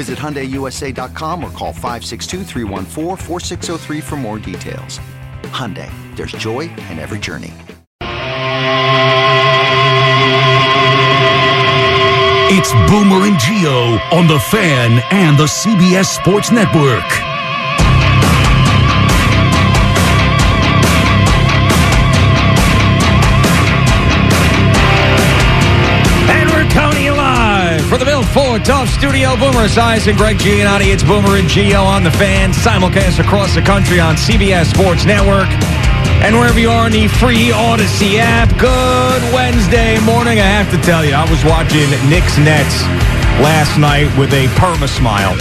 Visit HyundaiUSA.com or call 562 for more details. Hyundai, there's joy in every journey. It's Boomer and Gio on the Fan and the CBS Sports Network. Ford Tough Studio. Boomer Esiason and Greg Giannotti. It's Boomer and Gio on the fan, simulcast across the country on CBS Sports Network and wherever you are on the free Odyssey app. Good Wednesday morning. I have to tell you, I was watching Knicks Nets last night with a perma smile.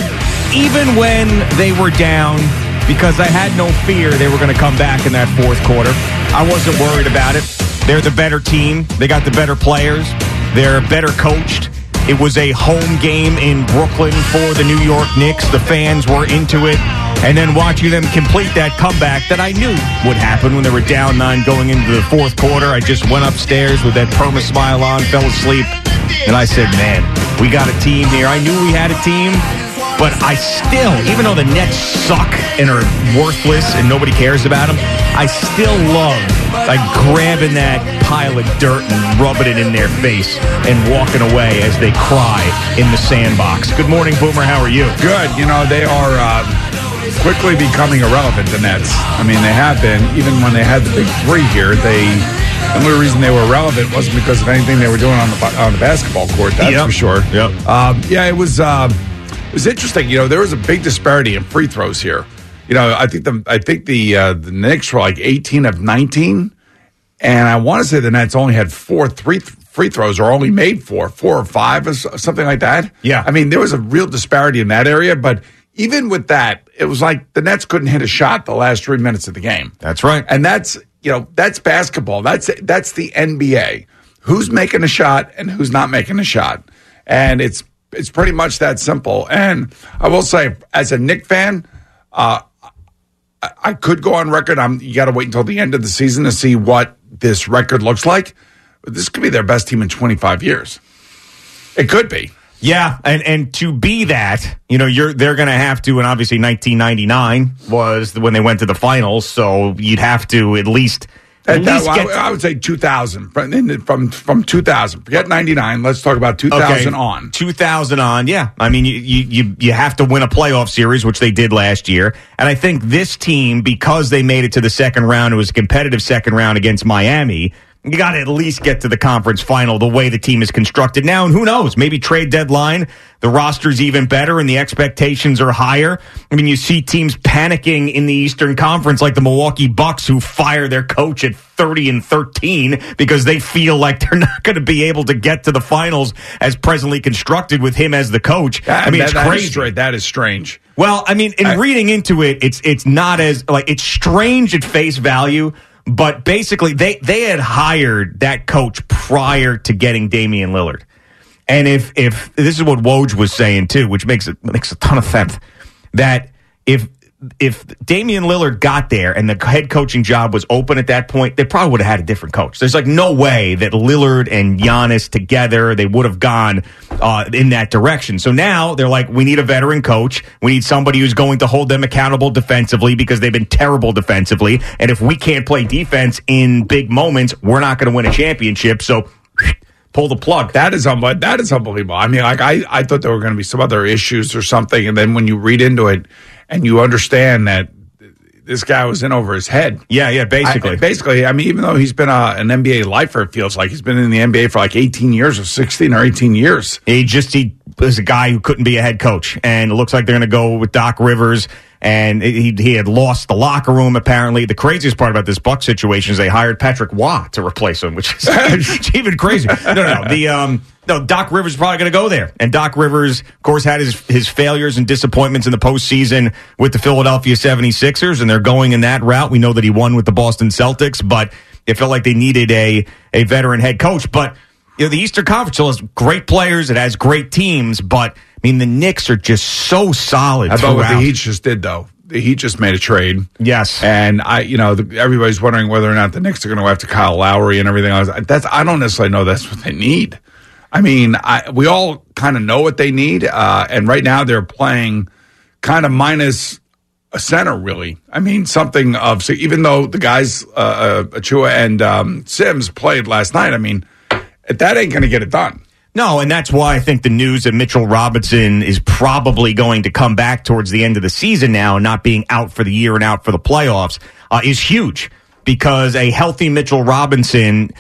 Even when they were down, because I had no fear they were going to come back in that fourth quarter. I wasn't worried about it. They're the better team. They got the better players. They're better coached. It was a home game in Brooklyn for the New York Knicks. The fans were into it. And then watching them complete that comeback that I knew would happen when they were down nine going into the fourth quarter. I just went upstairs with that perma smile on, fell asleep, and I said, man, we got a team here. I knew we had a team. But I still, even though the Nets suck and are worthless and nobody cares about them, I still love like grabbing that pile of dirt and rubbing it in their face and walking away as they cry in the sandbox. Good morning, Boomer. How are you? Good. You know, they are uh, quickly becoming irrelevant, the Nets. I mean, they have been. Even when they had the big three here, they. The only reason they were relevant wasn't because of anything they were doing on the on the basketball court. That's Yep. for sure. Yep. Um, yeah, it was. Uh, it was interesting. You know, there was a big disparity in free throws here. You know, I think the I think the uh, the Knicks were like eighteen of nineteen, and I want to say the Nets only had four three free throws, or only made four, four or five, or something like that. Yeah. I mean, there was a real disparity in that area, but even with that, it was like the Nets couldn't hit a shot the last three minutes of the game. That's right. And that's you know that's basketball. That's that's the NBA. Who's making a shot and who's not making a shot, and it's it's pretty much that simple. And I will say, as a Knick fan, uh, I, I could go on record. I'm you got to wait until the end of the season to see what this record looks like. But this could be their best team in 25 years. It could be. Yeah, and and to be that, you know, you're they're going to have to, and obviously 1999 was when they went to the finals, so you'd have to at least at that- least I. I would say 2000 from in- from from 2000. Forget 99. Let's talk about 2000 on. 2000 on, yeah. I mean, you you you have to win a playoff series, which they did last year, and I think this team, because they made it to the second round, it was a competitive second round against Miami. You got to at least get to the conference final the way the team is constructed now. And who knows? Maybe trade deadline, the roster's even better and the expectations are higher. I mean, you see teams panicking in the Eastern Conference like the Milwaukee Bucks who fire their coach at 30 and 13 because they feel like they're not going to be able to get to the finals as presently constructed with him as the coach. I mean, That- it's that is crazy. That is strange. Well, I mean, in I- reading into it, it's it's not as like it's strange at face value, but basically they they had hired that coach prior to getting Damian Lillard. And if if this is what Woj was saying too, which makes it makes a ton of sense, that if if Damian Lillard got there and the head coaching job was open at that point, they probably would have had a different coach. There's like no way that Lillard and Giannis together they would have gone uh, in that direction. So now they're like, we need a veteran coach. We need somebody who's going to hold them accountable defensively because they've been terrible defensively. And if we can't play defense in big moments, we're not going to win a championship. So pull the plug. That is unbelievable. That is unbelievable. I mean, like I, I thought there were going to be some other issues or something, and then when you read into it and you understand that this guy was in over his head. Yeah, yeah, basically. I, basically, I mean, even though he's been a, an NBA lifer, it feels like he's been in the NBA for like 18 years or 16 or 18 years. He just he was a guy who couldn't be a head coach, and it looks like they're going to go with Doc Rivers. And he he had lost the locker room. Apparently, the craziest part about this Buck situation is they hired Patrick Waugh to replace him, which is even crazy. No, no, no. The um, no, Doc Rivers is probably going to go there. And Doc Rivers, of course, had his, his failures and disappointments in the postseason with the Philadelphia 76ers, and they're going in that route. We know that he won with the Boston Celtics, but it felt like they needed a, a veteran head coach. But, you know, the Eastern Conference still has great players, it has great teams, but, I mean, the Knicks are just so solid. How about what the. Heat just did, though? The Heat just made a trade. Yes. And I, you know, the, everybody's wondering whether or not the Knicks are going to go after Kyle Lowry and everything else. That's I don't necessarily know that's what they need. I mean, I, we all kind of know what they need, uh, and right now they're playing kind of minus a center, really. I mean, something of so even though the guys uh, uh, Achiuwa and um, Sims played last night, I mean, that ain't going to get it done. No, and that's why I think the news that Mitchell Robinson is probably going to come back towards the end of the season now, not being out for the year and out for the playoffs, uh, is huge because a healthy Mitchell Robinson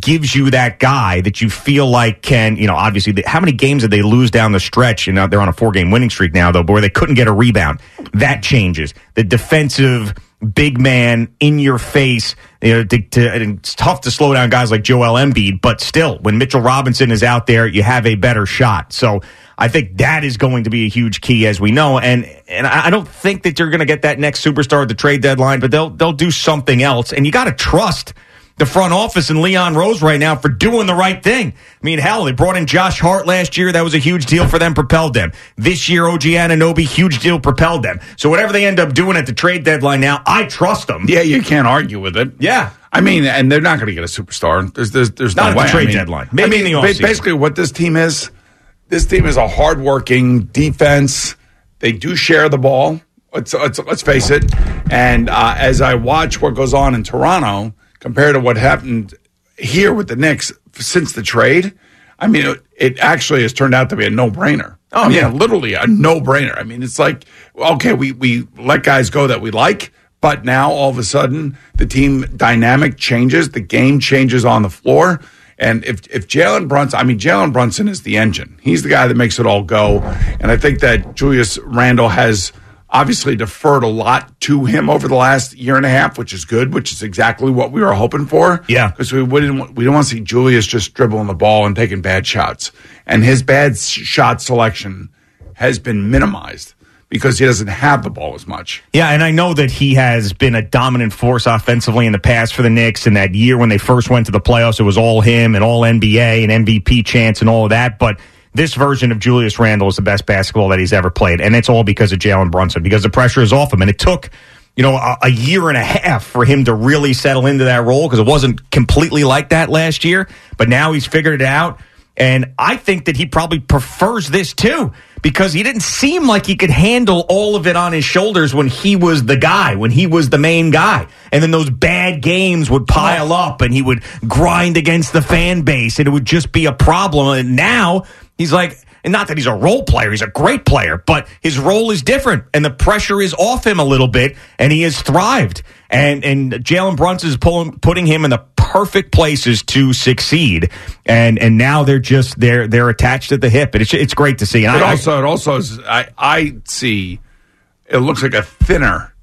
gives you that guy that you feel like can, you know, obviously, the, how many games did they lose down the stretch? You know, they're on a four game winning streak now, though, but where they couldn't get a rebound. That changes. The defensive big man in your face. You know, to, to, it's tough to slow down guys like Joel Embiid, but still, when Mitchell Robinson is out there, you have a better shot. So I think that is going to be a huge key, as we know. And and I don't think that you're going to get that next superstar at the trade deadline, but they'll they'll do something else. And you got to trust the front office and Leon Rose right now for doing the right thing. I mean, hell, they brought in Josh Hart last year. That was a huge deal for them, propelled them. This year, OG Anunoby, huge deal, propelled them. So whatever they end up doing at the trade deadline now, I trust them. Yeah, you can't argue with it. Yeah. I mean, and they're not going to get a superstar. There's, there's, there's Not no at the way. trade I mean, deadline. Maybe I mean, in the offseason. Basically, what this team is, this team is a hardworking defense. They do share the ball. Let's, let's, let's face it. And uh, as I watch what goes on in Toronto compared to what happened here with the Knicks since the trade, I mean, it, it actually has turned out to be a no brainer. Oh, I mean, yeah. literally a no brainer. I mean, it's like, okay, we, we let guys go that we like, but now all of a sudden the team dynamic changes, the game changes on the floor. And if, if Jalen Brunson, I mean, Jalen Brunson is the engine. He's the guy that makes it all go. And I think that Julius Randle has obviously deferred a lot to him over the last year and a half, which is good, which is exactly what we were hoping for. Yeah. Because we wouldn't, we don't want to see Julius just dribbling the ball and taking bad shots. And his bad shot selection has been minimized because he doesn't have the ball as much. Yeah, and I know that he has been a dominant force offensively in the past for the Knicks. And that year when they first went to the playoffs, it was all him and all NBA and MVP chance and all of that. But this version of Julius Randle is the best basketball that he's ever played. And it's all because of Jalen Brunson, because the pressure is off him. And it took, you know, a, a year and a half for him to really settle into that role because it wasn't completely like that last year. But now he's figured it out. And I think that he probably prefers this too because he didn't seem like he could handle all of it on his shoulders when he was the guy, when he was the main guy. And then those bad games would pile up and he would grind against the fan base and it would just be a problem. And now he's like, and not that he's a role player, he's a great player, but his role is different and the pressure is off him a little bit and he has thrived. And and Jalen Brunson is pulling, putting him in the perfect places to succeed. And and now they're just they're they're attached at the hip. And it's it's great to see. And But I, also, it also is, I, I see it looks like a thinner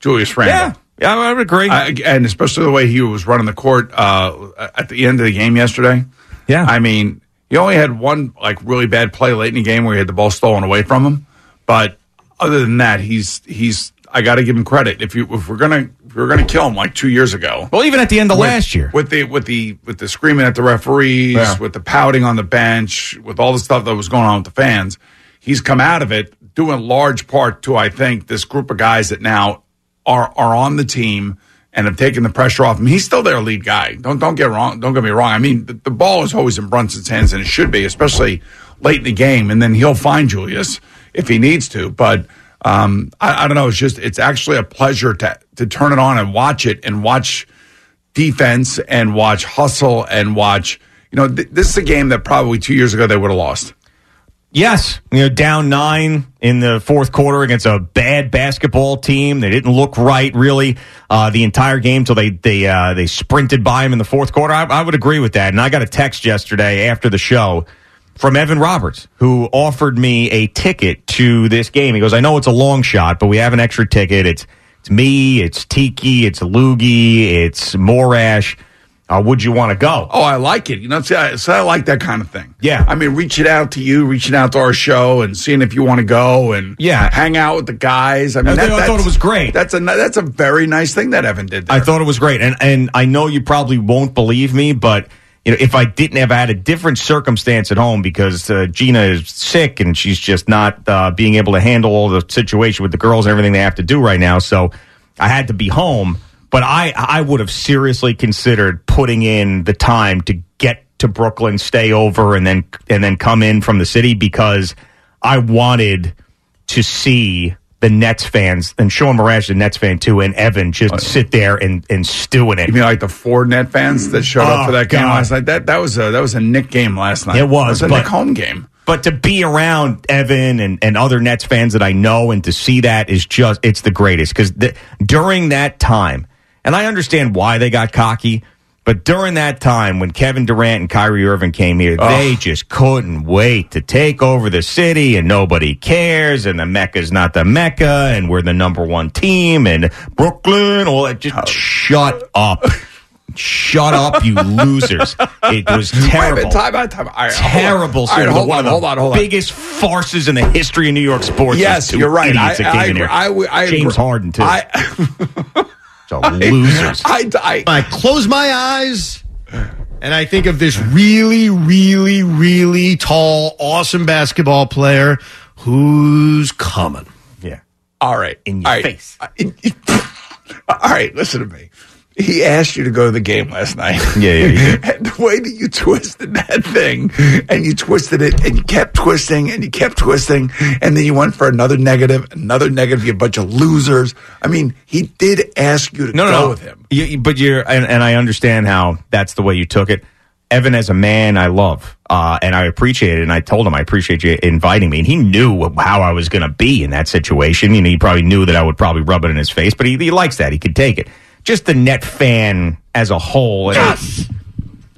Julius Randle. yeah, yeah, I would agree. I, and especially the way he was running the court uh, at the end of the game yesterday. Yeah. I mean, he only had one like really bad play late in the game where he had the ball stolen away from him. But other than that, he's he's. I got to give him credit. If you if we're gonna if we're gonna kill him like two years ago. well, even at the end of with- last year. with the with the with the screaming at the referees, Yeah. with the pouting on the bench, with all the stuff that was going on with the fans, he's come out of it due in large part to I think this group of guys that now are are on the team and have taken the pressure off him. He's still their lead guy. Don't don't get wrong. Don't get me wrong. I mean, the, the ball is always in Brunson's hands, and it should be, especially late in the game. And then he'll find Julius if he needs to. But um, I, I don't know. It's just it's actually a pleasure to to turn it on and watch it and watch defense and watch hustle and watch. You know, th- this is a game that probably two years ago they would have lost. Yes, you know, down nine in the fourth quarter against a bad basketball team. They didn't look right really uh, the entire game until they they uh, they sprinted by him in the fourth quarter. I, I would agree with that. And I got a text yesterday after the show from Evan Roberts, who offered me a ticket to this game. He goes, "I know it's a long shot, but we have an extra ticket. It's it's me, it's Tiki, it's Loogie, it's Morash." Uh, would you want to go? Oh, I like it. You know, see, I, so I like that kind of thing. Yeah. I mean, reaching out to you, reaching out to our show, and seeing if you want to go and Yeah. hang out with the guys. I mean, I thought it was great. That's a that's a very nice thing that Evan did. There. I thought it was great, and and I know you probably won't believe me, but you know if I didn't have had a different circumstance at home because uh, Gina is sick and she's just not uh, being able to handle all the situation with the girls and everything they have to do right now, so I had to be home. But I I would have seriously considered putting in the time to get to Brooklyn, stay over, and then and then come in from the city because I wanted to see the Nets fans and Sean Marash, the Nets fan too, and Evan just uh, sit there and, and stew in it. You mean like the four net fans that showed up Oh, for that game God. last night? That that was a that was a Knick game last night. It was, a but- Knick home game. But to be around Evan and, and other Nets fans that I know and to see that is just, it's the greatest. Because during that time, and I understand why they got cocky, but during that time when Kevin Durant and Kyrie Irving came here, they just couldn't wait to take over the city and nobody cares and the Mecca's not the Mecca and we're the number one team and Brooklyn, all that. Just oh. shut up. Shut up, you losers. It was terrible minute, time out, time out. Right, terrible. Right, hold on, hold on, hold on. biggest farces in the history of New York sports. Yes, you're right. I- I. I I James. Harden too. I, so losers. I, I, I close my eyes and I think of this really, really, really tall, awesome basketball player who's coming. yeah. all right, In your all right. face. It- it- all right, listen to me. He asked you to go to the game last night. Yeah, yeah, yeah. and the way that you twisted that thing, and you twisted it, and you kept twisting, and you kept twisting, and then you went for another negative, another negative. You a bunch of losers. I mean, he did ask you to No, go no, no. with him. You- you- but you're, and, and I understand how that's the way you took it. Evan, as a man, I love, uh, and I appreciate it. And I told him I appreciate you inviting me. And he knew how I was going to be in that situation. You know, he probably knew that I would probably rub it in his face, but he, he likes that. He could take it. Just the net fan as a whole. Yes.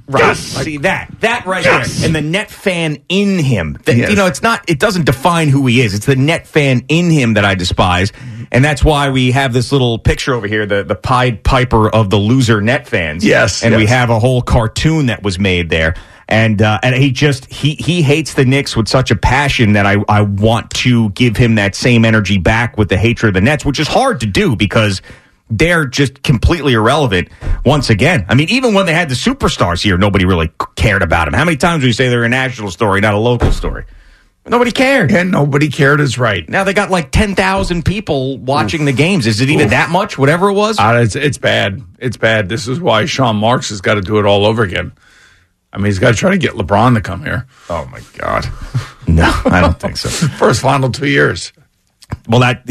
Right. See that that right there, and the net fan in him. That, Yes. You know, it's not. It doesn't define who he is. It's the net fan in him that I despise, and that's why we have this little picture over here, the the Pied Piper of the loser net fans. Yes, and we yes. have a whole cartoon that was made there. And uh, and he just he he hates the Knicks with such a passion that I I want to give him that same energy back with the hatred of the Nets, which is hard to do because they're just completely irrelevant once again. I mean, even when they had the superstars here, nobody really cared about them. How many times do you say they're a national story, not a local story? Nobody cared. And nobody cared is right. Now they got like 10,000 people watching the games. Is it even that much, whatever it was? Uh, it's, it's bad. It's bad. This is why Sean Marks has got to do it all over again. I mean, he's got to try to get LeBron to come here. oh, my God. No, I don't think so. First final two years. Well, that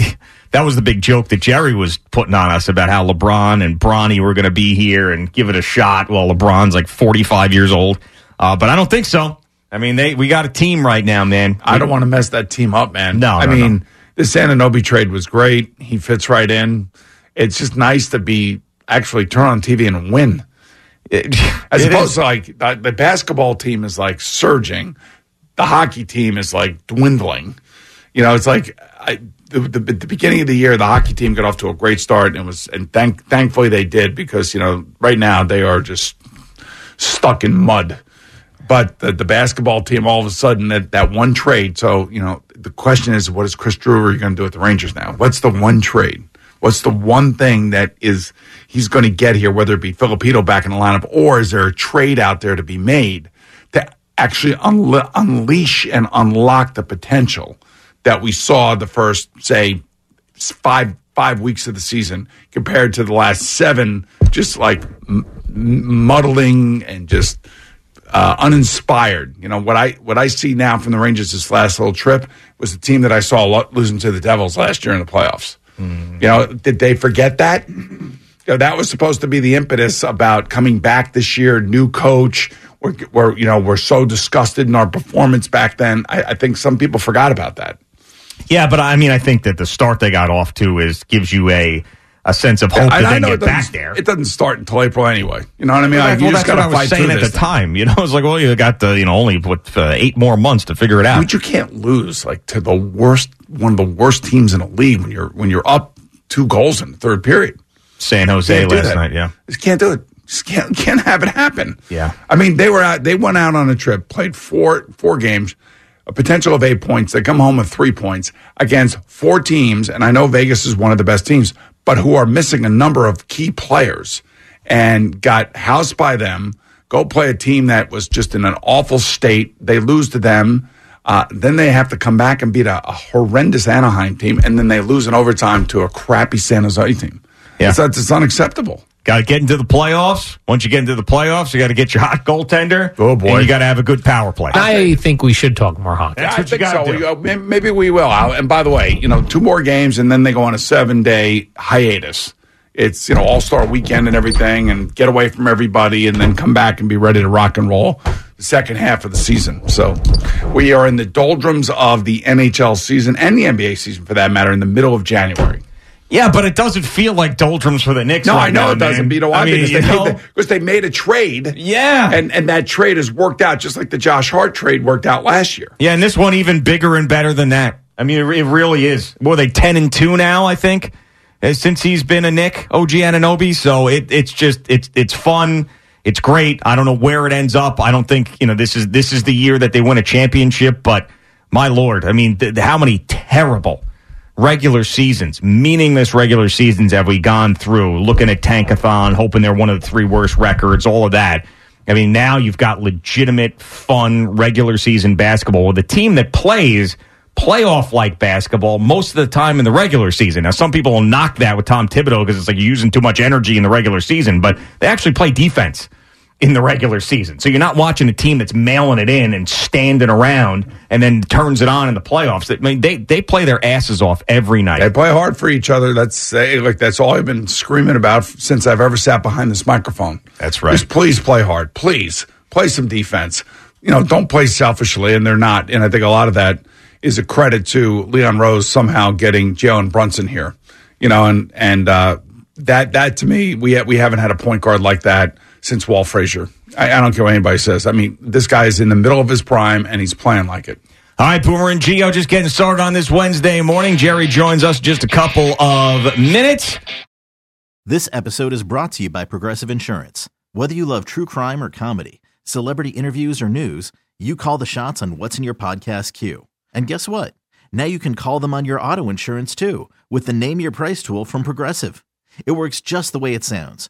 that was the big joke that Jerry was putting on us about how LeBron and Bronny were going to be here and give it a shot. While LeBron's like 45 years old, uh, but I don't think so. I mean, they we got a team right now, man. I don't want to mess that team up, man. No, I no, mean no. the Sananobi trade was great. He fits right in. It's just nice to be actually turn on TV and win, as It opposed is. to like the, the basketball team is like surging, the hockey team is like dwindling. You know, it's like I, the, the the beginning of the year, the hockey team got off to a great start and was and thank thankfully they did because you know right now they are just stuck in mud. But the, the basketball team, all of a sudden, that, that one trade. So, you know, the question is, what is Chris Drury going to do with the Rangers now? What's the one trade? What's the one thing that is he's going to get here, whether it be Filipino back in the lineup or is there a trade out there to be made to actually unle- unleash and unlock the potential that we saw the first, say, five five weeks of the season compared to the last seven, just like m- muddling and just uh, uninspired. You know what I what I see now from the Rangers this last little trip was the team that I saw lo- losing to the Devils last year in the playoffs. You know, did they forget that? You know, that was supposed to be the impetus about coming back this year, new coach. We're you know we're so disgusted in our performance back then. I, I think some people forgot about that. Yeah, but I mean, I think that the start they got off to is gives you a a sense of hope I then know get back there. It doesn't start until April anyway. You know what I mean? Well, Like, you just that's what got I to was fight saying at the thing. time. You know, I was like, well, you got the you know only what uh, eight more months to figure it out. But you can't lose like to the worst, one of the worst teams in the league when you're when you're up two goals in the third period. San Jose last that. night, yeah. Just can't do it. Just can't can't have it happen. Yeah. I mean, they were out. They went out on a trip, played four four games, a potential of eight points. They come home with three points against four teams, and I know Vegas is one of the best teams, but who are missing a number of key players, and got housed by them. Go play a team that was just in an awful state. They lose to them. Uh, then they have to come back and beat a, a horrendous Anaheim team, and then they lose in overtime to a crappy San Jose team. Yeah. It's, it's unacceptable. Got to get into the playoffs. Once you get into the playoffs, you got to get your hot goaltender. Oh, boy. And you got to have a good power play. I think we should talk more hockey. That's I what you think got so. to We do. go- uh, Maybe we will. And by the way, you know, two more games, and then they go on a seven-day hiatus. It's you know All Star Weekend and everything, and get away from everybody, and then come back and be ready to rock and roll the second half of the season. So we are in the doldrums of the NHL season and the NBA season, for that matter, in the middle of January. Yeah, but it doesn't feel like doldrums for the Knicks. No, right I know now, it doesn't. man. But you know why? I mean, because, they know, made the, because they made a trade. Yeah. and and that trade has worked out just like the Josh Hart trade worked out last year. yeah, and this one even bigger and better than that. I mean, it, it really is. Well, they ten and two now, I think, uh, since he's been a Knick OG Anunoby. So it, it's just it's it's fun. It's great. I don't know where it ends up. I don't think you know this is this is the year that they win a championship. But my lord, I mean, th- how many terrible regular seasons, meaningless regular seasons have we gone through? Looking at Tankathon, hoping they're one of the three worst records, all of that. I mean, now you've got legitimate, fun regular season basketball with a team that plays playoff like basketball most of the time in the regular season. Now, some people will knock that with Tom Thibodeau because it's like you're using too much energy in the regular season, but they actually play defense in the regular season. So you're not watching a team that's mailing it in and standing around and then turns it on in the playoffs. I mean, they, they play their asses off every night. They play hard for each other. That's eh, like that's all I've been screaming about since I've ever sat behind this microphone. That's right. Just please play hard. Please play some defense. You know, don't play selfishly, and they're not. And I think a lot of that is a credit to Leon Rose somehow getting Jalen Brunson here. You know, and and uh, that that to me, we we haven't had a point guard like that since Walt Frazier. I, I don't care what anybody says. I mean, this guy is in the middle of his prime, and he's playing like it. All right, Boomer and Gio just getting started on this Wednesday morning. Jerry joins us just a couple of minutes. This episode is brought to you by Progressive Insurance. Whether you love true crime or comedy, celebrity interviews or news, you call the shots on what's in your podcast queue. And guess what? Now you can call them on your auto insurance too with the Name Your Price tool from Progressive. It works just the way it sounds.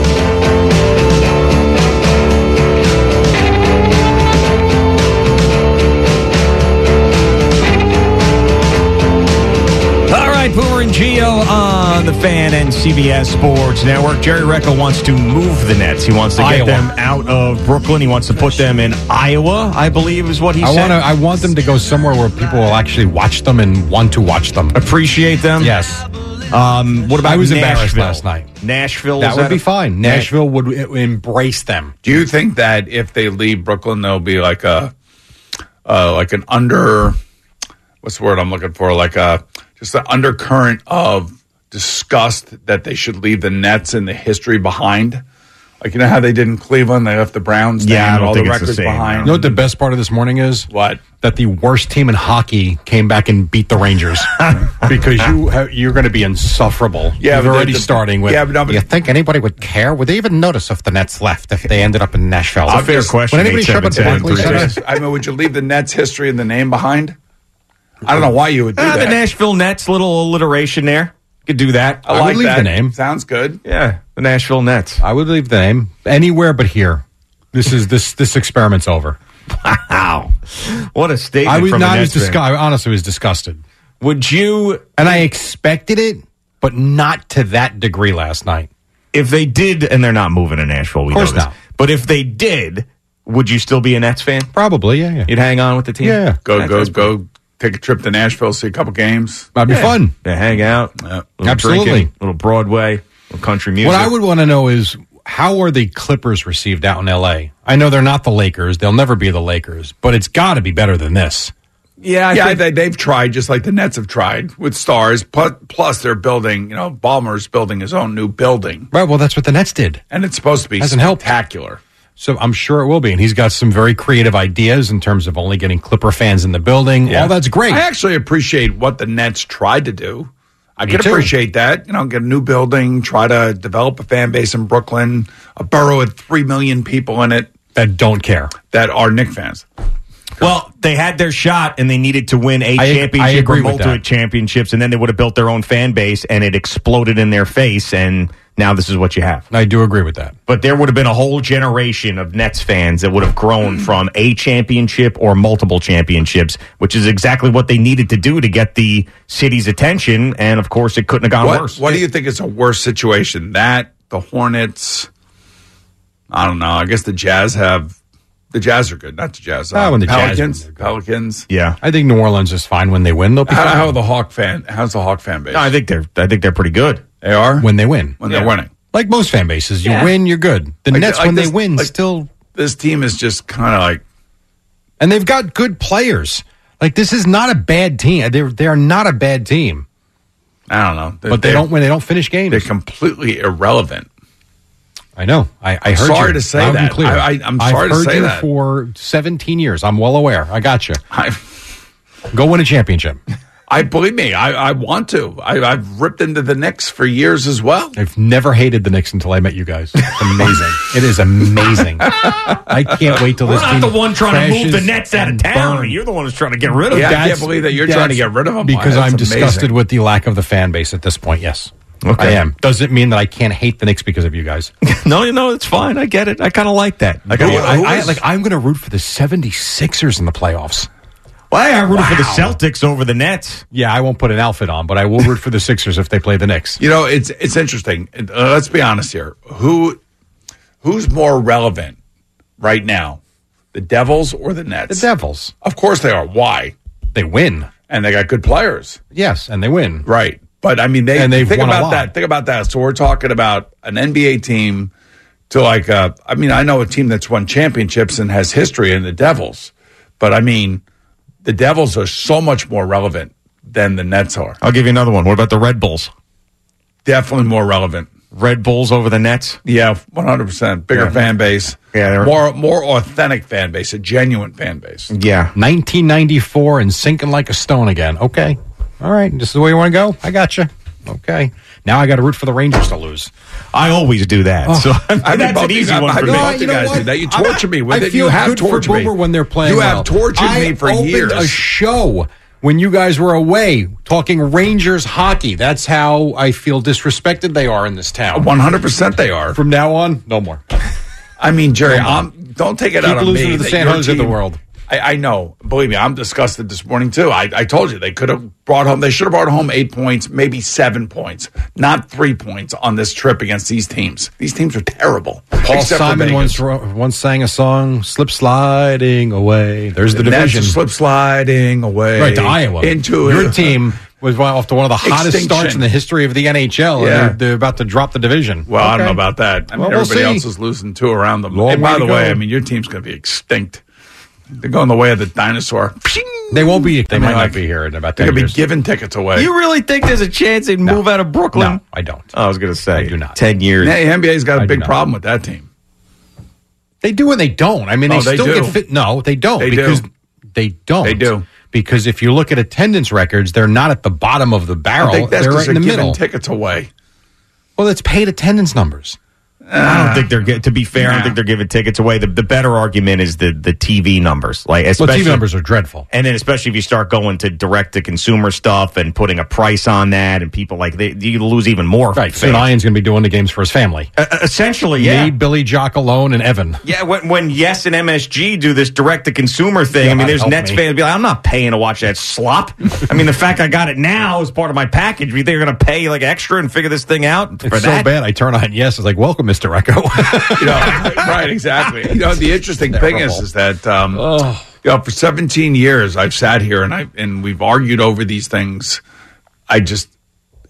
All right, Boomer and Gio on the Fan and CBS Sports Network. Jerry Recco wants to move the Nets. He wants to get Iowa. them out of Brooklyn. He wants to put them in Iowa, I believe, is what he I said. want to. I want them to go somewhere where people will actually watch them and want to watch them. appreciate them. Yes, Um, what about I was embarrassed Nashville? last night. Nashville, that is would be a- fine. Nashville would embrace them. Do you think that if they leave Brooklyn, there'll be like a, uh, like an under, what's the word I'm looking for? Like a just the undercurrent of disgust that they should leave the Nets and the history behind. Like you know how they did in Cleveland, they left the Browns Yeah, I down, don't all think the it's the records same, behind. You know what the best part of this morning is? What? That the worst team in hockey came back and beat the Rangers because you you're going to be insufferable. Yeah, You're already the- starting with. yeah, but no, but- you think anybody would care? Would they even notice if the Nets left if they ended up in Nashville? It's a fair question, Would anybody show up at 877 Barclays I mean, would you leave the Nets history and the name behind? I don't know why you would do Ah, that. the Nashville Nets, little alliteration there. Could do that. I I would like leave that. the name. Sounds good. Yeah, the Nashville Nets. I would leave the name anywhere but here. This is this this experiment's over. Wow, what a statement! I was from a not as Nets fan. disgusted. I honestly was disgusted, Would you, and I expected it, but not to that degree last night. if they did, and they're not moving to Nashville? We Of course know this, not. But if they did, would you still be a Nets fan? Probably, yeah, yeah. You'd hang on with the team. Yeah. Go, That- go, that's go. Take a trip to Nashville, see a couple games. That'd be Yeah. fun. Yeah, hang out. Yeah. Little Absolutely. drinking, little Broadway, little country music. What I would want to know is how are the Clippers received out in L.A. I know they're not the Lakers; they'll never be the Lakers, but it's got to be better than this. yeah, I yeah, think- they, they've tried just like the Nets have tried with stars. Plus, plus, they're building. You know, Ballmer's building his own new building, Right. Well, that's what the Nets did. and it's supposed to be Hasn't helped. spectacular. So I'm sure it will be. And he's got some very creative ideas in terms of only getting Clipper fans in the building. All that's great. I actually appreciate what the Nets tried to do. I Me can too. appreciate that. You know, get a new building, try to develop a fan base in Brooklyn, a borough with three million people in it that don't care. that are Knick fans. Well, they had their shot and they needed to win a I- I championship or agree with multiple that. championships, and then they would have built their own fan base, and it exploded in their face, and now this is what you have. I do agree with that. But there would have been a whole generation of Nets fans that would have grown hmm. from a championship or multiple championships, which is exactly what they needed to do to get the city's attention. And of course, it couldn't have gone What, worse. what do you think is a worse situation? That the Hornets? I don't know. I guess the Jazz have the Jazz are good, not the Jazz. Ah, uh, when the Jazz Pelicans, win, they're good. Pelicans. yeah, I think New Orleans is fine when they win. They'll be How, fine how are the Hawk fan? How's the Hawk fan base? No, I think they're. I think they're pretty good. they are when they win. when Yeah. they're winning. Like most fan bases, you Yeah. win, you're good. The Like- Nets, like when this- they win, like- still, This team is just kind of like and they've got good players. Like this is not a bad team. They're they're not a bad team, I don't know, but they don't when they don't finish games. They're completely irrelevant. I know. I, I heard sorry you to say loud and that. clear. I- I- I'm I've sorry to say you that. for 17 years. I'm well aware. I got you. I, Go win a championship. I believe me. I, I want to. I, I've ripped into the Knicks for years as well. I've never hated the Knicks until I met you guys. It's amazing. it is amazing. I can't wait till We're this not team the one trying to move the crashes Nets out of and town. burns. You're the one who's trying to get rid of Yeah, them. I can't believe that you're trying to that's get rid of them. because I'm disgusted amazing. with the lack of the fan base at this point. Yes, Okay. I am. Doesn't mean that I can't hate the Knicks because of you guys. No, no, it's fine. I get it. I kind of like that. I, kinda, I, I- is- like I'm going to root for the 76ers in the playoffs. well, I rooted for the Celtics over the Nets. Yeah, I won't put an outfit on, but I will root for the Sixers if they play the Knicks. You know, it's it's interesting. Uh, let's be honest here. Who who's more relevant right now, the Devils or the Nets? The Devils, Of course they are. Why? they win. And they got good players, Yes, and they win. right? But I mean, they And they've think won a about lot. that. Think about that. So we're talking about an NBA team to like. Uh, I mean, I know a team that's won championships and has history in the Devils, but I mean, the Devils are so much more relevant than the Nets are. I'll give you another one. What about the Red Bulls? Definitely more relevant. Red Bulls over the Nets? Yeah, one hundred percent bigger Yeah. fan base. Yeah, they're- more more authentic fan base, a genuine fan base. Yeah. 1994 and sinking like a stone again. Okay. All right. This is the way you want to go? I got you. Okay. Now I got to root for the Rangers to lose. I always do that. Oh. so I mean, I that's an easy one for me. both you guys do that. You torture me with I it. You have tortured me. When they're playing You have tortured me for opened years. a show when you guys were away talking Rangers hockey. That's how I feel disrespected they are in this town. One hundred percent, they are. From now on, no more. I mean, Jerry, I'm, don't take it Keep out on me. the San Jose of the world. I, I know. Believe me, I'm disgusted this morning too. I, I told you they could have brought home. They should have brought home eight points, maybe seven points, not three points on this trip against these teams. These teams are terrible. Paul Except Simon once once sang a song, "Slip sliding away." There's the, The division. are slip sliding away right to Iowa. into your it. team was off to one of the hottest Extinction. starts in the history of the NHL. Yeah. they're, they're about to drop the division. Well, I don't know about that. I mean, Well, we'll everybody else is losing two around them. Long and by the way, go. I mean your team's going to be extinct. They're going the way of the dinosaur. They won't be. They I mean, might like, not be here in about They're ten going to be giving tickets away. You really think there's a chance they'd move out of Brooklyn? No, I don't. I was going to say. I do not. 10 years. Hey, NBA's got a I do big not. problem with that team. They do and they don't. I mean, Oh, they they still do. get fit. No, they don't They because do. they don't. They do. because if you look at attendance records, they're not at the bottom of the I barrel. think that's They're because right in they're giving middle. tickets away. well, it's paid attendance numbers. I don't think they're get, to be fair. I don't think they're giving tickets away. The, the better argument is the the TV numbers, like Well, especially TV numbers are dreadful. and then especially if you start going to direct to consumer stuff and putting a price on that, and people like they you lose even more. Right. Soon Ian's going to be doing the games for his family. Uh, essentially, yeah. Me, Billy, Jock alone, and Evan. Yeah, when, when Yes and MSG do this direct to consumer thing, I mean, there's Nets me. fans be like, I'm not paying to watch that slop. I mean, the fact I got it now is part of my package. You think they're going to pay like extra and figure this thing out for It's that? so bad. I turn on yes. It's like, welcome, Mr. Echo. You know, right? Exactly. You know, the interesting thing is, is that um, you know, for 17 years I've sat here and I and we've argued over these things. I just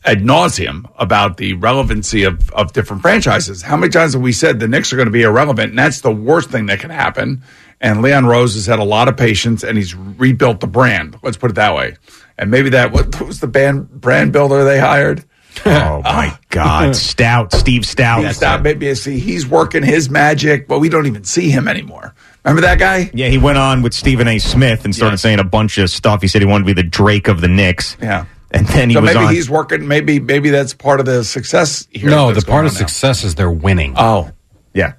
ad nauseum about the relevancy of of different franchises. How many times have we said the Knicks are going to be irrelevant, and that's the worst thing that can happen? And Leon Rose has had a lot of patience, and he's rebuilt the brand. Let's put it that way. And maybe that what, what was the band brand builder they hired? Oh my God, Stoute, Steve Stoute. He's not, maybe see he's working his magic, but we don't even see him anymore. Remember that guy? Yeah, he went on with Stephen A. Smith and started Yes. saying a bunch of stuff. He said he wanted to be the Drake of the Knicks. Yeah. And then he so was maybe on. he's working. Maybe maybe that's part of the success here. no, the that's part going of on now. success is they're winning. Oh, Yeah.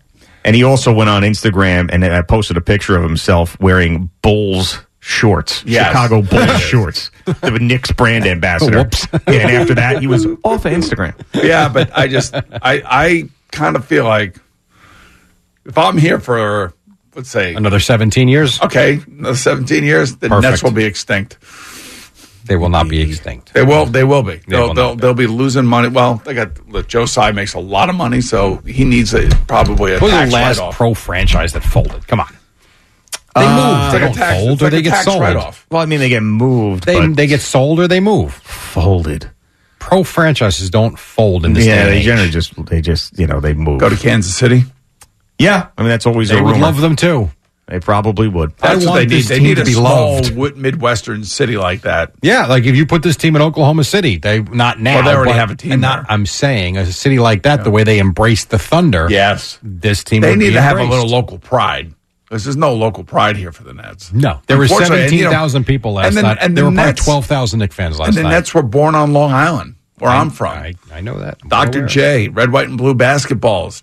And he also went on Instagram and uh, posted a picture of himself wearing Bulls shorts, Yes. Chicago Bulls shorts, the Knicks brand ambassador. Whoops. Yeah, and after that, he was off of Instagram. yeah, but I just I I kind of feel like if I'm here for let's say Another 17 years, okay, another 17 years, the Perfect. Nets will be extinct. they will not be extinct. They will. They will be. They will will they'll, be. they'll be losing money. Well, they got look, Joe Tsai makes a lot of money, so he needs a probably a What was tax the last write-off. pro franchise that folded? Come on. They Uh, move. it's They like a don't tax- fold or like they a get tax sold. write-off. Well, I mean, they get moved, They, they get sold or they move. folded. Pro franchises don't fold in this Yeah, day and they age. generally just they just you know they move. Go to Kansas City. yeah, I mean that's always They a would rumor. love them too. They probably would. I That's what want they need. this They need to a be small loved. midwestern city like that. Yeah, like if you put this team in Oklahoma City, they not now. Well, they already but- have a team and Not. I'm saying a city like that, the way they embrace the Thunder. Yes, this team. they would need be to have a little local pride. Because there's no local pride here for the Nets. No, there were Unfortunately, and, you know, 17,000 people last and the- night. and there the were probably 12,000 Knick fans last night. And the night. Nets were born on Long Island, where I'm from. I, I know that. I'm Dr. J, red, white, and blue basketballs.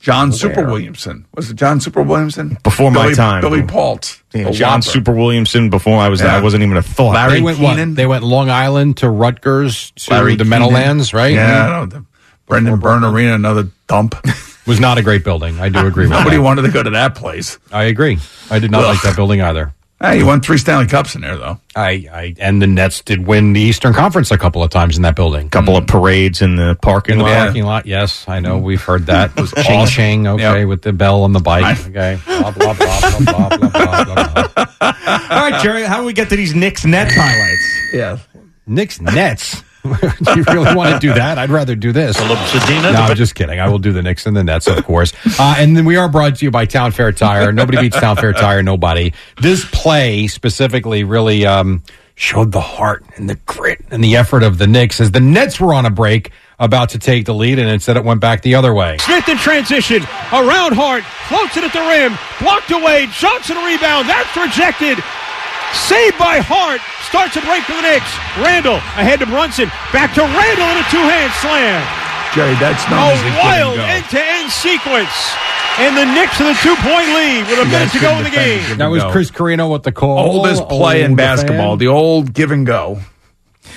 John Super Williamson. Was it John Super Williamson? Before my time. Billy Paultz. Yeah, John Whopper. Super Williamson. Before I was Yeah. I wasn't even a thought. Larry They went, what? Kenon. they went Long Island to Rutgers to Larry the Kenon. Meadowlands, right? Yeah, mm-hmm. I know. The Brendan Byrne Arena, another dump. Was not a great building. I do agree with Nobody that. wanted to go to that place. I agree. I did not Ugh. like that building either. Hey, you won three Stanley Cups in there, though. I, I and the Nets did win the Eastern Conference a couple of times in that building. A couple of mm. parades in the parking in the lot. parking lot. Yes, I know. Mm. We've heard that. Was ching ching. Okay, Yep. with the bell on the bike. Okay. Blah blah blah blah blah blah blah. blah, blah. All right, Jerry, how do we get to these Knicks Nets highlights? Yeah. Knicks Nets. do you really want to do that? I'd rather do this. No, I'm just kidding. I will do the Knicks and the Nets, of course. Uh, and then we are brought to you by Town Fair Tire. Nobody beats Town Fair Tire. Nobody. This play specifically really um, showed the heart and the grit and the effort of the Knicks as the Nets were on a break about to take the lead, and instead it went back the other way. Smith in transition, around Hart, floats it at the rim, blocked away, Johnson rebound, that's rejected. Saved by Hart, starts a break for the Knicks. Randle ahead to Brunson, back to Randle in a two-hand slam. Jerry, that's not a wild go. end-to-end sequence. And the Knicks with a two-point lead with a minute to go in the game. That was Chris Carrino with the call. Oldest play in basketball, fan. the old give and go.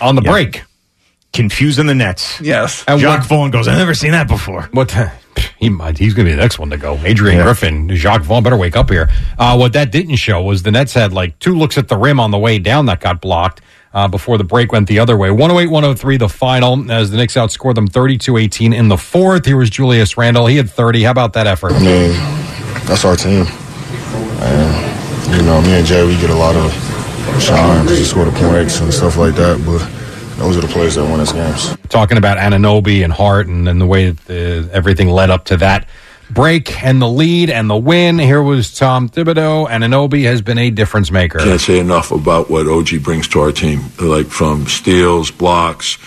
on the break. Confusing the Nets. Yes. And Jacque what- Vaughn goes, I've never seen that before. What the, he might, he's going to be the next one to go. Adrian Griffin, Jacque Vaughn better wake up here. Uh, what that didn't show was the Nets had like two looks at the rim on the way down that got blocked uh, before the break went the other way. 108 103 the final as the Knicks outscored them 32 18 in the fourth. Here was Julius Randle. He had 30. How about that effort? I mean, that's our team. And, you know, me and Jay, we get a lot of shine because he score the points and stuff like that. But those are the players that win us games. Talking about Anunoby and Hart and, and the way that the, everything led up to that break and the lead and the win. Here was Tom Thibodeau. Anunoby has been a difference maker. Can't say enough about what OG brings to our team, like from steals, blocks,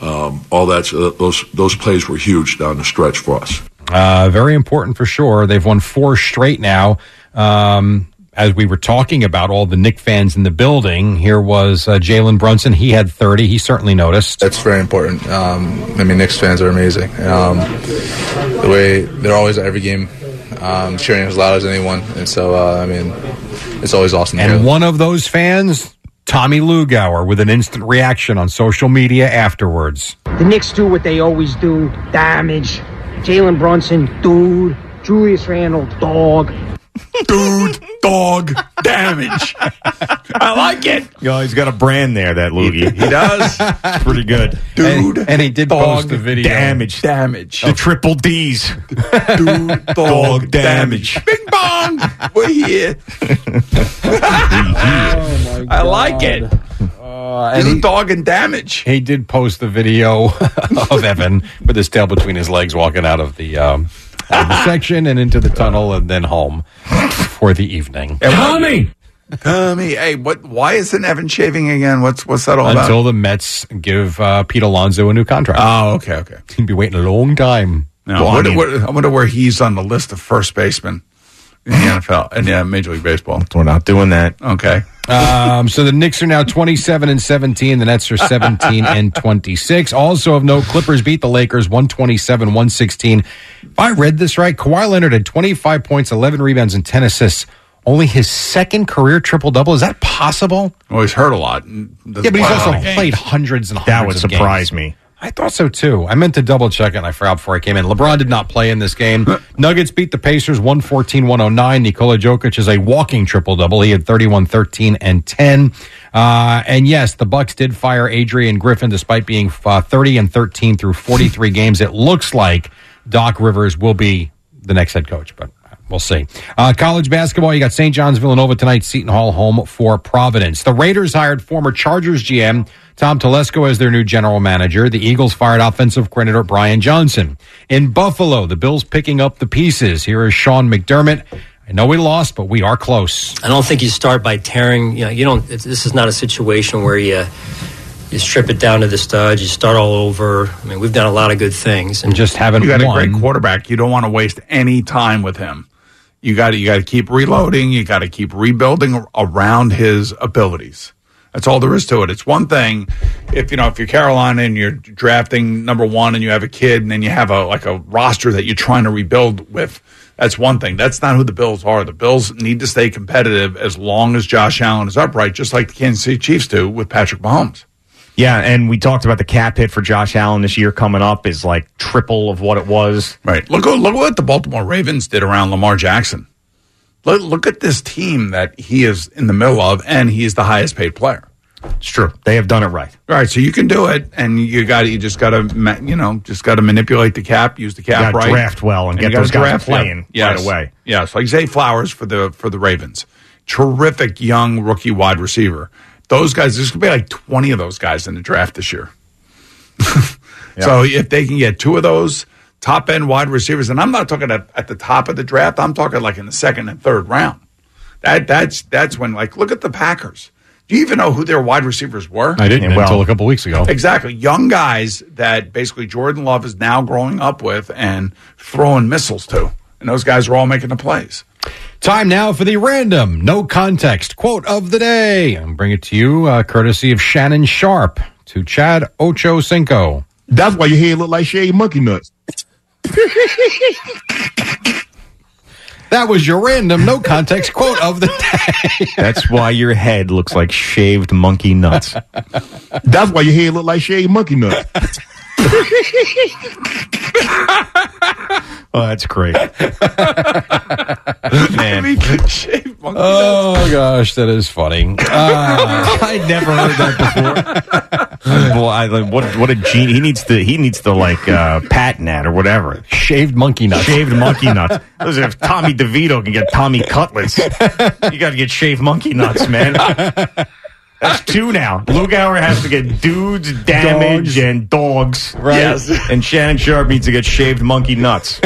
um, all that. Those those plays were huge down the stretch for us. Uh, very important for sure. They've won four straight now. Um, as we were talking about all the Knick fans in the building, here was uh, Jalen Brunson. He had 30. He certainly noticed. That's very important. Um, I mean, Knicks fans are amazing. Um, the way they're always at every game um, cheering as loud as anyone, and so uh, I mean, it's always awesome. And hear. one of those fans, Tommy Lugauer, with an instant reaction on social media afterwards. The Knicks do what they always do damage. Jalen Brunson, dude. Julius Randle, dog. Dude, dog, damage. I like it. You know, he's got a brand there, that Loogie. He does. It's pretty good. Dude, And, and he did dog, post the video. Damage. damage. The triple D's. Dude, dog, Dog damage. damage. Bing bong. We're here. Oh, I like it. Uh, and Dude, he, dog, and damage. he did post the video of Evan with his tail between his legs walking out of the, um, out of the section and into the tunnel and then home for the evening. Tommy. Tommy, hey, what? Why isn't Evan shaving again? What's what's that all about? Until the Mets give uh, Pete Alonso a new contract. Oh, okay, okay. He'd be waiting a long time. No, Well, I, I wonder, mean- where- I wonder where he's on the list of first basemen in the NFL and yeah, Major League Baseball. We're not doing that. Okay. Um, so the Knicks are now 27 and 17. The Nets are 17 and 26. Also of note, Clippers beat the Lakers 127 116. If I read this right, Kawhi Leonard had 25 points, 11 rebounds, and 10 assists. Only his second career triple double. Is that possible? Well, he's hurt a lot. Yeah, but he's also played hundreds and hundreds That would surprise games. me. I thought so too. I meant to double check it and I forgot before I came in. LeBron did not play in this game. Nuggets beat the Pacers 114 109. Nikola Jokic is a walking triple double. He had 31 13 and 10. Uh, and yes, the Bucks did fire Adrian Griffin despite being uh, 30 and 13 through 43 games. It looks like Doc Rivers will be the next head coach, but We'll see. Uh, college basketball, you got St. John's Villanova tonight, Seton Hall home for Providence. The Raiders hired former Chargers GM Tom Telesco as their new general manager. The Eagles fired offensive coordinator Brian Johnson. In Buffalo, the Bills picking up the pieces. Here is Sean McDermott. I know we lost, but we are close. I don't think you start by tearing. You know, you don't. It's, this is not a situation where you you strip it down to the studs. You start all over. I mean, we've done a lot of good things, and just haven't You got won. a great quarterback. You don't want to waste any time with him. You got to you got to keep reloading. You got to keep rebuilding around his abilities. That's all there is to it. It's one thing if you know if you're Carolina and you're drafting number one and you have a kid and then you have a like a roster that you're trying to rebuild with. That's one thing. That's not who the Bills are. The Bills need to stay competitive as long as Josh Allen is upright, just like the Kansas City Chiefs do with Patrick Mahomes. Yeah, and we talked about the cap hit for Josh Allen this year coming up is like triple of what it was. Right. Look, look what the Baltimore Ravens did around Lamar Jackson. Look, look at this team that he is in the middle of, and he's the highest paid player. It's true. They have done it right. All right, so you can do it, and you got you just got to you know just got to manipulate the cap, use the cap right, draft well, and you get those guys playing yes. right away. Yes, like Zay Flowers for the for the Ravens, terrific young rookie wide receiver. Those guys, there's gonna be like twenty of those guys in the draft this year. So if they can get two of those top end wide receivers, and I'm not talking at, at the top of the draft, I'm talking like in the second and third round. That that's that's when like look at the Packers. Do you even know who their wide receivers were? I didn't Yeah, well- until a couple weeks ago. Exactly. Young guys that basically Jordan Love is now growing up with and throwing missiles to. And those guys are all making the plays. Time now for the random, no context quote of the day. And bring it to you, uh, courtesy of Shannon Sharpe to Chad Ochocinco. That's why your head look like shaved monkey nuts. That was your random, no context quote of the day. That's why your head looks like shaved monkey nuts. That's why your head look like shaved monkey nuts. Oh, that's great. Man. Oh gosh, that is funny. Uh, I never heard that before. Well, I, like, what what a genius! He needs to he needs to like uh, patent that or whatever. Shaved monkey nuts. Shaved monkey nuts. Listen, if Tommy DeVito can get Tommy cutlets, you got to get shaved monkey nuts, man. That's ah! two now. Lugauer has to get dudes, damage, Dogs. and dogs. Right. Yes. And Shannon Sharpe needs to get shaved monkey nuts.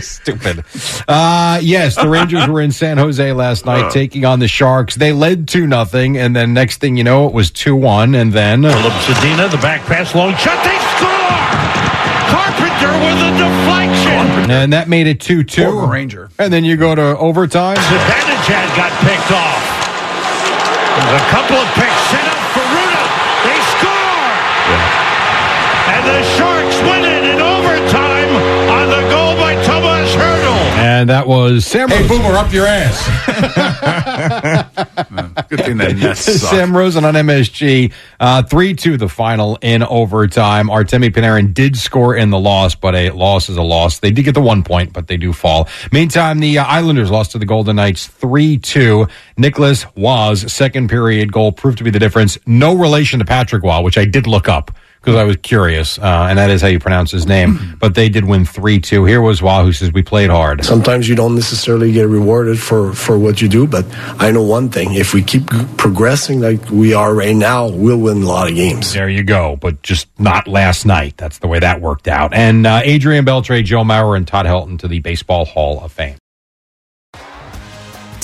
Stupid. Uh, yes, the Rangers were in San Jose last night uh. taking on the Sharks. They led 2 nothing, and then next thing you know, it was 2 1, and then. Uh, Filip Zadina, the back pass, long shot. They score! Carpenter with a deflection. And that made it 2 2. Former Ranger. And then you go to overtime. Zibanejad got picked off. A couple of picks And that was Sam Hey, Rose. Boomer, up your ass. Good thing that Nets suck. Sam Rosen on MSG. Uh, 3 2 the final in overtime. Artemi Panarin did score in the loss, but a loss is a loss. They did get the one point, but they do fall. Meantime, the uh, Islanders lost to the Golden Knights 3 2. Nicolas Roy's, second period goal, proved to be the difference. No relation to Patrick Roy, which I did look up because I was curious, uh, and that is how you pronounce his name. But they did win 3 2. Here was Roy, who says, We played hard. Sometimes you don't necessarily get rewarded for, for what you do, but I know one thing. If we keep progressing like we are right now, we'll win a lot of games. There you go, but just not last night. That's the way that worked out. And uh, Adrian Beltre, Joe Mauer, and Todd Helton to the Baseball Hall of Fame.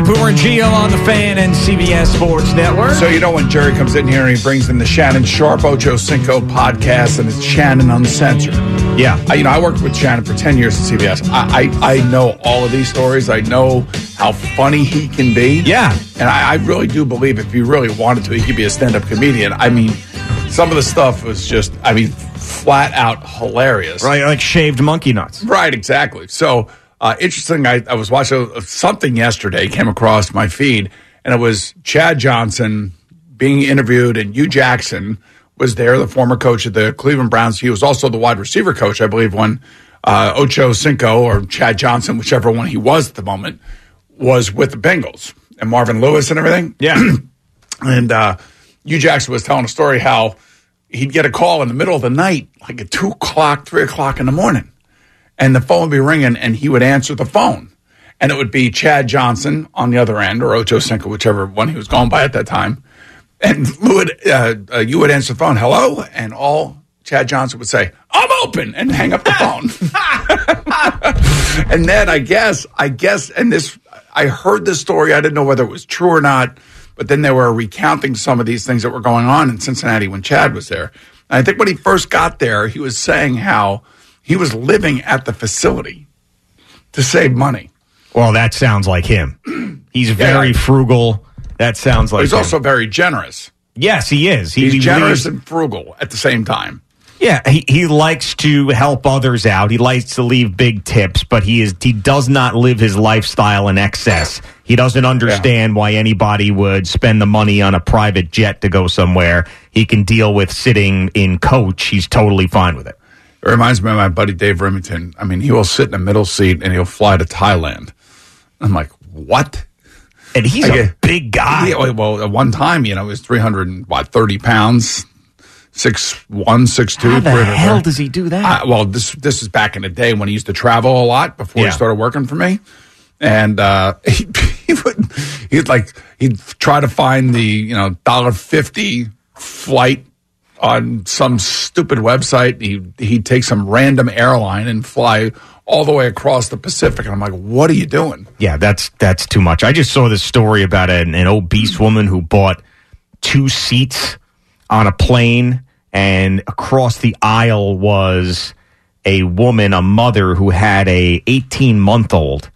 Right, Boomer and Gio on the fan and CBS Sports Network. So you know when Jerry comes in here and he brings in the Shannon Sharpe Ocho Cinco podcast and it's Shannon Uncensored. Yeah. I, you know, I worked with Shannon for 10 years at CBS. I, I, I know all of these stories. I know how funny he can be. Yeah. And I, I really do believe if he really wanted to, he could be a stand up comedian. I mean, some of the stuff was just, I mean, flat out hilarious. Right, like shaved monkey nuts. Right, exactly. So, uh, interesting. I, I was watching something yesterday, came across my feed, and it was Chad Johnson being interviewed, and Hue Jackson was there, the former coach of the Cleveland Browns. He was also the wide receiver coach, I believe, when uh, Ochocinco or Chad Johnson, whichever one he was at the moment, was with the Bengals and Marvin Lewis and everything. Yeah. and uh, Hue Jackson was telling a story how he'd get a call in the middle of the night, like at two o'clock, three o'clock in the morning, and the phone would be ringing, and he would answer the phone, and it would be Chad Johnson on the other end, or Ochocinco, whichever one he was going by at that time, and would, uh, uh, you would answer the phone, hello, and all Chad Johnson would say, "I'm open," and hang up the phone. and then I guess, I guess, and this, I heard this story. I didn't know whether it was true or not, but then they were recounting some of these things that were going on in Cincinnati when Chad was there. And I think when he first got there, he was saying how he was living at the facility to save money. Well, that sounds like him. He's very Yeah. frugal. That sounds like He's him. also very generous. Yes, he is. He- He's he generous leaves- and frugal at the same time. Yeah, he, he likes to help others out. He likes to leave big tips, but he is he does not live his lifestyle in excess. He doesn't understand why anybody would spend the money on a private jet to go somewhere. He can deal with sitting in coach. He's totally fine with it. It reminds me of my buddy Dave Remington. I mean, he will sit in a middle seat and he'll fly to Thailand. I'm like, what? And he's a big guy. Yeah, well, at one time, you know, he was 300 and what, 30 pounds, six one, six two. How the hell does he do that? I, well, this this is back in the day when he used to travel a lot before Yeah. he started working for me, and uh, he, he would he'd like he'd try to find the you know dollar fifty flight on some stupid website. He he'd take some random airline and fly all the way across the Pacific, and I'm like, what are you doing? Yeah, that's that's too much. I just saw this story about an, an obese woman who bought two seats on a plane, and across the aisle was a woman, a mother who had a 18 month old,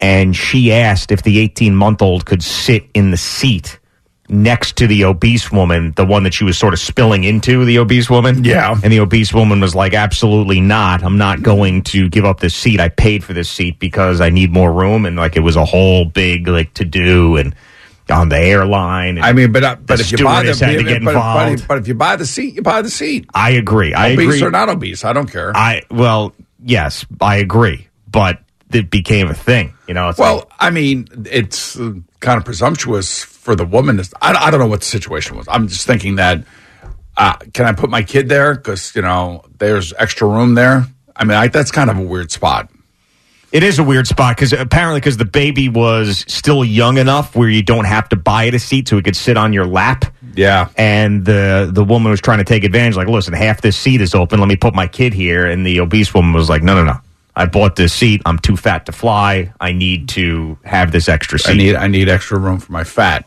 and she asked if the 18 month old could sit in the seat next to the obese woman, the one that she was sort of spilling into, the obese woman. Yeah. And the obese woman was like, absolutely not. I'm not going to give up this seat. I paid for this seat because I need more room. And like, it was a whole big, like, to do and on the airline. And I mean, but uh, but if you buy the had to get but, involved. but if you buy the seat, you buy the seat. I agree. I agree. obese agree. or not obese, I don't care. I, well, yes, I agree. But it became a thing. You know, it's Well, like, I mean, it's uh, kind of presumptuous for the woman. To, I, I don't know what the situation was. I'm just thinking that uh, can I put my kid there because you know there's extra room there. I mean, I, that's kind of a weird spot. It is a weird spot because apparently because the baby was still young enough where you don't have to buy it a seat so it could sit on your lap. Yeah. And the the woman was trying to take advantage. Like, listen, half this seat is open. Let me put my kid here. And the obese woman was like, no, no, no. I bought this seat. I'm too fat to fly. I need to have this extra seat. I need I need extra room for my fat.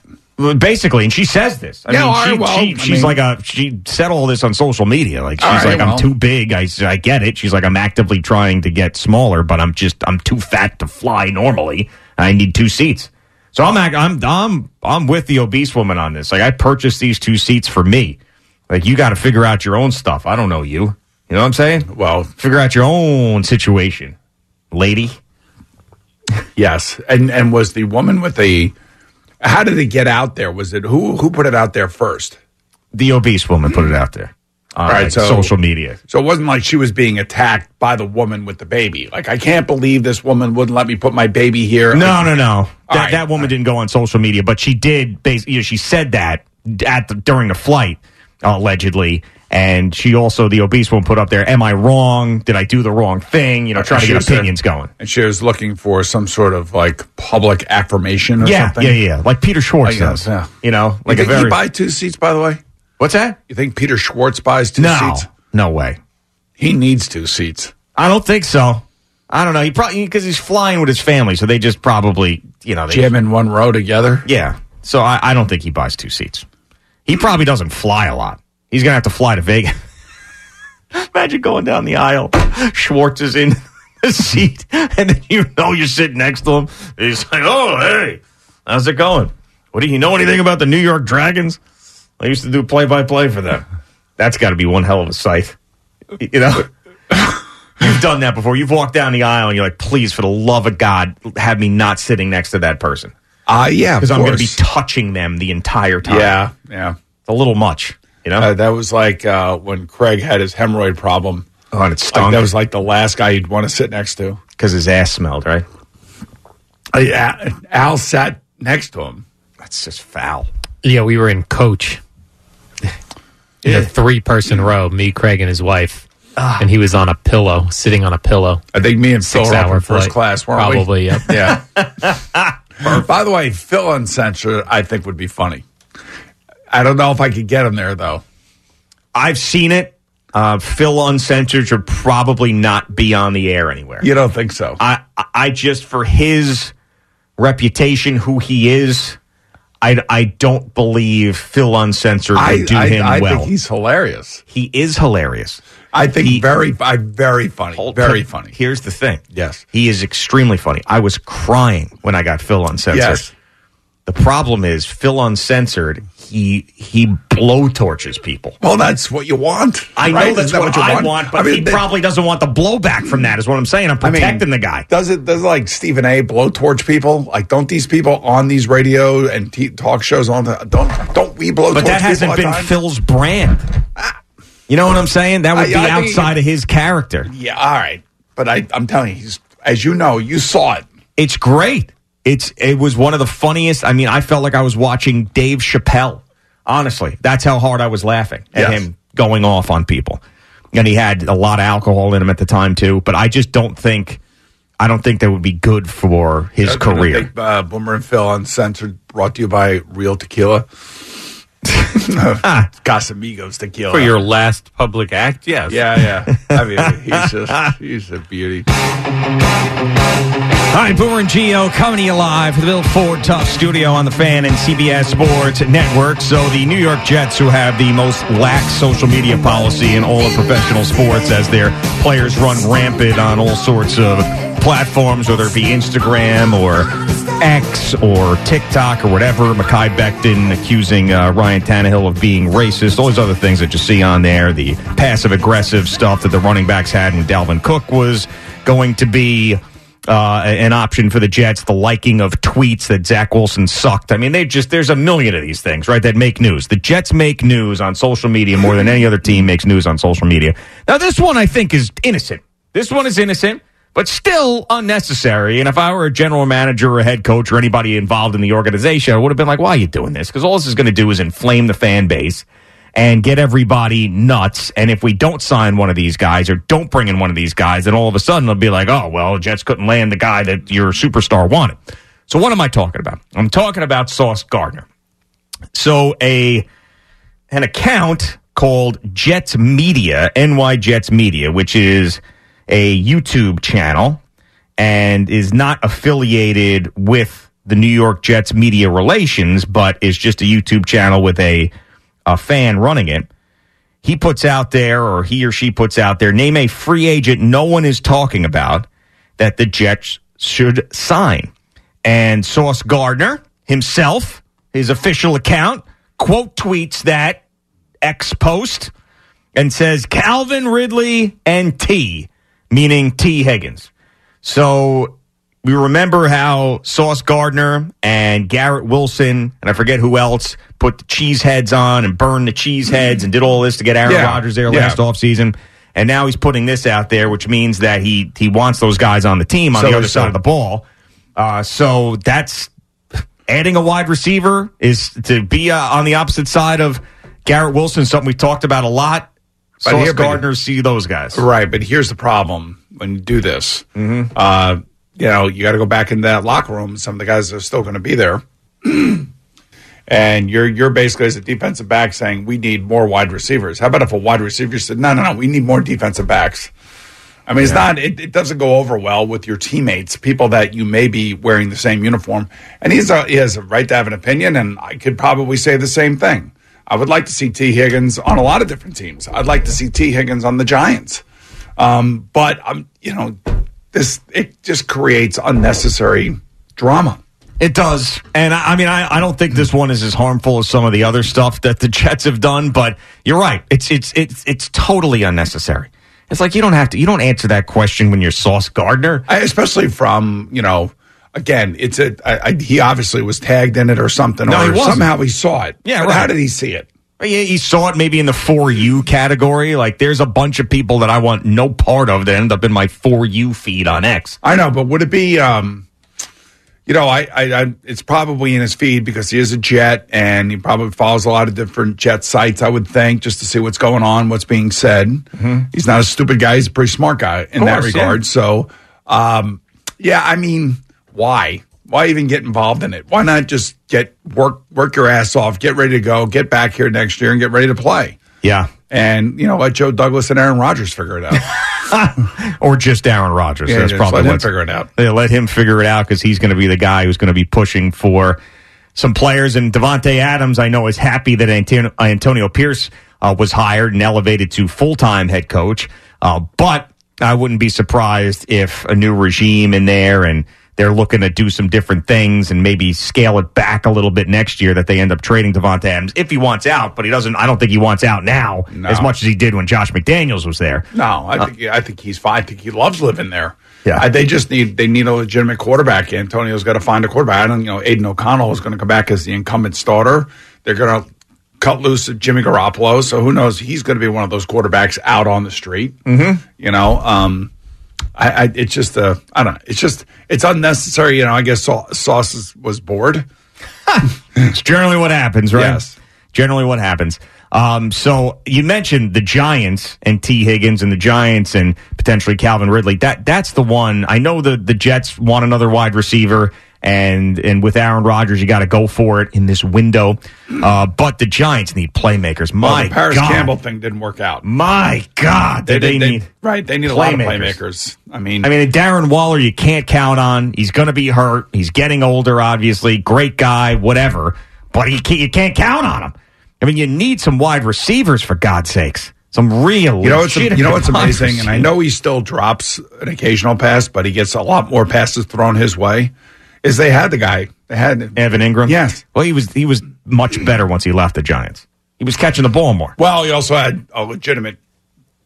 Basically, and she says this. I Yeah, mean, she, right, well, she- I she's mean- like a she said all this on social media. Like she's right, like, I'm too big. I I get it. She's like, I'm actively trying to get smaller, but I'm just I'm too fat to fly normally. I need two seats. So I'm I'm I'm I'm with the obese woman on this. Like I purchased these two seats for me. Like you got to figure out your own stuff. I don't know you. You know what I'm saying? Well, figure out your own situation, lady. Yes, and and was the woman with the? How did it get out there? Was it who who put it out there first? The obese woman put it out there. On, All right, like, so social media. So it wasn't like she was being attacked by the woman with the baby. Like I can't believe this woman wouldn't let me put my baby here. No, no, no. That, right, that woman didn't go on social media, but she did. Basically, you know, she said that at the, during the flight, allegedly, and she also the obese one put up there. Am I wrong? Did I do the wrong thing? You know, trying to get opinions going. And she was looking for some sort of like public affirmation or Yeah, something. yeah, yeah. Like Peter Schwartz guess, does. yeah. You know, like you a very he buy two seats, by the way? What's that? You think Peter Schwartz buys two no, seats? no way. He needs two seats. I don't think so. I don't know. He probably because he's flying with his family, so they just probably you know they Jam in one row together. Yeah. So I, I don't think he buys two seats. He probably doesn't fly a lot. He's gonna have to fly to Vegas. Imagine going down the aisle. Schwartz is in the seat, and then you know you're sitting next to him. He's like, "Oh, hey, how's it going? What do you know anything about the New York Dragons? I used to do play-by-play for them. That's got to be one hell of a sight. You know." You've done that before. You've walked down the aisle and you're like, please, for the love of God, have me not sitting next to that person. Uh, yeah, Because I'm going to be touching them the entire time. Yeah, yeah. It's a little much, you know? Uh, that was like uh, when Craig had his hemorrhoid problem. Oh, and it Like, stunk. that was like the last guy you'd want to sit next to. Because his ass smelled, right? Uh, Al sat next to him. That's just foul. Yeah, we were in coach in a three person row, me, Craig, and his wife. And he was on a pillow, sitting on a pillow. I think me and Phil Six were hour in first flight. class, weren't we? Probably, yep. Yeah. By the way, Phil Uncensored, I think would be funny. I don't know if I could get him there though. I've seen it. Uh, Phil Uncensored should probably not be on the air anywhere. You don't think so? I, I just, for his reputation, who he is, I, I don't believe Phil Uncensored would I, do I, him I well. think he's hilarious. he is hilarious. I think He- very, I, very funny. very But funny. Here's the thing. Yes. He is extremely funny. I was crying when I got Phil Uncensored. Yes. The problem is Phil Uncensored, he he blowtorches people. Well, that's what you want. I know right? that's Isn't that what, you I want, but I mean, he they- probably doesn't want the blowback from that. Is what I'm saying. I'm I mean, protecting the guy. Does it? Does like Stephen A. blowtorch people? Like, don't these people on these radio and t- talk shows on the don't don't we blowtorch? But that hasn't been? Phil's brand. Ah. You know what I'm saying? That would be I mean- outside of his character. Yeah, all right. But I, I'm telling you, he's, as you know, you saw it. It's great. It's it was one of the funniest. I mean, I felt like I was watching Dave Chappelle. Honestly, that's how hard I was laughing at Yes. him going off on people. And he had a lot of alcohol in him at the time too. But I just don't think, I don't think that would be good for his career. take, uh, Boomer and Phil Uncensored, brought to you by Real Tequila. Ah. Casamigos Tequila. For your last public act, yes. Yeah, yeah. I mean, he's just, he's a beauty. All right, Boomer and Gio coming to you live from the Bill Ford Tough Studio on the Fan and CBS Sports Network. So the New York Jets, who have the most lax social media policy in all of professional sports, as their players run rampant on all sorts of platforms, whether it be Instagram or X or TikTok or whatever. Makai Becton accusing uh, Ryan Tannehill of being racist. All these other things that you see on there. The passive aggressive stuff that the running backs had, and Dalvin Cook was going to be uh, an option for the Jets. The liking of tweets that Zach Wilson sucked. I mean, they just there's a million of these things, right? That make news. The Jets make news on social media more than any other team makes news on social media. Now, this one I think is innocent. This one is innocent, but still unnecessary. And if I were a general manager or a head coach or anybody involved in the organization, I would have been like, "Why are you doing this?" Because all this is going to do is inflame the fan base and get everybody nuts. And if we don't sign one of these guys or don't bring in one of these guys, then all of a sudden it'll be like, oh, well, Jets couldn't land the guy that your superstar wanted. So what am I talking about? I'm talking about Sauce Gardner. So a an account called Jets Media, NY Jets Media, which is a YouTube channel and is not affiliated with the New York Jets media relations, but is just a YouTube channel with a a fan running it. He puts out there, or he or she puts out there, name a free agent no one is talking about that the Jets should sign. And Sauce Gardner himself, his official account, quote tweets that X post and says Calvin Ridley and Tee, meaning Tee Higgins. So we remember how Sauce Gardner and Garrett Wilson and I forget who else put the cheese heads on and burned the cheese heads and did all this to get Aaron Yeah. Rodgers there Yeah. last offseason. And now he's putting this out there, which means that he he wants those guys on the team on So the other side of the ball. Uh, so that's adding a wide receiver is to be uh, on the opposite side of Garrett Wilson, something we talked about a lot. But Sauce here- Gardner, see those guys. Right, but here's the problem when you do this. Mm-hmm. Uh, you know, you got to go back into that locker room. Some of the guys are still going to be there, and you're you're basically as a defensive back saying we need more wide receivers. How about if a wide receiver said, no, no, no, we need more defensive backs. I mean, it's not. It, it doesn't go over well with your teammates, people that you may be wearing the same uniform. And he's a, he has a right to have an opinion, and I could probably say the same thing. I would like to see Tee Higgins on a lot of different teams. I'd like to see Tee Higgins on the Giants. Um, but um, you know, this it just creates unnecessary drama. It does. And I, I mean, I, I don't think this one is as harmful as some of the other stuff that the Jets have done, but you're right. It's, it's, it's, it's totally unnecessary. It's like you don't have to, you don't answer that question when you're Sauce Gardner. I, especially from you know, again, it's a I, I, he obviously was tagged in it or something, No, or he wasn't. somehow he saw it. Yeah, right. How did he see it? He, he saw it maybe in the for you category. Like there's a bunch of people that I want no part of that end up in my for you feed on X. I know, but would it be? um you know, I, I, I, it's probably in his feed because he is a Jet and he probably follows a lot of different Jet sites. I would think just to see what's going on, what's being said. He's not a stupid guy; he's a pretty smart guy in that Mm-hmm. yeah. regard. So, um, yeah, I mean, why? Why even get involved in it? Why not just get work work your ass off, get ready to go, get back here next year, and get ready to play? Yeah. And you know, let Joe Douglas and Aaron Rodgers figure it out. or just Aaron Rodgers. Yeah, That's probably let him figure it out. They let him figure it out because he's going to be the guy who's going to be pushing for some players. And Davante Adams, I know, is happy that Antonio, Antonio Pierce uh, was hired and elevated to full time head coach. Uh, but I wouldn't be surprised if a new regime in there and they're looking to do some different things and maybe scale it back a little bit next year that they end up trading Davante Adams if he wants out, but he doesn't. I don't think he wants out now No. as much as he did when Josh McDaniels was there. No, I think I think he's fine. I think he loves living there. Yeah. I, they just need they need a legitimate quarterback. Antonio's got to find a quarterback. I don't, you know, Aidan O'Connell is going to come back as the incumbent starter. They're going to cut loose Jimmy Garoppolo. So who knows? He's going to be one of those quarterbacks out on the street. Mm-hmm. You know, um, I, I it's just uh, I don't know. It's just it's unnecessary. You know, I guess Sau- Sauce is- was bored. It's generally what happens, right? Yes. Generally what happens. Um, so you mentioned the Giants and Tee Higgins and the Giants and potentially Calvin Ridley. That that's the one. I know the the Jets want another wide receiver, and and with Aaron Rodgers, you got to go for it in this window. Uh, but the Giants need playmakers. Well, My the Paris God. Campbell thing didn't work out. My God, They, they, they, need right. They need a lot of playmakers. I mean, I mean, Darren Waller, you can't count on. He's going to be hurt. He's getting older, obviously. Great guy, whatever. But he can't, you can't count on him. I mean, you need some wide receivers for God's sakes. Some real, You know legitimate you know what's amazing, and I know he still drops an occasional pass, but he gets a lot more passes thrown his way. Is they had the guy, they had Evan Engram. Yes. Well, he was he was much better once he left the Giants. He was catching the ball more. Well, he also had a legitimate,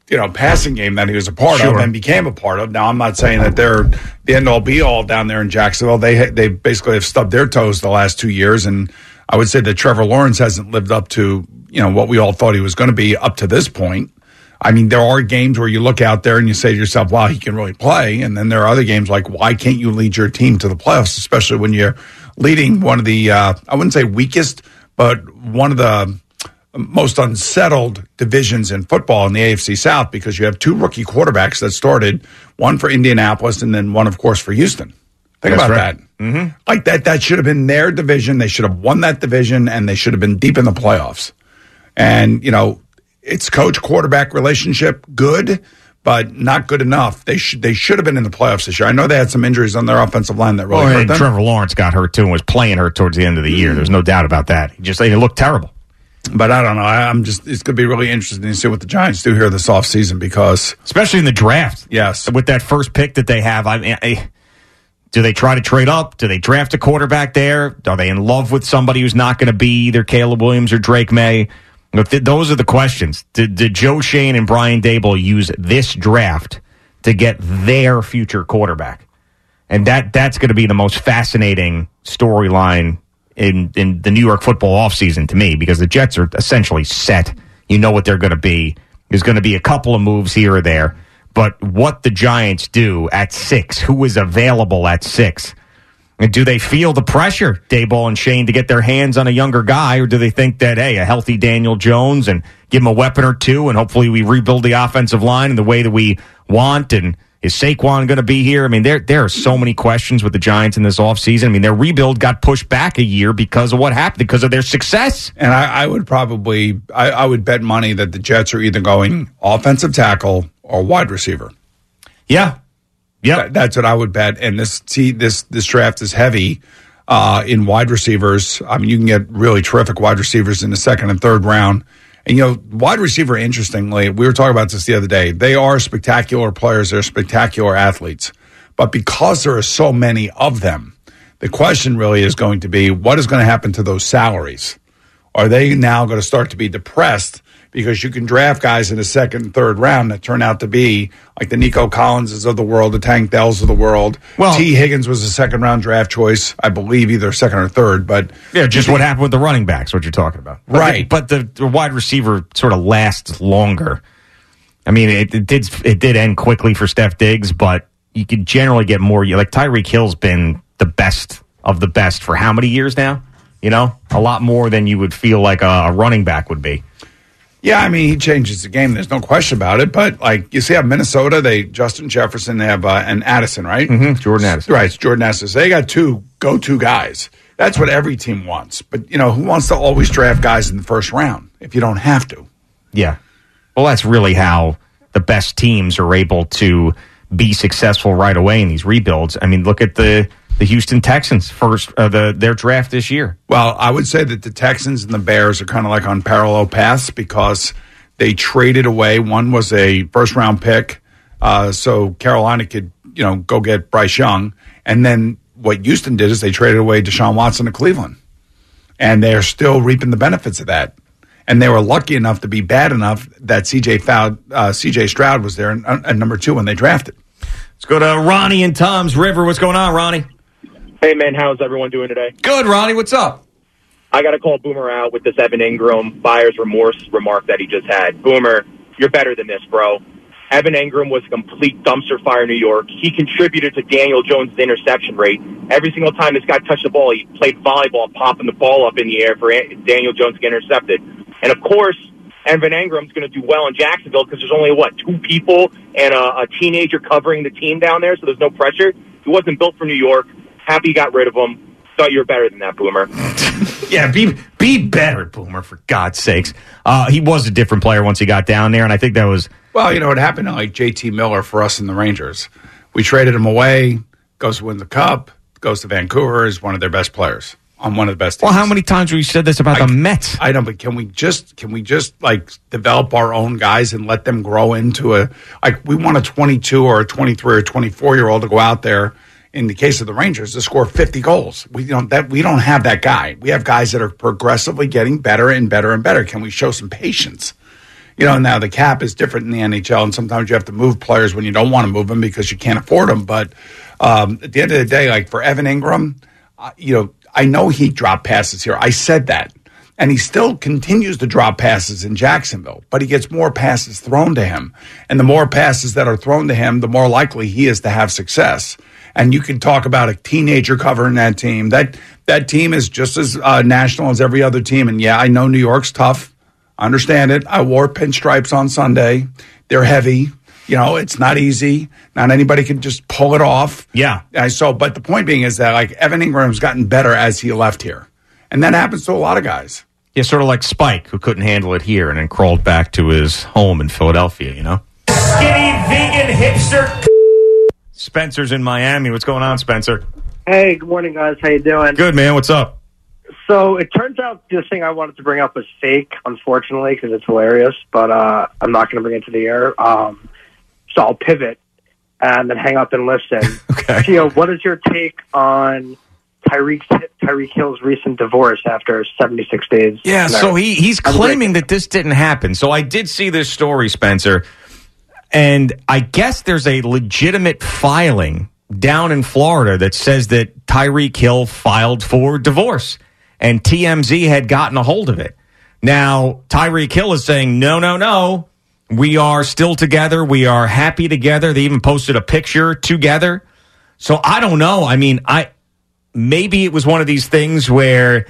you know, passing game that he was a part Sure. of and became a part of. Now, I'm not saying that they're the end all be all down there in Jacksonville. They they basically have stubbed their toes the last two years, and I would say that Trevor Lawrence hasn't lived up to you know what we all thought he was going to be up to this point. I mean, there are games where you look out there and you say to yourself, "Wow, he can really play," and then there are other games like, "Why can't you lead your team to the playoffs?" Especially when you're leading one of the uh, I wouldn't say weakest, but one of the most unsettled divisions in football in the AFC South because you have two rookie quarterbacks that started, one for Indianapolis and then one, of course, for Houston. Think That's about right. that. Mm-hmm. Like that, that should have been their division. They should have won that division and they should have been deep in the playoffs. And, you know, it's coach quarterback relationship good, but not good enough. They should they should have been in the playoffs this year. I know they had some injuries on their offensive line that really Well, hurt them. Trevor Lawrence got hurt too and was playing hurt towards the end of the year. Mm. There's no doubt about that. He just they looked terrible. But I don't know. I, I'm just it's going to be really interesting to see what the Giants do here this offseason because especially in the draft. Yes, with that first pick that they have, I mean, I, do they try to trade up? Do they draft a quarterback there? Are they in love with somebody who's not going to be either Caleb Williams or Drake Maye? Th- those are the questions. Did, did Joe Schoen and Brian Daboll use this draft to get their future quarterback? And that that's going to be the most fascinating storyline in in the New York football offseason to me because the Jets are essentially set. You know what they're going to be. There's going to be a couple of moves here or there, but what the Giants do at six, who is available at six, do they feel the pressure, Daboll and Schoen, to get their hands on a younger guy, or do they think that hey, a healthy Daniel Jones and give him a weapon or two, and hopefully we rebuild the offensive line in the way that we want and is Saquon going to be here? I mean, there there are so many questions with the Giants in this offseason. I mean, their rebuild got pushed back a year because of what happened, because of their success. And I, I would probably, I, I would bet money that the Jets are either going offensive tackle or wide receiver. Yeah, yeah, that's what I would bet. And this, see, this this draft is heavy uh, in wide receivers. I mean, you can get really terrific wide receivers in the second and third round. And you know, wide receiver. Interestingly, we were talking about this the other day. They are spectacular players. They're spectacular athletes. But because there are so many of them, the question really is going to be what is going to happen to those salaries? Are they now going to start to be depressed because you can draft guys in the second and third round that turn out to be like the Nico Collinses of the world, the Tank Dells of the world. Well- Tee Higgins was a second round draft choice, I believe, either second or third. But Yeah, just what happened with the running backs, what you're talking about. But Right. the- but the, the wide receiver sort of lasts longer. I mean, it, it did it did end quickly for Steph Diggs, but you could generally get more. Like Tyreek Hill's been the best of the best for how many years now? You know, a lot more than you would feel like a, a running back would be. Yeah, I mean, he changes the game. There's no question about it. But like you see, how Minnesota, they Justin Jefferson, they have uh, and Addison, right? Mm-hmm. Jordan Addison, right? It's Jordan Addison. So they got two go-to guys. That's what every team wants. But you know, who wants to always draft guys in the first round if you don't have to? Yeah. Well, that's really how the best teams are able to be successful right away in these rebuilds. I mean, look at the the Houston Texans first uh, the their draft this year. Well, I would say that the Texans and the Bears are kind of like on parallel paths because they traded away. One was a first round pick, uh, so Carolina could you know go get Bryce Young, and then what Houston did is they traded away Deshaun Watson to Cleveland, and they're still reaping the benefits of that. And they were lucky enough to be bad enough that CJ Foud, uh, CJ Stroud was there at number two when they drafted. Let's go to Ronnie and Toms River. What's going on, Ronnie? Hey, man, how's everyone doing today? Good, Ronnie. What's up? I got to call Boomer out with this Evan Engram buyer's remorse remark that he just had. Boomer, you're better than this, bro. Evan Engram was a complete dumpster fire in New York. He contributed to Daniel Jones' interception rate. Every single time this guy touched the ball, he played volleyball, popping the ball up in the air for Daniel Jones to get intercepted. And of course, Evan Engram's going to do well in Jacksonville because there's only, what, two people and a, a teenager covering the team down there, so there's no pressure. He wasn't built for New York. Happy you got rid of him. Thought you were better than that, Boomer. Yeah, be be better, Boomer, for God's sakes. Uh, he was a different player once he got down there, and I think that was. Well, you know what happened to like JT Miller for us in the Rangers. We traded him away, goes to win the cup, goes to Vancouver, is one of their best players on one of the best teams. Well, how many times have we said this about the Mets? I know, but can we just can we just like develop our own guys and let them grow into a like we want a 22 or a 23 or 24 year old to go out there in the case of the Rangers to score 50 goals. We don't that we don't have that guy. We have guys that are progressively getting better and better and better. Can we show some patience? You know, now the cap is different in the NHL, and sometimes you have to move players when you don't want to move them because you can't afford them. But um, at the end of the day, like for Evan Engram, uh, you know, I know he dropped passes here. I said that. And he still continues to drop passes in Jacksonville, but he gets more passes thrown to him. And the more passes that are thrown to him, the more likely he is to have success. And you can talk about a teenager covering that team. That that team is just as uh, national as every other team. And yeah, I know New York's tough. I understand it. I wore pinstripes on Sunday. They're heavy. You know, it's not easy. Not anybody can just pull it off. Yeah. I so, but the point being is that like Evan Engram's gotten better as he left here, and that happens to a lot of guys. Yeah, sort of like Spike, who couldn't handle it here and then crawled back to his home in Philadelphia, you know? Skinny vegan hipster. Spencer's in Miami. What's going on, Spencer? Hey, good morning, guys. How you doing? Good, man. What's up? So it turns out this thing I wanted to bring up was fake, unfortunately, because it's hilarious. But uh, I'm not going to bring it to the air. Um, so I'll pivot um, and then hang up and listen. okay. Gio, what is your take on Tyreek Tyreek Hill's recent divorce after 76 days? Yeah, so he, he's claiming that this didn't happen. So I did see this story, Spencer, and I guess there's a legitimate filing down in Florida that says that Tyreek Hill filed for divorce, and TMZ had gotten a hold of it. Now, Tyreek Hill is saying, no, no, no. We are still together. We are happy together. They even posted a picture together. So I don't know. I mean, I maybe it was one of these things where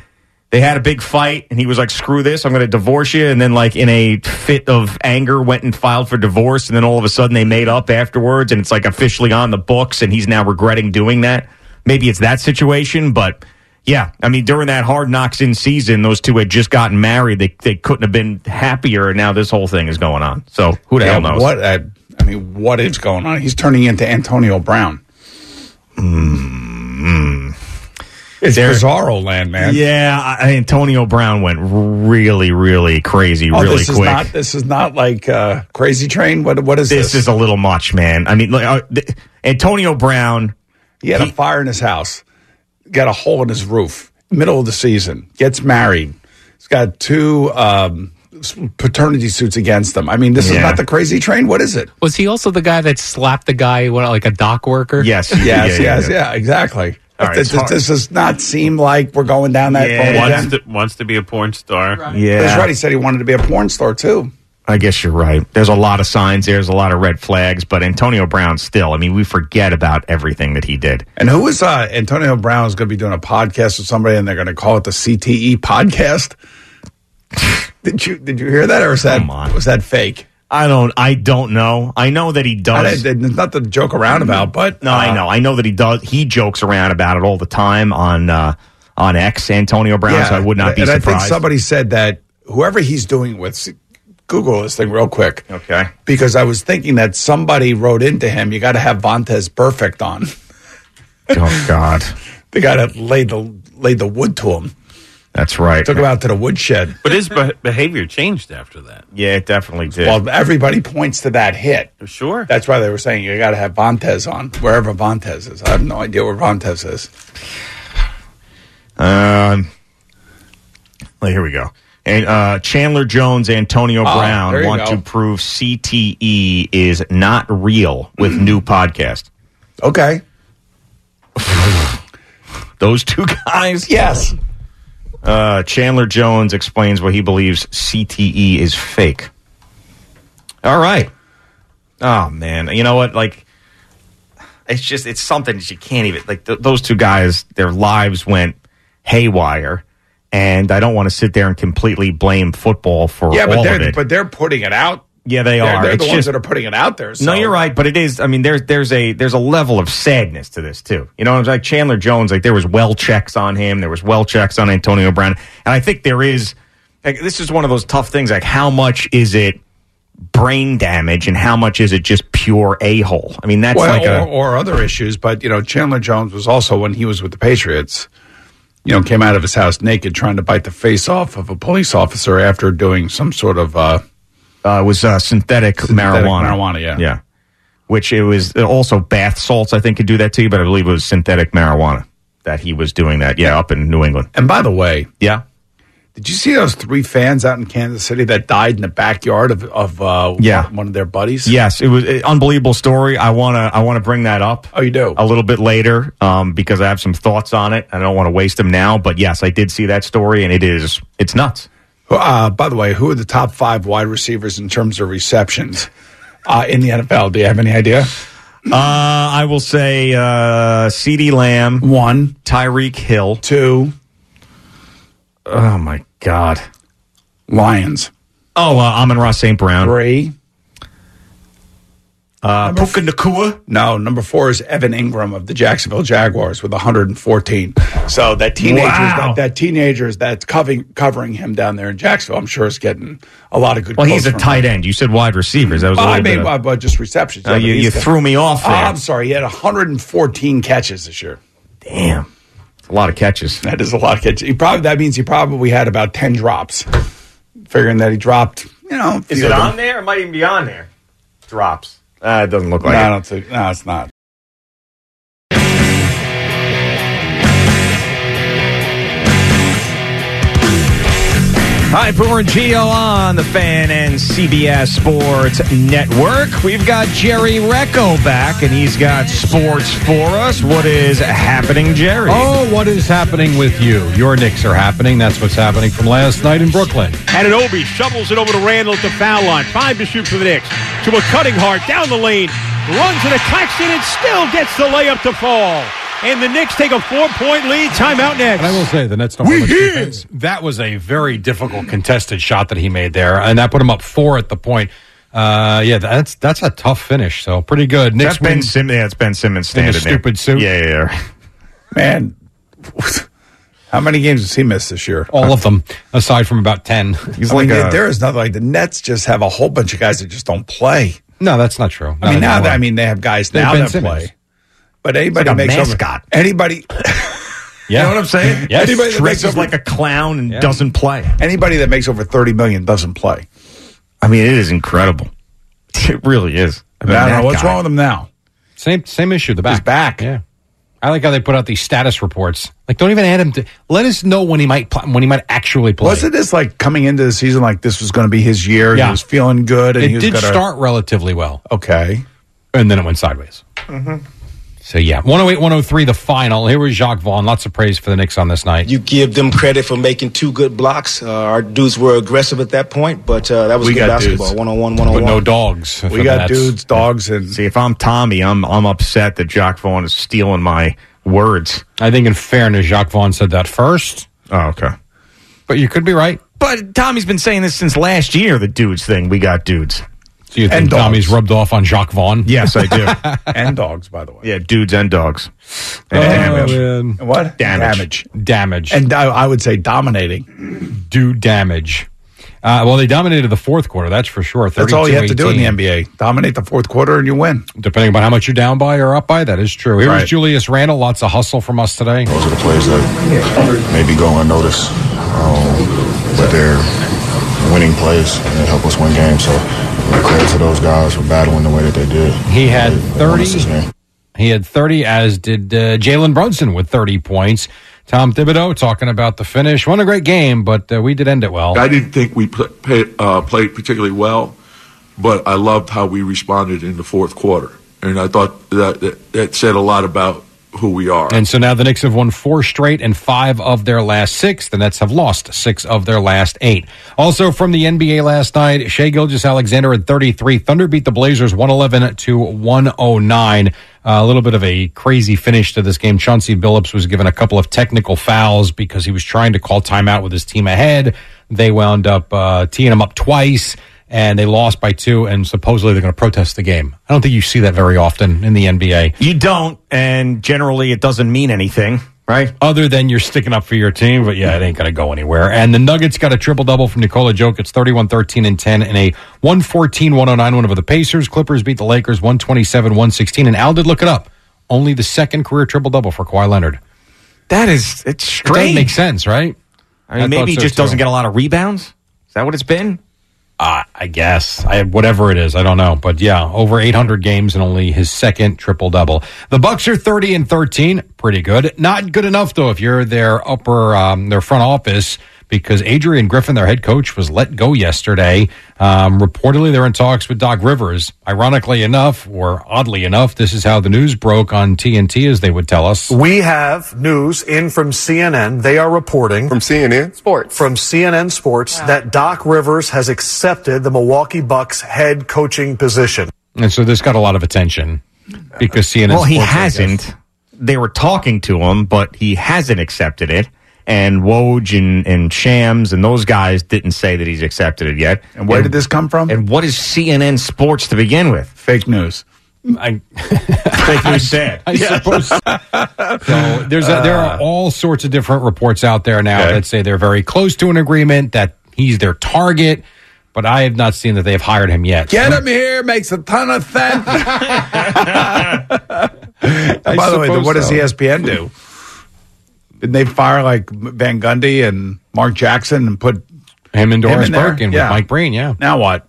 they had a big fight and he was like, screw this, I'm going to divorce you. And then, like, in a fit of anger, went and filed for divorce. And then all of a sudden they made up afterwards and it's like officially on the books and he's now regretting doing that. Maybe it's that situation, but yeah, I mean, during that hard knocks in season, those two had just gotten married. They, they couldn't have been happier. And now this whole thing is going on. So who the Yeah, hell knows? What? uh, I mean, what is going on? He's turning into Antonio Brown. It's There- bizarro land, man. Yeah, I, Antonio Brown went really, really crazy, Oh, really this quick. is not. This is not like uh, Crazy Train. What? What is this this? is a little much, man. I mean, like, uh, th- Antonio Brown. He had a fire in his house. Got a hole in his roof. Middle of the season. Gets married. He's got two um, paternity suits against him. I mean, this is not the Crazy Train. What is it? Was he also the guy that slapped the guy, what, like a dock worker? Yes, Yes, yes, yeah, exactly. All right, this, this does not seem like we're going down that road wants to, wants to be a porn star. Yeah. That's right. He said he wanted to be a porn star too. I guess you're right. There's a lot of signs. There's a lot of red flags, but Antonio Brown still. I mean, we forget about everything that he did. And who is uh, Antonio Brown is going to be doing a podcast with somebody, and they're going to call it the CTE podcast. did you did you hear that, or was that was that fake? I don't. I don't know. I know that he does. I, it's not to joke around about, but No, I uh, know. I know that he does. He jokes around about it all the time on uh, on X. Antonio Brown. so I would not be and surprised. I think somebody said that whoever he's doing with, Google this thing real quick. Okay. Because I was thinking that somebody wrote into him, you got to have Vontaze Burfict on. oh God. They got to lay the lay the wood to him. That's right. Took him out to the woodshed. But his be- behavior changed after that. Yeah, it definitely did. Well, everybody points to that hit. Sure. That's why they were saying you got to have Vontaze on wherever Vontaze is. I have no idea where Vontaze is. Um, well, here we go. And uh, Chandler Jones, Antonio Oh, Brown want go. to prove CTE is not real with new podcast. Okay. Those two guys? Yes. Uh, Chandler Jones explains why he believes CTE is fake. All right. Oh, man. You know what? Like, it's just, it's something that you can't even, like, th- those two guys, their lives went haywire. And I don't want to sit there and completely blame football for Yeah, but they're but they're putting it out. yeah, they They're, are. they're it's the ones just, that are putting it out there. So. no, you're right, but it is. I mean, there's there's a there's a level of sadness to this too. You know, what I'm like Chandler Jones. Like there was well checks on him. There was well checks on Antonio Brown, and I think there is. Like this is one of those tough things. Like how much is it brain damage, and how much is it just pure a hole? I mean, that's well, like or, a or other issues. But you know, Chandler Jones was also when he was with the Patriots. You know, came out of his house naked, trying to bite the face off of a police officer after doing some sort of uh, uh, it was uh, synthetic, marijuana. marijuana, yeah. yeah. Which it was also bath salts. I think could do that to you, but I believe it was synthetic marijuana that he was doing that. Yeah, up in New England. And by the way, yeah, did you see those three fans out in Kansas City that died in the backyard of of uh, Yeah. one of their buddies? Yes, it was an unbelievable story. I want to I want to bring that up. Oh, you do a little bit later um, because I have some thoughts on it. I don't want to waste them now, but yes, I did see that story, and it is it's nuts. Uh, by the way, who are the top five wide receivers in terms of receptions uh, in the NFL? Do you have any idea? Uh, I will say uh, CeeDee Lamb, one, Tyreek Hill, two. Oh my God, Lions. Oh, uh, Amon-Ra St. Brown, three. Uh, Puka Nacua. No, number four is Evan Engram of the Jacksonville Jaguars with 114. So that teenagers, Wow. that, that teenagers that's covering covering him down there in Jacksonville, I'm sure is getting a lot of good. Well, he's a tight him. end. You said wide receivers. That was Well, I mean, of- well, just receptions. Uh, Yeah, you- you threw me off Oh. I'm sorry. He had 114 catches this year. Damn, a lot of catches. That is a lot of catches. He probably that means he probably had about 10 drops. Figuring that he dropped, you know. Is it on there? It might even be on there. Drops. Uh, it doesn't look No, like I don't think. No, it's not. Hi, Boomer and Gio on the Fan and CBS Sports Network. We've got Jerry Recco back, and he's got sports for us. What is happening, Jerry? Oh, what is happening with you? Your Knicks are happening. That's what's happening from last night in Brooklyn. And Anunoby shovels it over to Randle at the foul line. Five to shoot for the Knicks. To a cutting Hart down the lane. Runs into Claxton and still gets the layup to fall. And the Knicks take a four-point lead. Timeout next. And I will say the Nets don't. We here. defense. That was a very difficult contested shot that he made there, and that put him up four at the point. Uh, yeah, that's that's a tough finish. So pretty good. Knicks That's Ben win. Simmons. Yeah, it's Ben Simmons standing In the standing there. stupid suit. Yeah, yeah, yeah. Man, how many games has he missed this year? All of them, aside from about ten. I mean, there- there is nothing like the Nets just have a whole bunch of guys that just don't play. No, that's not true. I mean, now that, I mean they have guys now that Simmons. play. But anybody like a makes mascot. over anybody. Yeah. You know what I'm saying? Yes. Anybody that makes Dresses over like a clown and Yeah. doesn't play. anybody that makes over thirty million doesn't play. I mean, it is incredible. It really is. I, mean, I don't know what's wrong with him now. Same same issue. The back. He's back. Yeah. I like how they put out these status reports. Like, don't even add him to. Let us know when he might pl- when he might actually play. Wasn't this like coming into the season like this was going to be his year? Yeah. He was feeling good. And it he was did gonna, start relatively well, Okay. and then it went sideways. Mm-hmm. So yeah, 108, 103, the final. Here was Jacque Vaughn. Lots of praise for the Knicks on this night. You give them credit for making two good blocks. Uh, our dudes were aggressive at that point, but uh, that was We good got basketball. dudes. One on one, one on But one. no dogs. We got Nets. dudes, dogs, and See, if I'm Tommy, I'm I'm upset that Jacque Vaughn is stealing my words. I think, in fairness, Jacque Vaughn said that first, Oh, okay. but you could be right. But Tommy's been saying this since last year. The dudes thing. We got dudes. So you think And dogs. Tommy's rubbed off on Jacque Vaughn? Yes, I do. and dogs, by the way. yeah, dudes and dogs. And Oh, damage. man. What Damage. Damage. And I, I would say dominating. do damage. Uh, well, they dominated the fourth quarter. That's for sure. That's all you have to do in the 32-18. NBA. Dominate the fourth quarter and you win. Depending on how much you're down by or up by, that is true. Here's Right. Julius Randle. Lots of hustle from us today. Those are the plays that maybe go unnoticed. um, but they're winning plays and they help us win games. So credit to those guys for battling the way that they did. He had They won us this 30. game. He had 30, as did uh, Jalen Brunson with 30 points. Tom Thibodeau talking about the finish. Won a great game, but uh, we did end it well. I didn't think we pl- pay, uh, played particularly well, but I loved how we responded in the fourth quarter, and I thought that that, that said a lot about who we are. And so now the Knicks have won four straight and five of their last six. The Nets have lost six of their last eight. Also from the NBA last night, Shai Gilgeous-Alexander at 33. Thunder beat the Blazers 111 to 109. Uh, a little bit of a crazy finish to this game. Chauncey Billups was given a couple of technical fouls because he was trying to call timeout with his team ahead. They wound up uh, teeing him up twice. And they lost by two, and supposedly they're going to protest the game. I don't think you see that very often in the NBA. You don't, and generally it doesn't mean anything, right? Other than you're sticking up for your team, but yeah, it ain't going to go anywhere. And the Nuggets got a triple double from Nikola Jokic, 31 13 and 10, and a 114 109 win over the Pacers. Clippers beat the Lakers 127 116. And Al did look it up. Only the second career triple double for Kawhi Leonard. That is, it's strange. It doesn't make sense, right? I mean, maybe he just doesn't get a lot of rebounds. Is that what it's been? Uh, I guess. I, whatever it is, I don't know. But yeah, over 800 games and only his second triple double. The Bucks are 30 and 13. Pretty good. Not good enough, though, if you're their upper, um, their front office, because Adrian Griffin, their head coach, was let go yesterday. Um, reportedly, they're in talks with Doc Rivers. Ironically enough, or oddly enough, this is how the news broke on TNT, as they would tell us. We have news in from CNN. They are reporting from CNN Sports. From CNN Sports that Doc Rivers has accepted the Milwaukee Bucks head coaching position. And so this got a lot of attention because CNN. well, he Sports, I guess. hasn't. They were talking to him, but he hasn't accepted it. And Woj and, and Shams and those guys didn't say that he's accepted it yet. And where did this come from? And what is CNN Sports to begin with? Fake news. I, Fake news said. I suppose. so there's a, uh. there are all sorts of different reports out there now Okay. that say they're very close to an agreement that he's their target, but I have not seen that they have hired him yet. Get him here makes a ton of sense. By the way, suppose what does E. ESPN do? Didn't they fire like Van Gundy and Mark Jackson and put him and Doris in there? Burke and Yeah. with Mike Breen. Yeah. Now what?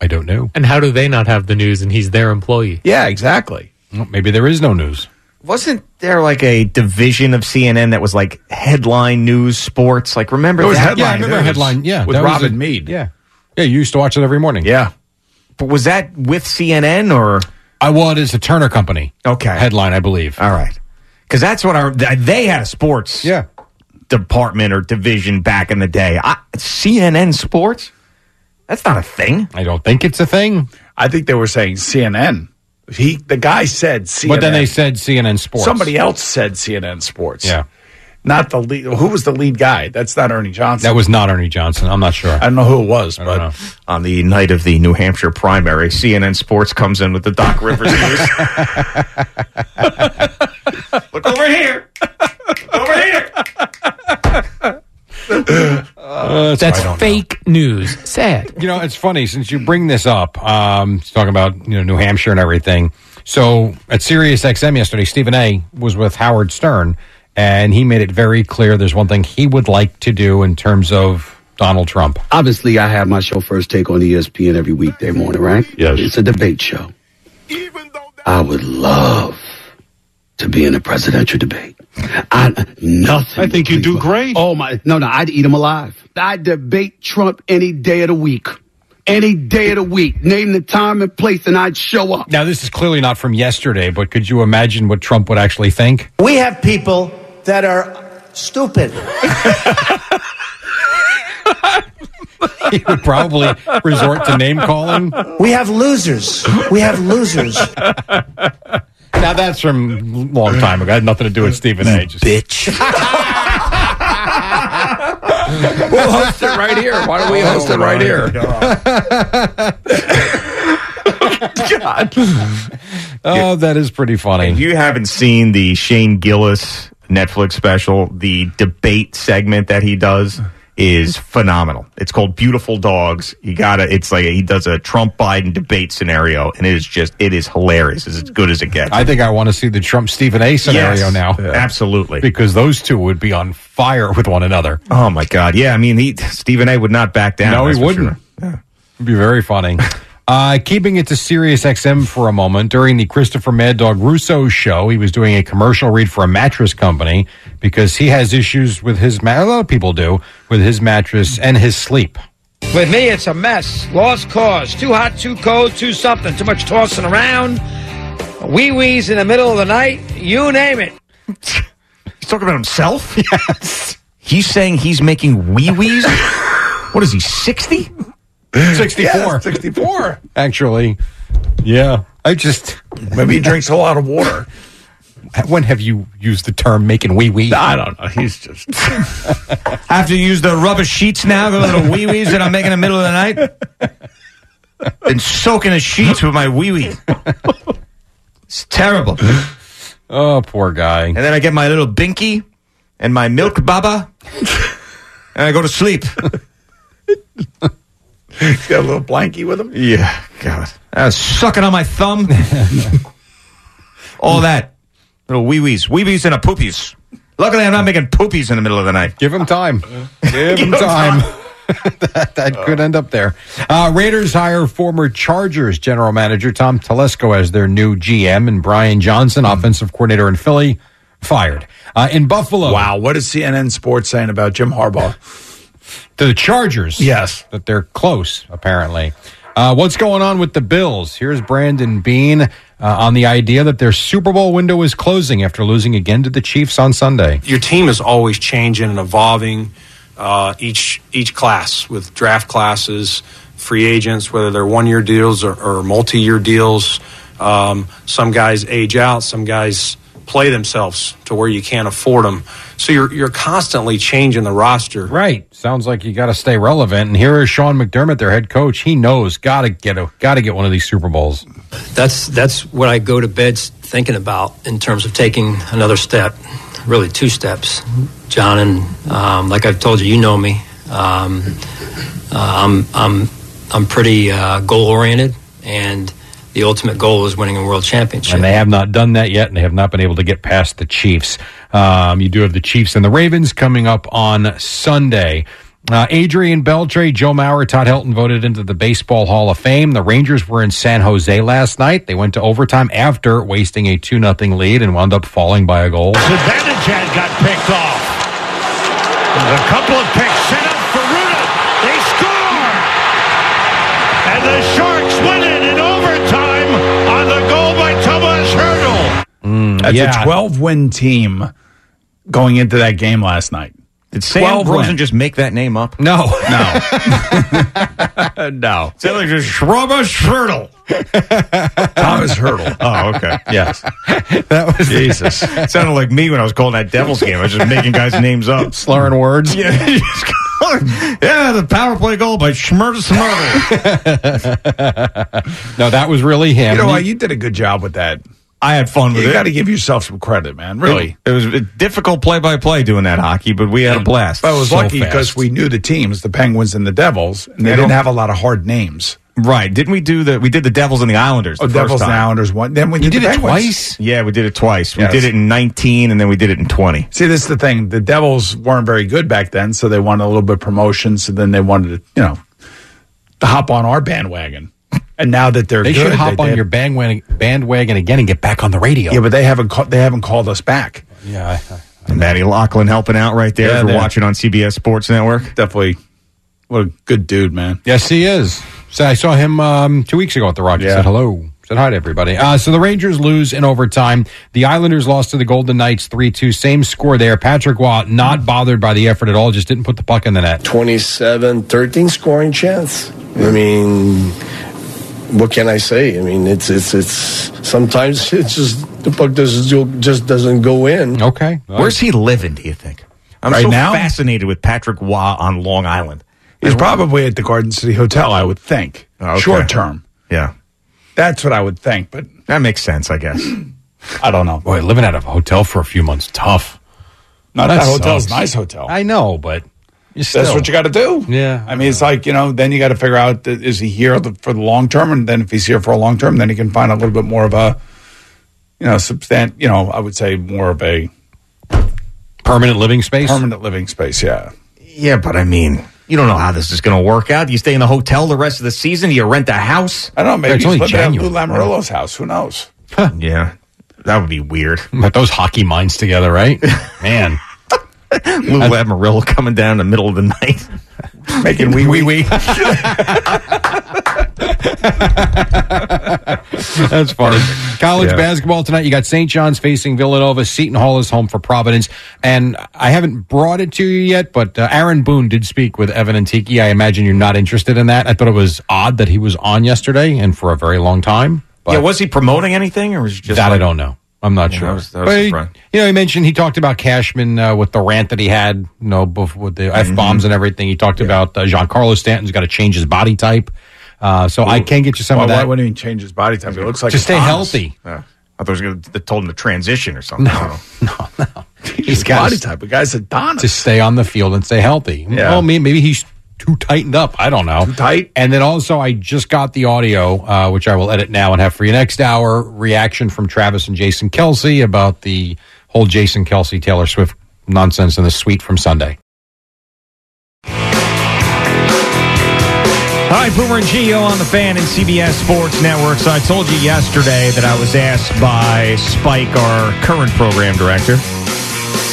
I don't know. And how do they not have the news and he's their employee? Yeah, exactly. Well, maybe there is no news. Wasn't there like a division of CNN that was like headline news sports? Like, remember It was that? headline Yeah, I remember news headline. Yeah, with that Robin a- Meade. Yeah, yeah. You used to watch it every morning. Yeah. But was that with CNN or? I well, it is a Turner Company Okay. headline, I believe. All right. Because that's what our they had a sports Yeah. department or division back in the day. I, CNN Sports. That's not a thing. I don't think it's a thing, I think they were saying CNN. He, the guy said CNN. but then they said CNN Sports. somebody else said CNN Sports. Yeah, not the lead. Who was the lead guy? That's not Ernie Johnson. that was not Ernie Johnson. I'm not sure. I don't know who it was, I but know. On the night of the New Hampshire primary, CNN Sports comes in with the Doc Rivers news. Look over here. over here. Uh, That's I don't know. fake news. Sad. You know, it's funny since you bring this up. Um, talking about you know New Hampshire and everything. So at Sirius XM yesterday, Stephen A. was with Howard Stern, and he made it very clear there's one thing he would like to do in terms of Donald Trump. Obviously, I have my show First Take on ESPN every weekday morning, right? Yes. It's a debate show. Even though I would love to be in a presidential debate. I nothing. I think you do great. Oh my! No, no, I'd eat him alive. I'd debate Trump any day of the week. Any day of the week. Name the time and place, and I'd show up. Now, this is clearly not from yesterday, but could you imagine what Trump would actually think? We have people that are stupid. He would probably resort to name calling. We have losers. We have losers. Now that's from a long time ago. Had nothing to do with Stephen A. Just Bitch. we'll host it right here. Why don't we oh, host it right here? God. Oh, that is pretty funny. If you haven't seen the Shane Gillis Netflix special, the debate segment that he does, is phenomenal. It's called Beautiful Dogs. You gotta. It's like he does a Trump Biden debate scenario, and it is just it is hilarious. It's as good as it gets. I think I want to see the Trump Stephen A scenario Yes, now. absolutely. Because those two would be on fire with one another. Oh my God! Yeah, I mean, he Stephen A. would not back down. no, he wouldn't. sure. It'd be very funny. Uh, keeping it to Sirius XM for a moment, during the Christopher Mad Dog Russo show, he was doing a commercial read for a mattress company because he has issues with his, ma- a lot of people do, with his mattress and his sleep. With me, it's a mess. Lost cause. Too hot, too cold, too something. Too much tossing around. Wee wees in the middle of the night. You name it. He's talking about himself. Yes. He's saying he's making wee wees. what is he? Sixty? 64. Yeah, 64. Actually, yeah. I just. Maybe he drinks a lot of water. When have you used the term making wee wee? I don't know. He's just. I Have to use the rubber sheets now, the little wee wees that I'm making in the middle of the night. Been soaking the sheets with my wee wee. It's terrible. Oh, poor guy. And then I get my little binky and my milk baba, and I go to sleep. He's got a little blankie with him. Yeah, God. I was sucking on my thumb. All that. Little wee wees. Wee wees and a poopies. Luckily, I'm not making poopies in the middle of the night. Give him time. Give him time. that that could end up there. Uh, Raiders hire former Chargers general manager Tom Telesco as their new GM, and Brian Johnson, offensive coordinator in Philly, fired. Uh, in Buffalo, Wow, what is CNN Sports saying about Jim Harbaugh? To the Chargers. Yes. that they're close. Apparently, uh, what's going on with the Bills? Here's Brandon Beane uh, on the idea that their Super Bowl window is closing after losing again to the Chiefs on Sunday. your team is always changing and evolving uh, each each class with draft classes, free agents, whether they're one year deals or, or multi year deals. Um, some guys age out, some guys play themselves to where you can't afford them. So you're you're constantly changing the roster. Right. Sounds like you got to stay relevant. And here is Sean McDermott, their head coach. He knows got to get a got to get one of these Super Bowls. that's that's what I go to bed thinking about in terms of taking another step, really two steps, John. And um, like I've told you, you know me. Um, uh, I'm I'm I'm pretty uh, goal oriented, and the ultimate goal is winning a world championship. And they have not done that yet, and they have not been able to get past the Chiefs. Um, you do have the Chiefs and the Ravens coming up on Sunday. Uh, Adrian Beltre, Joe Mauer, Todd Helton voted into the Baseball Hall of Fame. The Rangers were in San Jose last night. They went to overtime after wasting a 2 0 lead and wound up falling by a goal. Zibanejad got picked off. There's a couple of picks That's yeah. a 12 win team going into that game last night. Did Sam 12 Rosen win. just make that name up? No. No. no. Sounds like just Schroba Schurtle. Thomas Hertl. Oh, okay. Yes. that was Jesus. It sounded like me when I was calling that Devils game. I was just making guys' names up. Slurring words. Yeah, yeah, the power play goal by Schmurda Smurda. No, that was really him. You know what? You did a good job with that. I had fun with it. You it. got to give yourself some credit, man. Really. It was a difficult play by play doing that hockey, but we had a blast. But I was So lucky because we knew the teams, the Penguins and the Devils, and they They didn't have a lot of hard names. Right. Didn't we do the we did the Devils and the Islanders? Oh, Devils first and. Islanders one. Then we You did, did the it twice? Yeah, we did it twice. Yes. We did it in 19 and then we did it in 20. See, this is the thing. The Devils weren't very good back then, so they wanted a little bit of promotion. So then they wanted to, you know, to hop on our bandwagon. And now that they're They good, should hop they- on they- your bandwagon, bandwagon again and get back on the radio. Yeah, but they haven't ca- they haven't called us back. Yeah. And Matty Lachlan helping out right there. Yeah, if we're watching on CBS Sports Network. Definitely, what a good dude, man. Yes, he is. So I saw him um, two weeks ago at the Rogers. Yeah. Said hello. Said hi to everybody. Uh, so the Rangers lose in overtime. The Islanders lost to the Golden Knights 3 2. Same score there. Patrick Roy not bothered by the effort at all, just didn't put the puck in the net. 27 13 scoring chance. I mean, what can I say? I mean, it's it's it's sometimes it's just the puck doesn't just doesn't go in. Okay. Where's he living, do you think? I'm Right so now? fascinated with Patrick Roy on Long Island. He's probably at the Garden City Hotel, I would think. Oh, okay. Short term. Yeah. That's what I would think, but That makes sense, I guess. I don't know. Boy, living at a hotel for a few months, tough. Not That that, hotel's nice hotel. I know, but That's what you got to do. Yeah. I mean, it's like, you know, then you got to figure out is he here for the long term? And then if he's here for a long term, then he can find a little bit more of a, you know, substant, you know, I would say more of a permanent living space. Permanent living space, yeah. Yeah, but I mean, you don't know how this is going to work out. Do you stay in the hotel the rest of the season? Do you rent a house? I don't know. Maybe he's living at Lou Lamoriello's house. Who knows? yeah, that would be weird. But those hockey minds together, right? Man. Lou Lamoriello coming down in the middle of the night. Making wee wee wee. That's funny. College Yeah. basketball tonight. You got St. John's facing Villanova. Seton Hall is home for Providence. And I haven't brought it to you yet, but uh, Aaron Boone did speak with Evan and Tiki. I imagine you're not interested in that. I thought it was odd that he was on yesterday and for a very long time. yeah, was he promoting anything, or was it just that I don't know. I'm not Yeah, sure. that was- that was But he- you know, he mentioned he talked about Cashman uh, with the rant that he had, you know, bef- with the f bombs Mm-hmm. and everything. He talked about uh, Giancarlo Stanton's got to change his body type. Uh, so I can get you some Why, of why that wouldn't he change his body type? It looks like to stay Adonis. healthy. Yeah. I thought it was going to told him to transition or something. No, no, He's got got body type. The guy's Adonis. to stay on the field and stay healthy. Yeah. Well, maybe, maybe he's too tightened up. I don't know. Too tight. And then also, I just got the audio, uh, which I will edit now and have for you next hour. Reaction from Travis and Jason Kelce about the whole Jason Kelce Taylor Swift nonsense in the suite from Sunday. Hi, Boomer and Gio on the fan and CBS Sports Network. So I told you yesterday that I was asked by Spike, our current program director,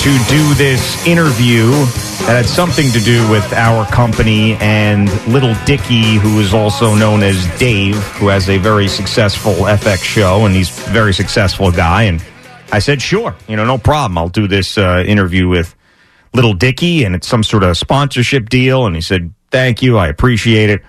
to do this interview that had something to do with our company and Little Dicky, who is also known as Dave, who has a very successful FX show, and he's a very successful guy. And I said, sure, you know, no problem. I'll do this uh, interview with Little Dicky, and it's some sort of sponsorship deal. And he said, thank you, I appreciate it.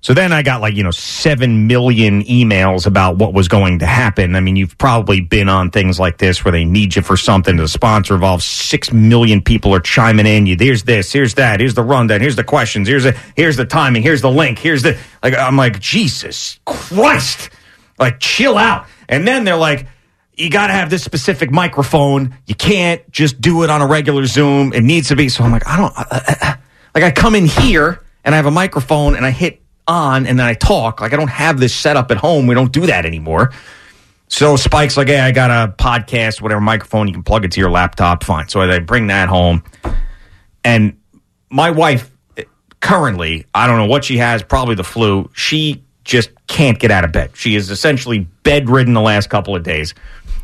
So then I got like, you know, 7 million emails about what was going to happen. I mean, you've probably been on things like this where they need you for something. The sponsor involves 6 million people are chiming in. You, here's this, here's that, here's the rundown, here's the questions, here's the, here's the timing, here's the link, here's the, like, I'm like, Jesus Christ. Like, chill out. And then they're like, you got to have this specific microphone. You can't just do it on a regular Zoom. It needs to be. So I'm like, I don't, I, I, like, I come in here and I have a microphone and I hit on and then I talk. Like, I don't have this set up at home. We don't do that anymore. So Spike's like, hey, I got a podcast, whatever microphone. You can plug it to your laptop. Fine. So I bring that home. And my wife, currently, I don't know what she has, probably the flu. She just can't get out of bed. She is essentially bedridden the last couple of days.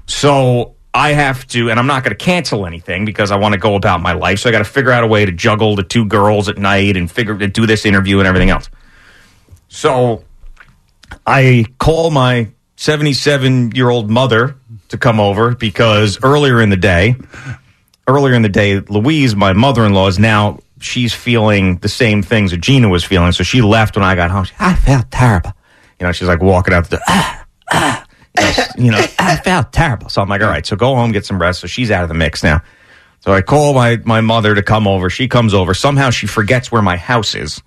So I have to, and I'm not going to cancel anything because I want to go about my life. So I got to figure out a way to juggle the two girls at night and figure to do this interview and everything else. So I call my 77 year old mother to come over because earlier in the day, earlier in the day, Louise, my mother in law, is now she's feeling the same things that Gina was feeling. So she left when I got home. She, I felt terrible. You know, she's like walking out the door. Ah, ah. you know, I felt terrible. So I'm like, all right, so go home, get some rest. So she's out of the mix now. So I call my, my mother to come over. She comes over. Somehow she forgets where my house is.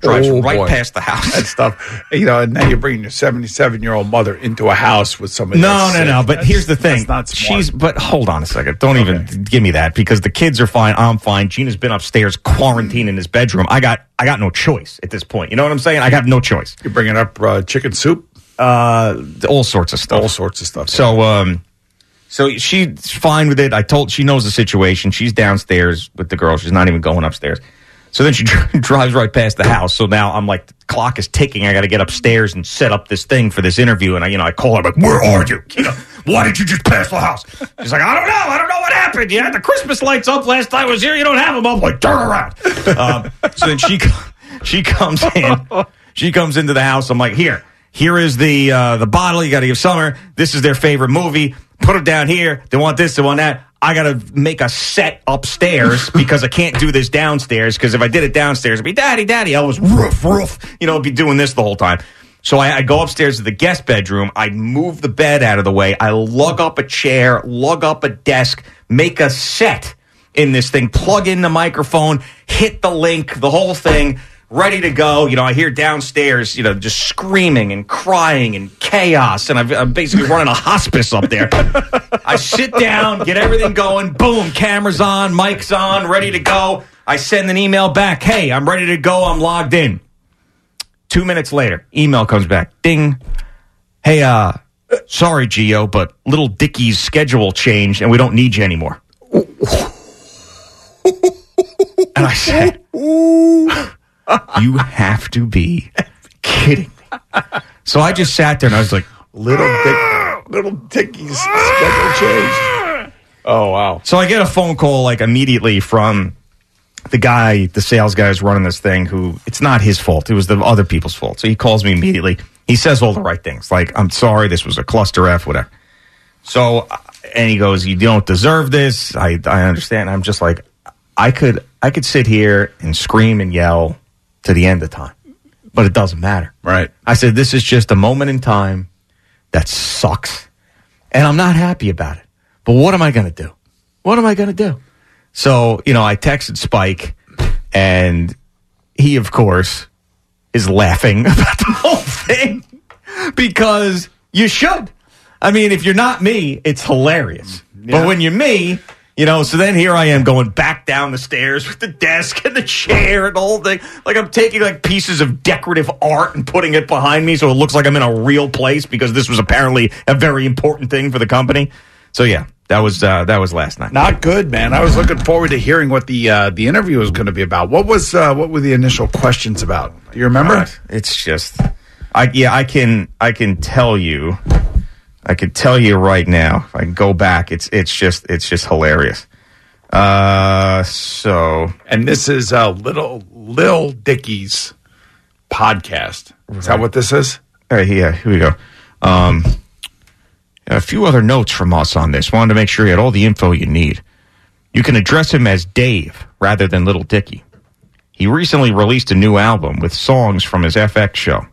Drives Oh, right boy. past the house. That stuff. You know, and now you're bringing your 77 year old mother into a house with somebody. No, that's no, sick. no. But That's- here's the thing. That's not smart. She's. But hold on a second. Don't even give me that because the kids are fine. I'm fine. Gina's been upstairs quarantined in his bedroom. I got. I got no choice at this point. You know what I'm saying? I have no choice. You're bringing up uh, chicken soup. Uh, all sorts of stuff. All sorts of stuff. So, um, so she's fine with it. I told she knows the situation. She's downstairs with the girl. She's not even going upstairs. So then she drives right past the house. So now I'm like, the clock is ticking. I got to get upstairs and set up this thing for this interview. And I, you know, I call her like, "Where are you? You know, why did you just pass the house?" She's like, "I don't know. I don't know what happened. Had the Christmas lights up last time I was here. You don't have them I'm Like, turn around." Um, so then she she comes in. She comes into the house. I'm like, "Here." Here is the uh, the bottle. You got to give Summer. This is their favorite movie. Put it down here. They want this. They want that. I got to make a set upstairs because I can't do this downstairs. Because if I did it downstairs, it'd be daddy, daddy. I was roof, roof. You know, I'd be doing this the whole time. So I, I go upstairs to the guest bedroom. I move the bed out of the way. I lug up a chair, lug up a desk, make a set in this thing, plug in the microphone, hit the link, the whole thing, ready to go. You know, I hear downstairs, you know, just screaming and crying and chaos, and I've, I'm basically running a hospice up there. I sit down, get everything going, boom, cameras on, mics on, ready to go. I send an email back. Hey, I'm ready to go. I'm logged in. Two minutes later, email comes back. Ding. Hey, uh, sorry, Gio, but Little Dickie's schedule changed and we don't need you anymore. and I said, You have to be kidding me. So I just sat there and I was like, Little Dick, Little Dickie's schedule changed. Oh wow! So I get a phone call like immediately from the guy, the sales guy who's running this thing. Who it's not his fault; it was the other people's fault. So he calls me immediately. He says all the right things, like "I'm sorry, this was a cluster f, whatever." So uh, and he goes, "You don't deserve this." I I understand. I'm just like, I could I could sit here and scream and yell to the end of time, but it doesn't matter. Right. I said, "This is just a moment in time that sucks, and I'm not happy about it." But what am I going to do? What am I going to do? So, you know, I texted Spike, and he, of course, is laughing about the whole thing because you should. I mean, if you're not me, it's hilarious. Mm-hmm. But when you're me, you know, so then here I am going back down the stairs with the desk and the chair and all the whole thing. Like I'm taking like pieces of decorative art and putting it behind me so it looks like I'm in a real place because this was apparently a very important thing for the company. So yeah, that was uh, that was last night. Not good, man. I was looking forward to hearing what the uh, the interview was going to be about. What was uh, what were the initial questions about? You remember? God, it's just, I yeah, I can I can tell you, I can tell you right now. If I go back, it's it's just it's just hilarious. Uh, so and this is uh, little Lil Dickie's podcast. Is that what this is? Right, yeah, here we go. Um, a few other notes from us on this. Wanted to make sure you had all the info you need. You can address him as Dave rather than Little Dicky. He recently released a new album with songs from his FX show.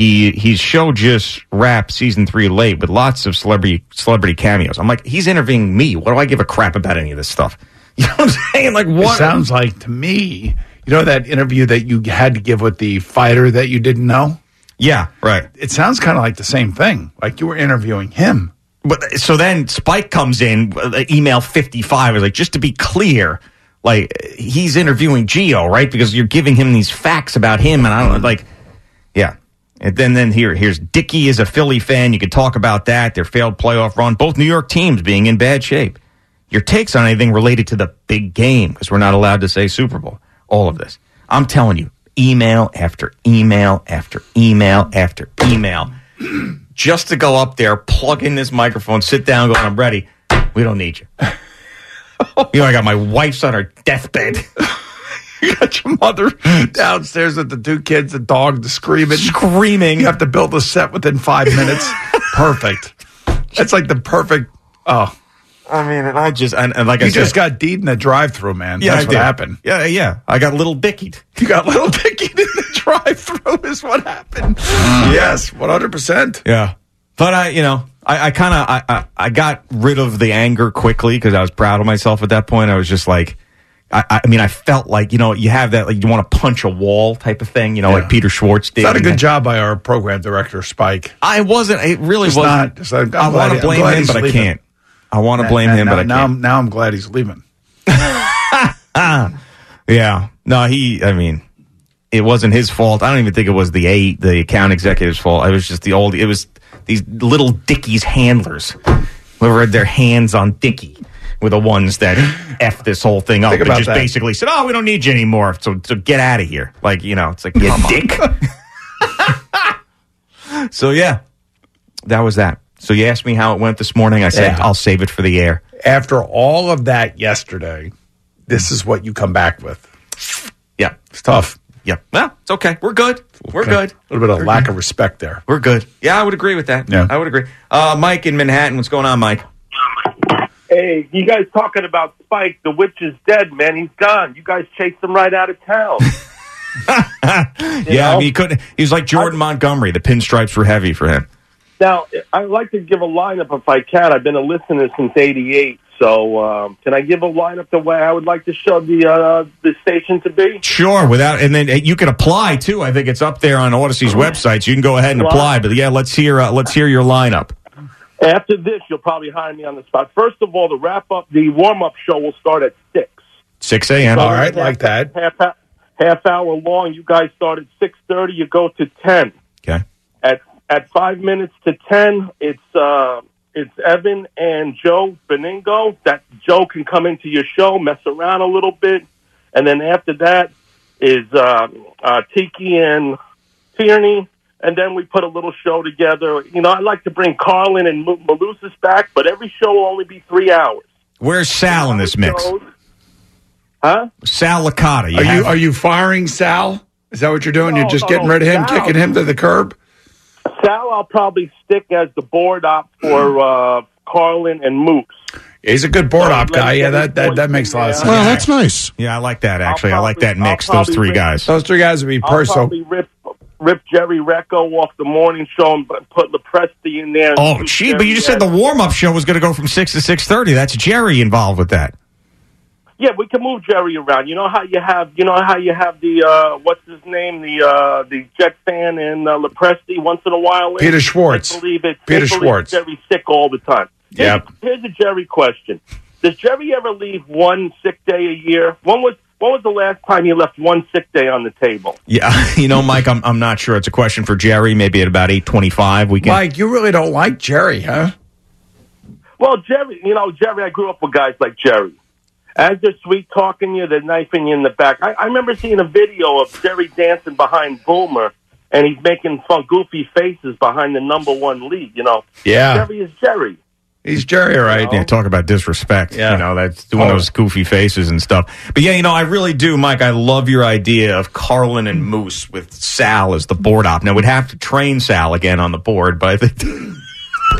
He his show just wrapped season three late with lots of celebrity celebrity cameos. I'm like, he's interviewing me. What do I give a crap about any of this stuff? You know what I'm saying? Like, what It sounds like to me, you know that interview that you had to give with the fighter that you didn't know? Yeah, right. It sounds kind of like the same thing. Like you were interviewing him. But so then Spike comes in, uh, email 55 is like, just to be clear, like he's interviewing Gio, right? Because you're giving him these facts about him. And I don't like. And then, then here, here's Dickey is a Philly fan. You could talk about that. Their failed playoff run, both New York teams being in bad shape. Your takes on anything related to the big game, because we're not allowed to say Super Bowl. All of this. I'm telling you, email after email after email after email just to go up there, plug in this microphone, sit down, go, I'm ready. We don't need you. you know, I got my wife's on her deathbed. You got your mother downstairs with the two kids, the dog, the screaming, screaming. You have to build a set within five minutes. perfect. That's like the perfect. Oh, I mean, and I just and, and like you I said, just got deed in the drive-through, man. Yeah, That's I what did. happened. Yeah, yeah. I got little dickied. You got little dickied in the drive-through. Is what happened. Mm. yes, one hundred percent. Yeah. But I, you know, I, I kind of, I, I, I got rid of the anger quickly because I was proud of myself at that point. I was just like, I, I mean, I felt like, you know, you have that, like, you want to punch a wall type of thing, you know, like Peter Schwartz did. Not a good job by our program director, Spike. I wasn't, it really Just wasn't. not- I want to blame him, but I can't. I want to blame him, now, but I now, can't. I'm, now I'm glad he's leaving. Yeah. No, he, I mean, it wasn't his fault. I don't even think it was the eight, the account executive's fault. It was just the old, it was these little Dickie's handlers who had their hands on Dickie were the ones that F this whole thing up Think and about just that. basically said, oh, we don't need you anymore. So, so get out of here. Like, you know, it's like, you dick. so, yeah, that was that. So you asked me how it went this morning. I said, Yeah. I'll save it for the air. After all of that yesterday, this is what you come back with. Yeah. It's tough. Yeah. Well, it's okay. We're good. We're Okay. good. A little bit of We're lack good. of respect there. We're good. Yeah, I would agree with that. Yeah. I would agree. Uh, Mike in Manhattan, what's going on, Mike? Hey, you guys talking about Spike? The witch is dead, man. He's gone. You guys chased him right out of town. yeah, I mean, he couldn't. He was like Jordan Montgomery. The pinstripes were heavy for him. now, I'd like to give a lineup if I can. I've been a listener since '88, so um, can I give a lineup the way I would like to show the uh, the station to be? Sure, without and then you can apply too. I think it's up there on Audacy's website. So you can go ahead and apply. But yeah, let's hear. Uh, let's hear your lineup. After this, you'll probably hire me on the spot. First of all, the wrap up, the warm up show will start at six. 6 a.m. All right, like that. Half half hour long. You guys start at six thirty. You go to ten. Okay. At at five minutes to ten, it's uh it's Evan and Joe Benigno. That Joe can come into your show, mess around a little bit, and then after that is uh, uh, Tiki and Tierney. And then we put a little show together. You know, I like to bring Carlin and Mo- Malusis back, but every show will only be three hours. Where's Sal in this mix? Huh? Sal Licata. Are you have- are you firing Sal? Is that what you're doing? No, you're just no, getting rid of him, Sal. kicking him to the curb? Sal, I'll probably stick as the board op for uh, Carlin and Moose. He's a good board op guy. Yeah, that, that, that makes a lot of sense. Well, that's nice. Yeah, I like that actually. I like that mix. Those three probably guys. Those three guys would be I'll personal. probably rip rip Jerry Recco off the morning show and put- Lepresti in there. Oh, gee, but you just said the warm up show was going to go from six to six thirty. That's Jerry involved with that. Yeah, we can move Jerry around. You know how you have, you know how you have the uh, what's his name, the uh, the Jet fan and uh, Lepresti once in a while. Peter Schwartz. I believe it. Peter Schwartz. Jerry's sick all the time. Yep. Here's a Jerry question: Does Jerry ever leave one sick day a year? When was when was the last time you left one sick day on the table? Yeah, you know, Mike, I'm I'm not sure. It's a question for Jerry. Maybe at about eight twenty five, we can. Mike, you really don't like Jerry, huh? Well, Jerry, you know, Jerry, I grew up with guys like Jerry. As they're sweet talking you, they're knifing you in the back. I, I remember seeing a video of Jerry dancing behind Boomer, and he's making fun, goofy faces behind the number one lead. You know, Yeah. Jerry is Jerry. He's Jerry, all right. Yeah, talk about disrespect. Yeah. You know, that's doing Oh. those goofy faces and stuff. But yeah, you know, I really do, Mike. I love your idea of Carlin and Moose with Sal as the board op. Now, we'd have to train Sal again on the board, but I think.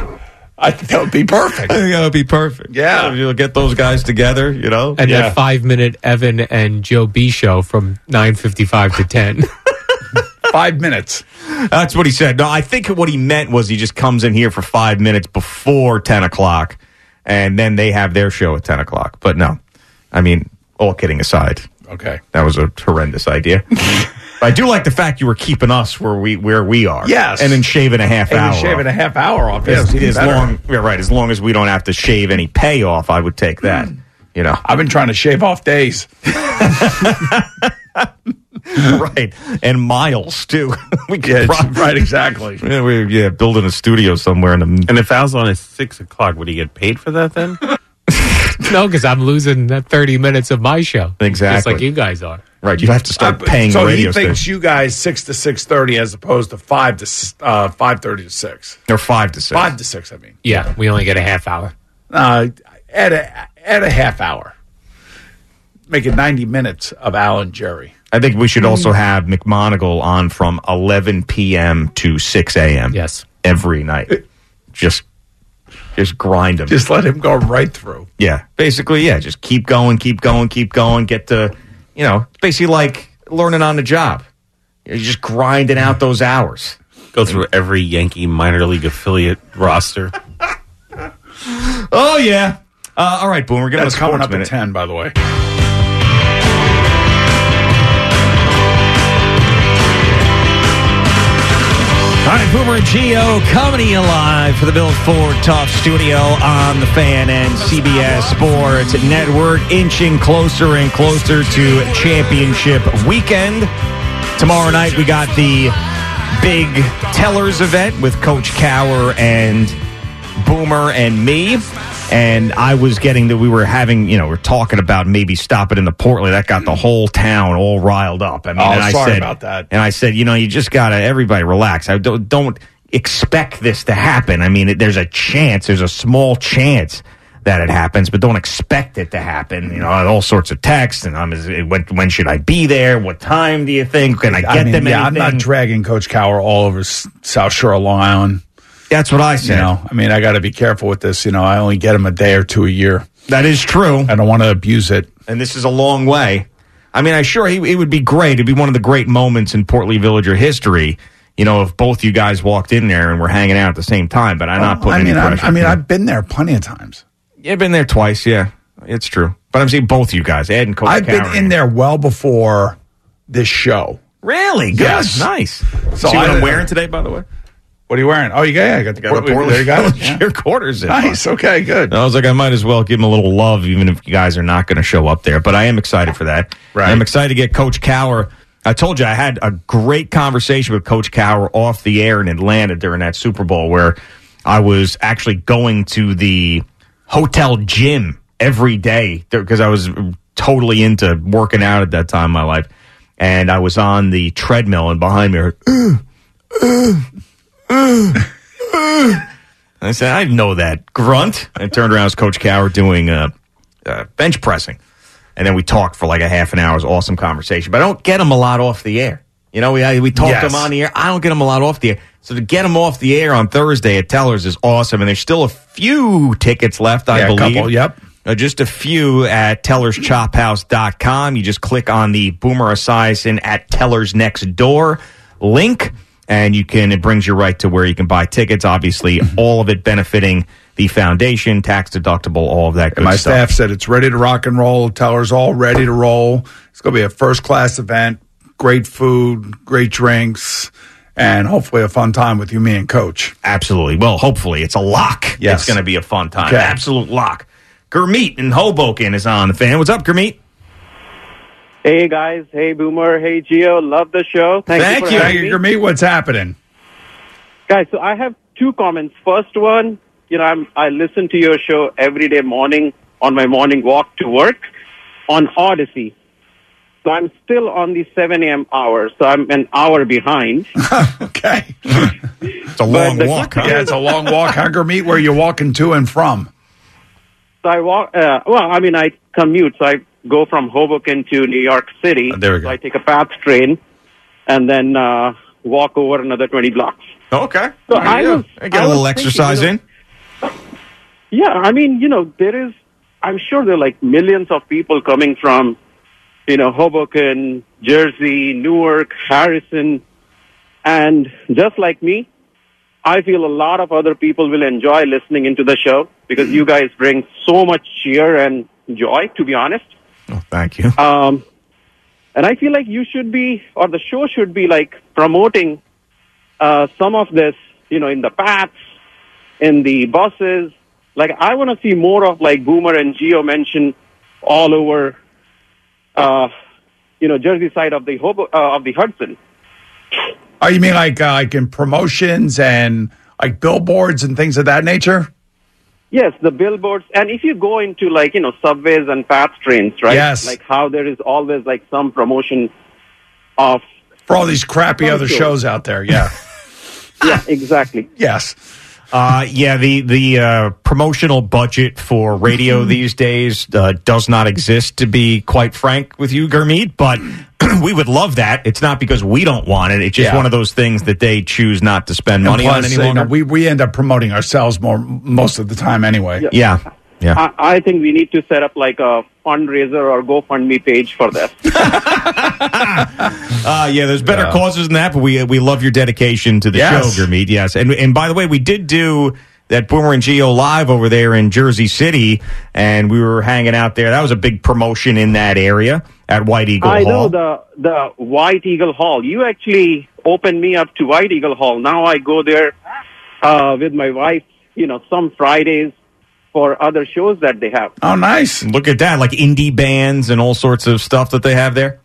I think that would be perfect. I think that would be perfect. Yeah. You'll get those guys together, you know? And yeah. that five minute Evan and Joe B show from nine fifty five to ten. Five minutes. That's what he said. No, I think what he meant was he just comes in here for five minutes before 10 o'clock, and then they have their show at 10 o'clock. But no, I mean, all kidding aside, Okay. that was a horrendous idea. I do like the fact you were keeping us where we where we are. Yes. And then shaving a half And hour. shaving off. a half hour off. Yes, even as long, yeah, right. As long as we don't have to shave any pay off, I would take that. Hmm. You know, I've been trying to shave off days. right? And miles too. we could Yeah, prob- right, exactly. Yeah, we're yeah building a studio somewhere in the And if Al's on at six o'clock, would he get paid for that then? no, because I'm losing that thirty minutes of my show. Just Exactly. like you guys are. right. You have to start Uh, paying so radio he thinks stations. you guys six to six thirty as opposed to five to uh, five thirty to six. They're five to six. Five to six. I mean, Yeah, we only get a half hour. uh, at a at a half hour, make it ninety minutes of Al and Jerry. I think we should also have McMonigal on from 11 p.m. to 6 a.m. Yes. every night. Just, just grind him. Just let him go right through. yeah, basically, yeah. Just keep going, keep going, keep going. Get to, you know, it's basically like learning on the job. You're just grinding out those hours. Go through every Yankee minor league affiliate roster. Oh yeah. Uh, all right, Boom. We're getting That's a coming up minute. at ten, by the way. All right, Boomer and Gio coming to you live for the Built Ford Tough Studio on the Fan and CBS Sports Network, inching closer and closer to championship weekend. Tomorrow night we got the big Tellers event with Coach Cowher and Boomer and me. And I was getting that we were having, you know, we're talking about maybe stopping in the Portland. That got the whole town all riled up. I mean, Oh, and I said, about that. And I said, you know, you just gotta everybody relax. I don't, don't expect this to happen. I mean, there's a chance, there's a small chance that it happens, but don't expect it to happen. You know, all sorts of texts and um, I'm it, when when should I be there? What time do you think? Can I get I mean, them? yeah, I'm not dragging Coach Cowher all over South Shore of Long Island. That's what I You said. know, I mean, I got to be careful with this. You know, I only get him a day or two a year. That is true. I don't want to abuse it. and this is a long way. I mean, I sure he, it would be great. It'd be one of the great moments in Portly Villager history. You know, if both you guys walked in there and were hanging out at the same time. But I'm not putting I mean, any pressure. I mean, I've been there plenty of times. You've been there twice. Yeah, it's true. But I'm seeing both you guys, Ed and Coach. I've been in there well before this show. Really? Good. Yes. Nice. So See what I- I'm wearing today, by the way? What are you wearing? Oh, you got, yeah, I got the, Got the Portland- Portland There you go. Yeah. cheer quarters in. Nice. Okay, good. I was like, I might as well give him a little love, even if you guys are not going to show up there. But I am excited for that. Right. I'm excited to get Coach Cowher. I told you I had a great conversation with Coach Cowher off the air in Atlanta during that Super Bowl where I was actually going to the hotel gym every day because I was totally into working out at that time in my life. And I was on the treadmill, and behind me, I heard, "Uh, uh, uh." I said, I know that grunt. I turned around as Coach Cowher doing uh, uh, bench pressing. And then we talked for like a half an hour. It was awesome conversation. But I don't get him a lot off the air. You know, we, we talked Yes. him on the air. I don't get him a lot off the air. So to get him off the air on Thursday at Tellers is awesome. And there's still a few tickets left, I Yeah, believe. couple, yep. Uh, just a few at tellerschophouse.com. You just click on the Boomer Esiason at Teller's Next Door link, and you can, it brings you right to where you can buy tickets. Obviously, mm-hmm. all of it benefiting the foundation, tax deductible, all of that good And my stuff. staff said it's ready to rock and roll. Teller's all ready to roll. It's going to be a first class event. Great food, great drinks, and hopefully a fun time with you, me, and Coach. Absolutely. Well, hopefully it's a lock. Yes. It's going to be a fun time. Okay. Absolute lock. Gurmeet in Hoboken is on the fan. What's up, Gurmeet? Hey guys, hey Boomer, hey Gio, love the show. Thank, you. For Thank you. me. me. What's happening? Guys, so I have two comments. First one, you know, I'm, I listen to your show every day morning on my morning walk to work on Audacy. So I'm still on the 7 a.m. hour, so I'm an hour behind. okay. It's a long walk, huh? Yeah, it's a long walk. Hunger meet where you're walking to and from. So I walk, uh, well, I mean, I commute, so I go from Hoboken to New York City. there we go. So I take a PATH train and then uh, walk over another 20 blocks. Okay. So I was, I get I a little exercise thinking, you know, Yeah, I mean, you know, there is, I'm sure there are like millions of people coming from, you know, Hoboken, Jersey, Newark, Harrison, and just like me, I feel a lot of other people will enjoy listening into the show because you guys bring so much cheer and joy, to be honest. Oh, thank you. Um, and I feel like you should be, or the show should be like promoting uh, some of this, you know, in the paths, in the buses. Like, I want to see more of like Boomer and Gio mention all over, uh, you know, Jersey side of the Hobo- uh, of the Hudson. Oh, you mean like uh, like in promotions and like billboards and things of that nature? Yes, the billboards, and if you go into like you know subways and fast trains, right? Yes. Like how there is always like some promotion of For all these crappy other shows. shows out there, yeah. yeah, exactly. yes. Uh, yeah, the the uh, promotional budget for radio these days uh, does not exist. To be quite frank with you, Gurmeet, but we would love that. It's not because we don't want it. It's just Yeah. one of those things that they choose not to spend And money on plus, any you know, we we end up promoting ourselves more most of the time anyway. yeah, yeah. I, I think we need to set up like a fundraiser or GoFundMe page for this. Uh, yeah, there's better Yeah. causes than that, but we we love your dedication to the Yes. show, Gurmeet. Yes, and and by the way, we did do that Boomer and Gio live over there in Jersey City, and we were hanging out there. That was a big promotion in that area at White Eagle I Hall. know the the White Eagle Hall. You actually opened me up to White Eagle Hall. Now I go there uh, with my wife. You know, some Fridays for other shows that they have. Oh, nice. Look at that, like indie bands and all sorts of stuff that they have there.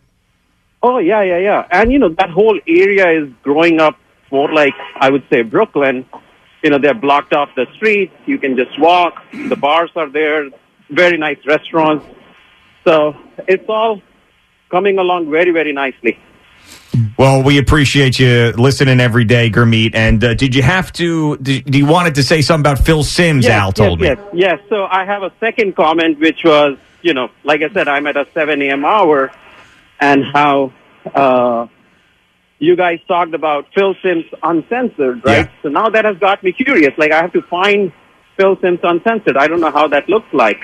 Oh yeah, yeah, yeah. And you know that whole area is growing up more like I would say Brooklyn. You know, they're blocked off the street. You can just walk. The bars are there. Very nice restaurants. So it's all coming along very, very nicely. Well, we appreciate you listening every day, Gurmeet. And uh, did you have to? Did, do you wanted to say something about Phil Sims? yes, Al told yes, me. Yes, yes. So I have a second comment, which was, you know, like I said, I'm at a 7 a.m. hour, and how uh, you guys talked about Phil Sims Uncensored, right? So now that has got me curious. Like, I have to find Phil Sims Uncensored. I don't know how that looks like.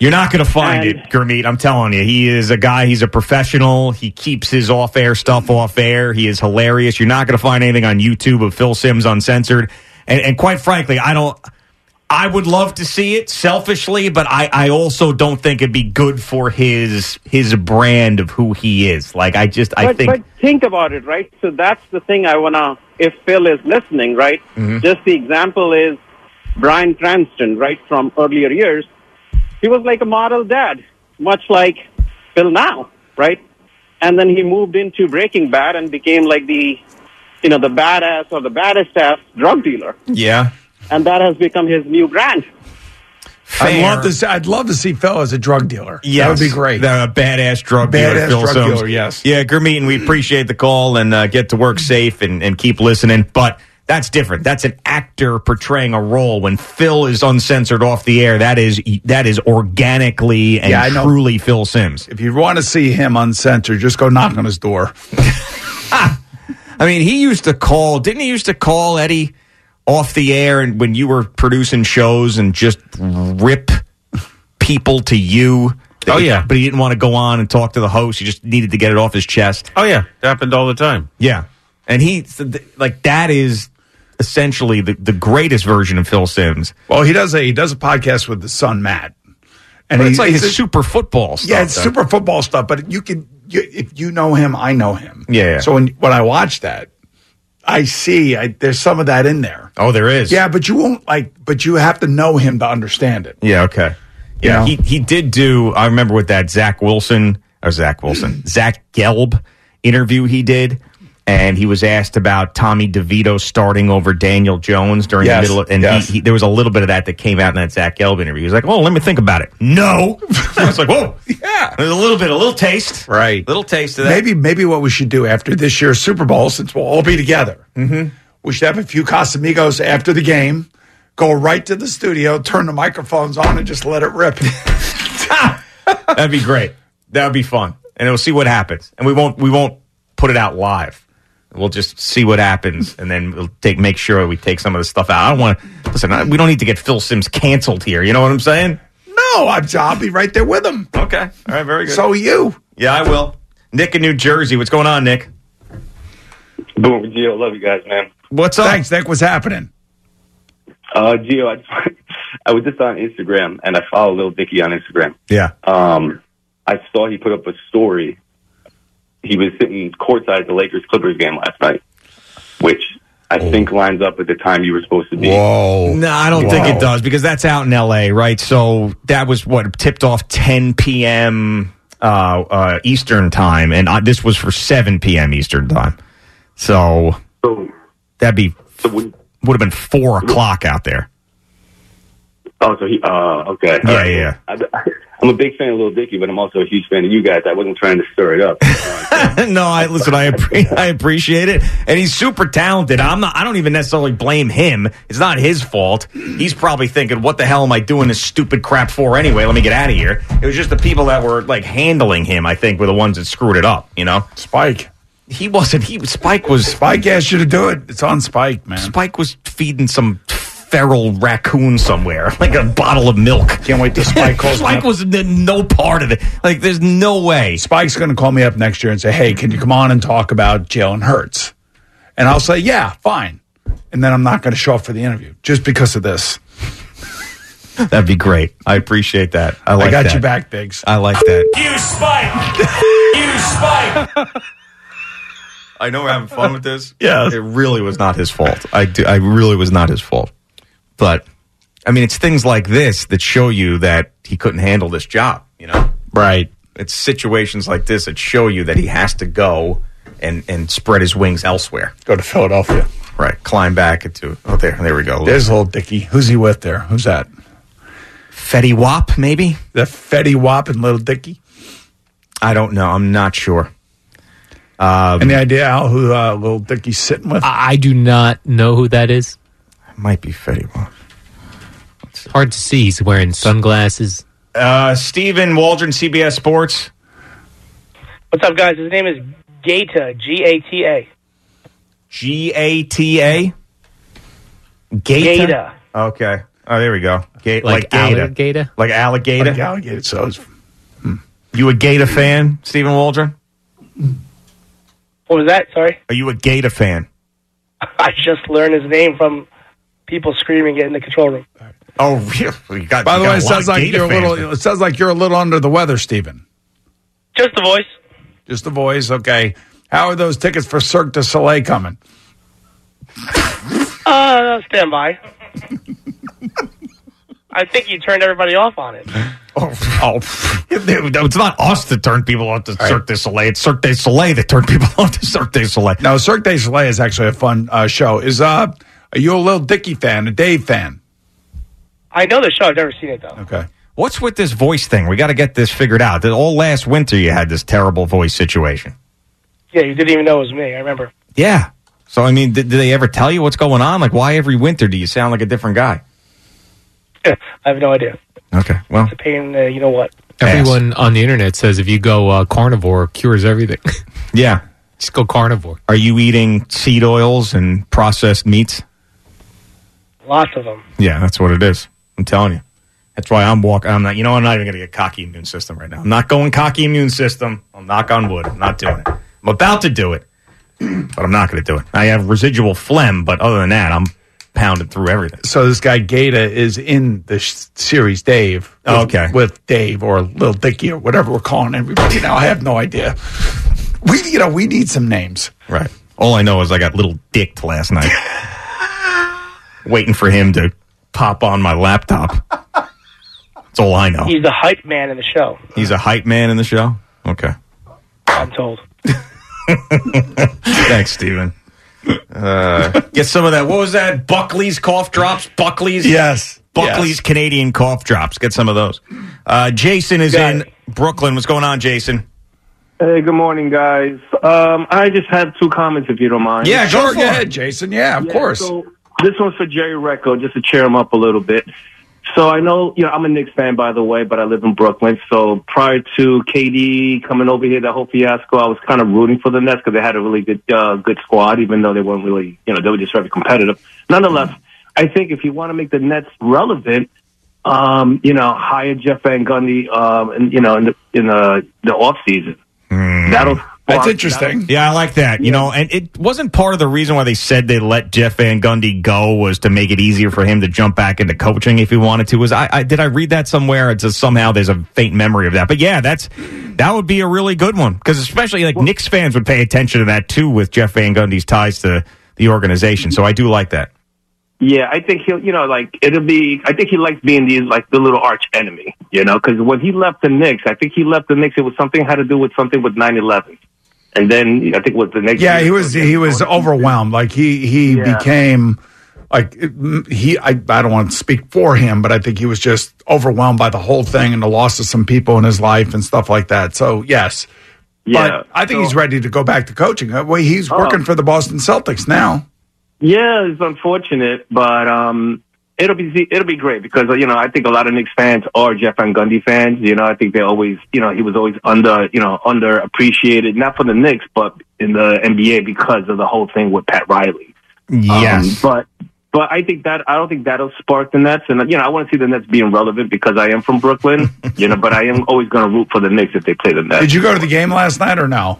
You're not going to find And- it, Gurmeet. I'm telling you. He is a guy. He's a professional. He keeps his off-air stuff off air. He is hilarious. You're not going to find anything on YouTube of Phil Sims uncensored. And, and quite frankly, I don't. I would love to see it selfishly, but I, I also don't think it'd be good for his his brand of who he is. Like I just I but, think but think about it, right? So that's the thing I want to if Phil is listening, right? Mm-hmm. Just the example is Bryan Cranston, right, from earlier years. He was like a model dad, much like Phil now, right? And then he moved into Breaking Bad and became like the, you know, the badass or the baddest ass drug dealer. Yeah. And that has become his new brand. I'd love to. See, I'd love to see Phil as a drug dealer. Yes. that would be great. The badass drug dealer. Phil drug Sims. dealer, yes. Yeah, Gurmeet, and we appreciate the call and uh, get to work safe and, and keep listening. But that's different. That's an actor portraying a role. When Phil is uncensored off the air, that is that is organically and Yeah, I know. truly Phil Sims. If you want to see him uncensored, just go knock on his door. I mean, he used to call. Didn't he used to call Eddie off the air and when you were producing shows and just rip people to you? Oh, yeah. but he didn't want to go on and talk to the host. He just needed to get it off his chest. Oh yeah, it happened all the time. Yeah, and he like that is essentially the, the greatest version of Phil Sims. Well, he does a he does a podcast with his son Matt, But it's he- like he's his a- super football stuff. Yeah, it's though. super football stuff. But you can, you, if you know him, I know him. Yeah, yeah. So when when I watch that, I see I, there's some of that in there. Oh, there is. Yeah, but you won't like. But you have to know him to understand it. Yeah, okay. Yeah, You he he did do. I remember with that Zach Wilson or Zach Wilson, Zach Gelb interview he did, and he was asked about Tommy DeVito starting over Daniel Jones during Yes, the middle, of, and yes. he, he, there was a little bit of that that came out in that Zach Gelb interview. He was like, "Oh, let me think about it." No, I was like, "Whoa, yeah." There's a little bit, a little taste, Right. little taste of that." Maybe maybe what we should do after this year's Super Bowl, since we'll all be together, Mm-hmm. we should have a few Casamigos after the game. Go right to the studio, turn the microphones on, and just let it rip. That'd be great. That would be fun, and we'll see what happens. And we won't we won't put it out live. We'll just see what happens, and then we'll take make sure we take some of the stuff out. I don't want to listen. I, we don't need to get Phil Sims canceled here. You know what I'm saying? no, I'm, I'll be right there with him. Okay. All right. Very good. So are you. yeah, I will. Nick in New Jersey. What's going on, Nick? Boom, Gio, love you guys, man. What's up? Thanks, Nick. What's happening? Uh, Gio, I, just, I was just on Instagram and I follow Lil Dicky on Instagram. Yeah. Um, I saw he put up a story. He was sitting courtside at the Lakers Clippers game last night, which I think lines up with the time you were supposed to be. Whoa. No, I don't think it does because that's out in L.A. Right. So that was what tipped off 10 p.m. Uh, uh, Eastern time, and uh, this was for 7 p.m. Eastern time. So that'd be would have been four o'clock out there. Oh, so he, uh, okay. Yeah, yeah. I, I'm a big fan of Lil Dicky, but I'm also a huge fan of you guys. I wasn't trying to stir it up. no, I listen. I appre- I appreciate it, and he's super talented. I'm not. I don't even necessarily blame him. It's not his fault. He's probably thinking, "What the hell am I doing this stupid crap for anyway? Let me get out of here." It was just the people that were like handling him. I think were the ones that screwed it up. You know, Spike. He wasn't. He Spike was. Spike asked you to do it. It's on Spike, man. Spike was feeding some feral raccoon somewhere, like a bottle of milk. Can't wait till Spike calls me Spike up. was no part of it. Like, there's no way. Spike's going to call me up next year and say, "Hey, can you come on and talk about Jalen Hurts?" And I'll say, "Yeah, fine." And then I'm not going to show up for the interview just because of this. That'd be great. I appreciate that. I like I got that. you back, Biggs. I like that. You spike! you spike! I know we're having fun with this. Yeah, it really was not his fault. I do. I really was not his fault. But I mean, it's things like this that show you that he couldn't handle this job. You know, right? It's situations like this that show you that he has to go and and spread his wings elsewhere. Go to Philadelphia. Right. Climb back into. Oh, there. There we go. There's little Dicky. Who's he with there? Who's that? Fetty Wap, maybe. The Fetty Wap and Little Dicky. I don't know. I'm not sure. Um, Any idea Al, who uh, Little Dicky's sitting with? I do not know who that is. Might be Fetty Wap. Hard to see. He's wearing sunglasses. Uh, Steven Waldron, CBS Sports. What's up, guys? His name is Gata, G A T A. G A T A. Gata. Gata. Okay. Oh, there we go. Ga- Like like, gator. alligator? Like alligator. Like alligator. So it's, You a Gator fan, Stephen Waldron? What was that? Sorry. Are you a Gator fan? I just learned his name from people screaming it in the control room. Oh, really? Got, By the way, it sounds like you're a fans. little. It sounds like you're a little under the weather, Stephen. Just the voice. Just the voice. Okay. How are those tickets for Cirque du Soleil coming? Uh, stand by. I think you turned everybody off on it. Oh, oh. it's not us that turned people off to Cirque du Soleil. It's Cirque du Soleil that turned people off to Cirque du Soleil. No, Cirque du Soleil is actually a fun uh, show. Is uh, are you a little Dicky fan, a Dave fan? I know the show. I've never seen it though. Okay. What's with this voice thing? We got to get this figured out. That all last winter you had this terrible voice situation. Yeah, you didn't even know it was me. I remember. Yeah. So I mean, did, did they ever tell you what's going on? Like, why every winter do you sound like a different guy? I have no idea. Okay. Well, It's a pain. in the you know what? Everyone on the internet says if you go uh, carnivore, cures everything. yeah. Just go carnivore. Are you eating seed oils and processed meats? Lots of them. Yeah, that's what it is. I'm telling you. That's why I'm walking. I'm not. You know, I'm not even going to get cocky immune system right now. I'm not going cocky immune system. I'll knock on wood. I'm not doing it. I'm about to do it, but I'm not going to do it. I have residual phlegm, but other than that, I'm pounding through everything. So this guy Gata is in the sh- series Dave. with- Okay. With Dave or Little Dicky or whatever we're calling everybody now. I have no idea. We you know we need some names. Right. All I know is I got little dicked last night, waiting for him to pop on my laptop. That's all I know. He's the hype man in the show. He's a hype man in the show. Okay. I'm told. Thanks, Steven. Uh, get some of that. What was that? Buckley's cough drops. Buckley's. Yes. Buckley's Yes. Canadian cough drops. Get some of those. Uh, Jason is Got in Brooklyn. What's going on, Jason? Hey, good morning, guys. Um, I just have two comments, if you don't mind. Yeah, sure. Go ahead, Jason. Yeah, of Yeah, course. So this one's for Jerry Recco, just to cheer him up a little bit. So I know, you know, I'm a Knicks fan, by the way, but I live in Brooklyn. So prior to KD coming over here, that whole fiasco, I was kind of rooting for the Nets because they had a really good, uh, good squad, even though they weren't really, you know, they were just very competitive. Nonetheless, I think if you want to make the Nets relevant, um, you know, hire Jeff Van Gundy, um, and you know, in the in the the off season. That'll That's interesting. Yeah, I like that. You know, and it wasn't part of the reason why they said they let Jeff Van Gundy go was to make it easier for him to jump back into coaching if he wanted to. Was I, I did I read that somewhere? It's just somehow there's a faint memory of that. But yeah, that's that would be a really good one because especially like Knicks fans would pay attention to that too with Jeff Van Gundy's ties to the organization. So I do like that. Yeah, I think he'll, you know, like it'll be. I think he likes being the like the little arch enemy, you know, because when he left the Knicks, I think he left the Knicks. It was something had to do with something with 9-11. And then I think was the next. Yeah, he was he was overwhelmed. Like he he Yeah. became like he. I I don't want to speak for him, but I think he was just overwhelmed by the whole thing and the loss of some people in his life and stuff like that. So yes, Yeah, but I think so- he's ready to go back to coaching. Uh, Well, he's Oh. working for the Boston Celtics now. Yeah, it's unfortunate, but um, it'll be it'll be great because you know I think a lot of Knicks fans are Jeff Van Gundy fans. You know, I think they always you know he was always under you know underappreciated, not for the Knicks, but in the NBA because of the whole thing with Pat Riley. Yes. Um, but but I think that I don't think that'll spark the Nets, and you know I want to see the Nets being relevant because I am from Brooklyn. you know, but I am always going to root for the Knicks if they play the Nets. Did you go to the game last night or no?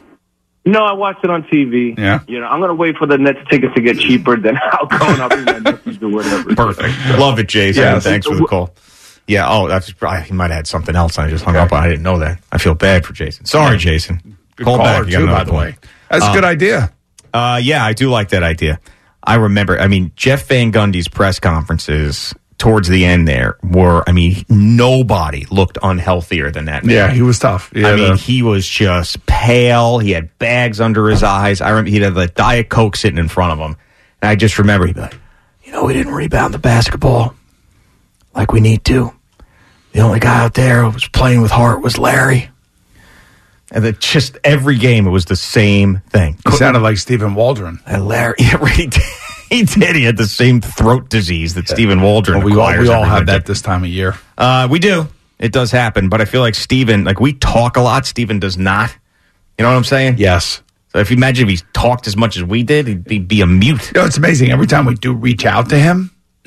No, I watched it on TV. Yeah. You know, I'm going to wait for the Nets tickets to get cheaper, then I'll go and I'll bring my nephews or whatever. Perfect. Love it, Jason. Yes. Thanks for the call. Yeah. Oh, that's I, he might have had something else. I just hung up. on. I didn't know that. I feel bad for Jason. Sorry, Jason. Good Call caller, back. Too, by the call. way. That's a Um, good idea. Uh, yeah, I do like that idea. I remember. I mean, Jeff Van Gundy's press conferences towards the end there were. I mean, nobody looked unhealthier than that. Man. Yeah, he was tough. I mean, the- he was just pale. He had bags under his eyes. I remember he had the Diet Coke sitting in front of him. And I just remember he'd be like, you know, we didn't rebound the basketball like we need to. The only guy out there who was playing with heart was Larry. And then just every game, it was the same thing. He sounded like Stephen Waldron. And Larry, yeah, right, he did. He had the same throat disease that Stephen Waldron Well, we all, we all have that this time of year. Uh, we do. It does happen, but I feel like Steven, like we talk a lot. Steven does not. You know what I'm saying? Yes. So if you imagine if he talked as much as we did, he'd be, be a mute. You know, it's amazing. Every time we do reach out to him,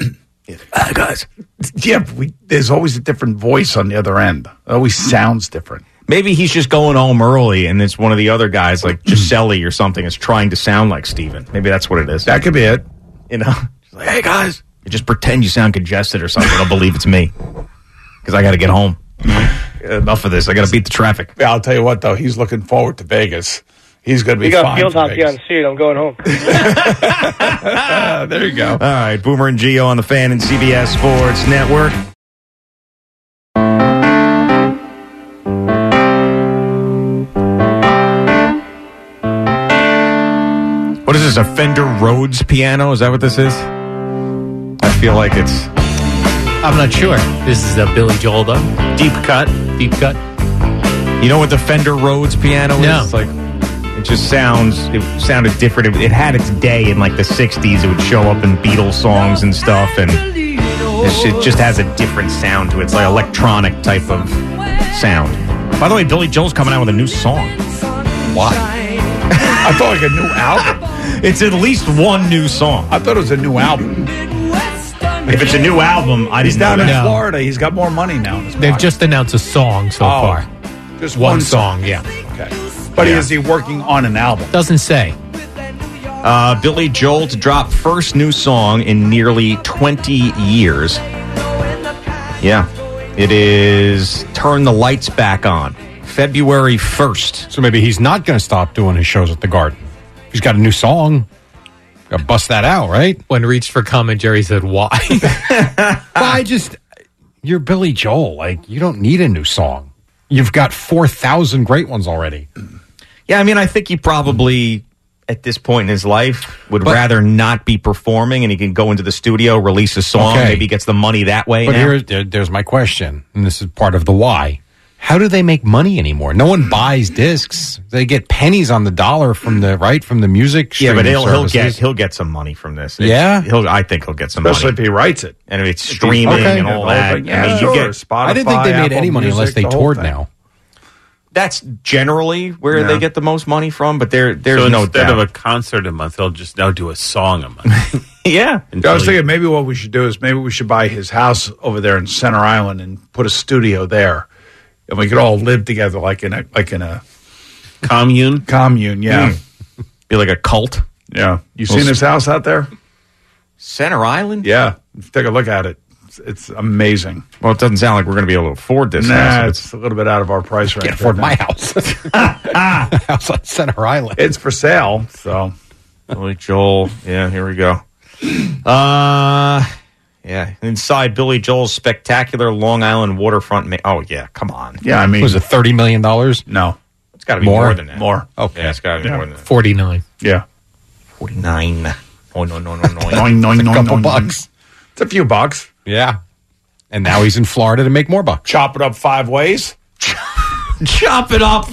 uh, guys, yeah, we, there's always a different voice on the other end. It always sounds different. Maybe he's just going home early, and it's one of the other guys, like Giuseppe or something, is trying to sound like Steven. Maybe that's what it is. That could be it. You know, Just like, hey guys, you just pretend you sound congested or something. I'll believe it's me because I got to get home. Enough of this. I got to beat the traffic. Yeah, I'll tell you what though, he's looking forward to Vegas. He's going to be We got fine. field for hockey Vegas. on seat. I'm going home. There you go. All right, Boomer and Gio on the Fan and CBS Sports Network. Is? A Fender Rhodes piano? Is that what this is? I feel like it's. I'm not sure. This is a Billy Joel though. Deep cut. Deep cut. You know what the Fender Rhodes piano No. is? Like it just sounds it sounded different. It, it had its day in like the '60s. It would show up in Beatles songs and stuff, and it's- it just has a different sound to it. It's like electronic type of sound. By the way, Billy Joel's coming out with a new song. Why? I thought like a new album. It's at least one new song. I thought it was a new album. If it's a new album, I He's didn't down know in that. Florida. He's got more money now. In his They've pocket. just announced a song so Oh, far. just one, one song, song. yeah. Okay. But is he working on an album? Doesn't say. Uh, Billy Joel to drop first new song in nearly 20 years. Yeah. It is Turn the Lights Back On. February 1st. So maybe he's not going to stop doing his shows at the Garden. He's got a new song. Got to bust that out, right? When reached for comment, Jerry said, "Why?" Well, I just you're Billy Joel. Like you don't need a new song. You've got four thousand great ones already. Yeah, I mean, I think he probably, at this point in his life, would But- rather not be performing and he can go into the studio, release a song, Okay. maybe gets the money that way. But now. here's there, there's my question, and this is part of the why. How do they make money anymore? No one buys discs. They get pennies on the dollar from the right from the music. yeah, but he'll, he'll get he'll get some money from this. It's- Yeah? he'll. I think he'll get some Especially money. if he writes it. and if it's streaming Okay. and all that. that, yeah, I mean, sure. you get Spotify, I didn't think they made Apple any money Music, unless they the toured thing. now. that's generally where Yeah. they get the most money from. But there, there's so no instead doubt. of a concert a month, they'll just now do a song a month. yeah, I was Until thinking maybe what we should do is maybe we should buy his house over there in Center Island and put a studio there, and we could all live together like in a like in a commune. commune. Yeah, be like a cult. yeah. You seen his house out there? Center Island. Yeah, take a look at it. It's, it's amazing. Well, it doesn't sound like we're going to be able to afford this. Nah, house. it's a little bit out of our price range. Can't afford right my now. house. house on Center Island. It's for sale. So Billy Joel. Yeah, here we go. Uh yeah. Inside Billy Joel's spectacular Long Island waterfront. Ma- oh yeah, come on. yeah, I mean, was it thirty million dollars? no It's got to be More? more, than that. more. Okay. Yeah, it's got to be Yeah. more than that. Forty-nine. Yeah, Forty nine. Oh no no no no. Noing, noing, It's a noing, couple noing, bucks. noing. It's a few bucks. Yeah. And now he's in Florida to make more bucks. Chop it up five ways. Chop it up.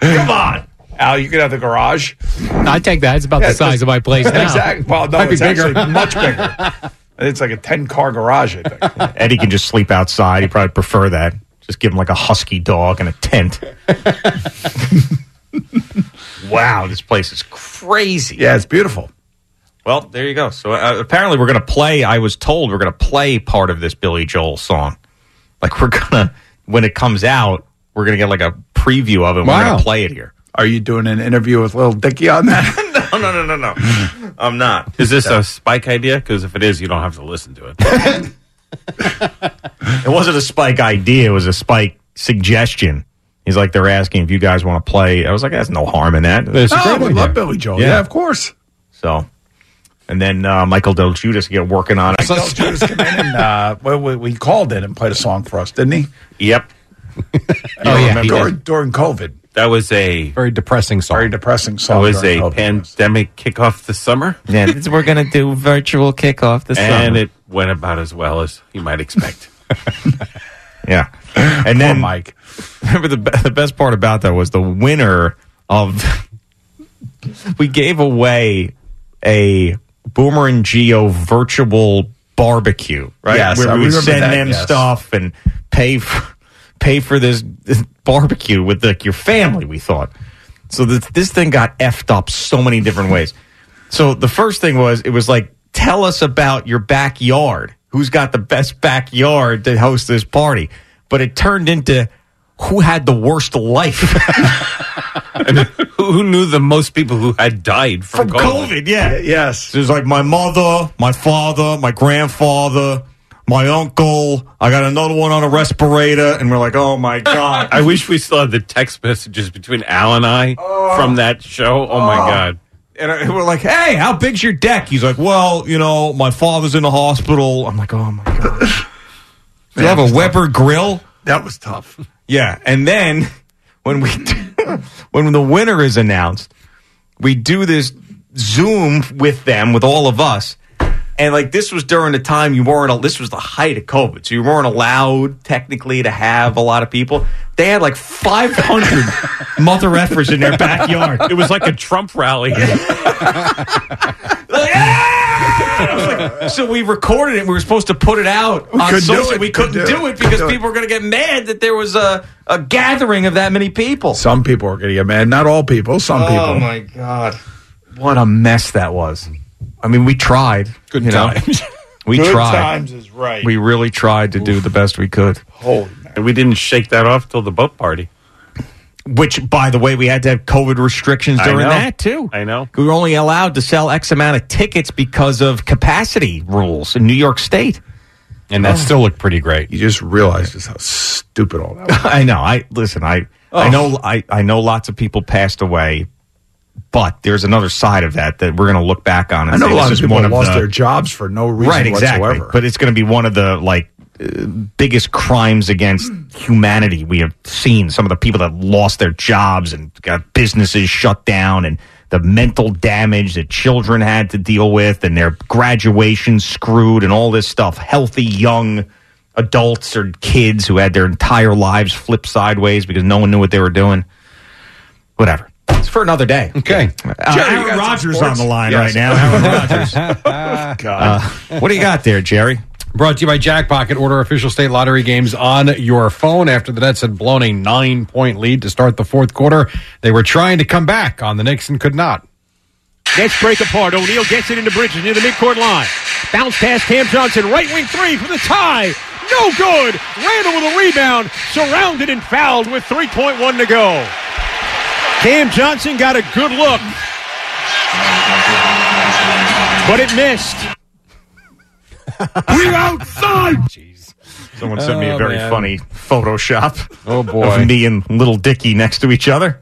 Come on. Al, you could have the garage. I take that. It's about Yeah, the size of my place now. Exactly. Well, no, Might be it's bigger. actually much bigger. It's like a ten car garage. I think. Eddie can just sleep outside. He probably prefer that. Just give him like a husky dog and a tent. wow, this place is crazy. Yeah, it's beautiful. Well, there you go. So uh, apparently, we're going to play. I was told we're going to play part of this Billy Joel song. Like we're gonna when it comes out, we're going to get like a preview of it. and We're going to play it here. Are you doing an interview with Little Dicky on that? No, no, no, no, no. I'm not. Is this a Spike idea? Because if it is, you don't have to listen to it. It wasn't a Spike idea. It was a Spike suggestion. He's like, they're asking if you guys want to play. I was like, there's no harm in that. It's oh, great we idea. love Billy Joel. Yeah. Yeah, of course. So, and then uh, Michael DelGiudice get working on it. Del Judas came in and uh, we, we called in and played a song for us, didn't he? Yep. Oh yeah. During, during COVID. That was a Very depressing song. Very depressing that song. was a during COVID. pandemic kickoff this summer, Yeah, we're gonna do virtual kickoff this and summer. And it went about as well as you might expect. yeah, and Poor then Mike. remember the the best part about that was the winner of. we gave away a Boomer and Gio virtual barbecue, right? Yes, Where I we would send that, them yes. stuff and pay for, pay for this, this barbecue with like your family. We thought so. This this thing got effed up so many different ways. So the first thing was it was like tell us about your backyard. Who's got the best backyard to host this party? But it turned into who had the worst life and who, who knew the most people who had died from, from COVID. Yeah. Yes. So it was like my mother, my father, my grandfather, my uncle. I got another one on a respirator, and we're like, oh my god. I wish we still had the text messages between Al and I from oh. that show. Oh, my Oh. God. And I- we're like, hey, how big's your deck? He's like, well, you know, my father's in the hospital. I'm like, oh my god. Do you have a Weber grill? That was tough. Yeah, and then when we when the winner is announced, we do this Zoom with them with all of us. And like this was during the time you weren't. This was the height of COVID, so you weren't allowed technically to have a lot of people. They had like 500 mother effers in their backyard. It was like a Trump rally. Ah! so we recorded it. We were supposed to put it out on social. it. We couldn't do, do it, it. because do it. people were going to get mad that there was a, a gathering of that many people. Some people were going to get mad. Not all people. Some Oh people. Oh my god, what a mess that was. I mean, we tried. Good you know. times. We Good tried. times is right. We really tried to do the best we could. Holy And we didn't shake that off till the boat party. Which, by the way, we had to have COVID restrictions I during know. that too. I know. We were only allowed to sell X amount of tickets because of capacity rules in New York State. And that oh. still looked pretty great. You just realize just how stupid all that was. I know. I listen. I I oh. know. I I know lots of people passed away, but there's another side of that that we're going to look back on. And I know say a lot of people of lost the- their jobs for no reason right, exactly. whatsoever. But it's going to be one of the like uh, biggest crimes against humanity we have seen. Some of the people that lost their jobs and got businesses shut down, and the mental damage that children had to deal with, and their graduation screwed, and all this stuff. Healthy young adults or kids who had their entire lives flipped sideways because no one knew what they were doing. Whatever. It's for another day. Okay. Uh, Jerry, you Aaron Rodgers on the line Yes. right now. Aaron Rodgers. God. Uh, what do you got there, Jerry? Brought to you by Jackpocket. Order official state lottery games on your phone after the Nets had blown a nine point lead to start the fourth quarter. They were trying to come back on the Knicks and could not. Nets break apart. O'Neale gets it into Bridges near the midcourt line. Bounce pass Cam Johnson, right wing three for the tie. No good. Randle with a rebound, surrounded and fouled with 3.1 to go. Cam Johnson got a good look, but it missed. We're outside. Jeez. Someone sent me a Oh, very man. funny Photoshop. Oh, boy. Of me and little Dicky next to each other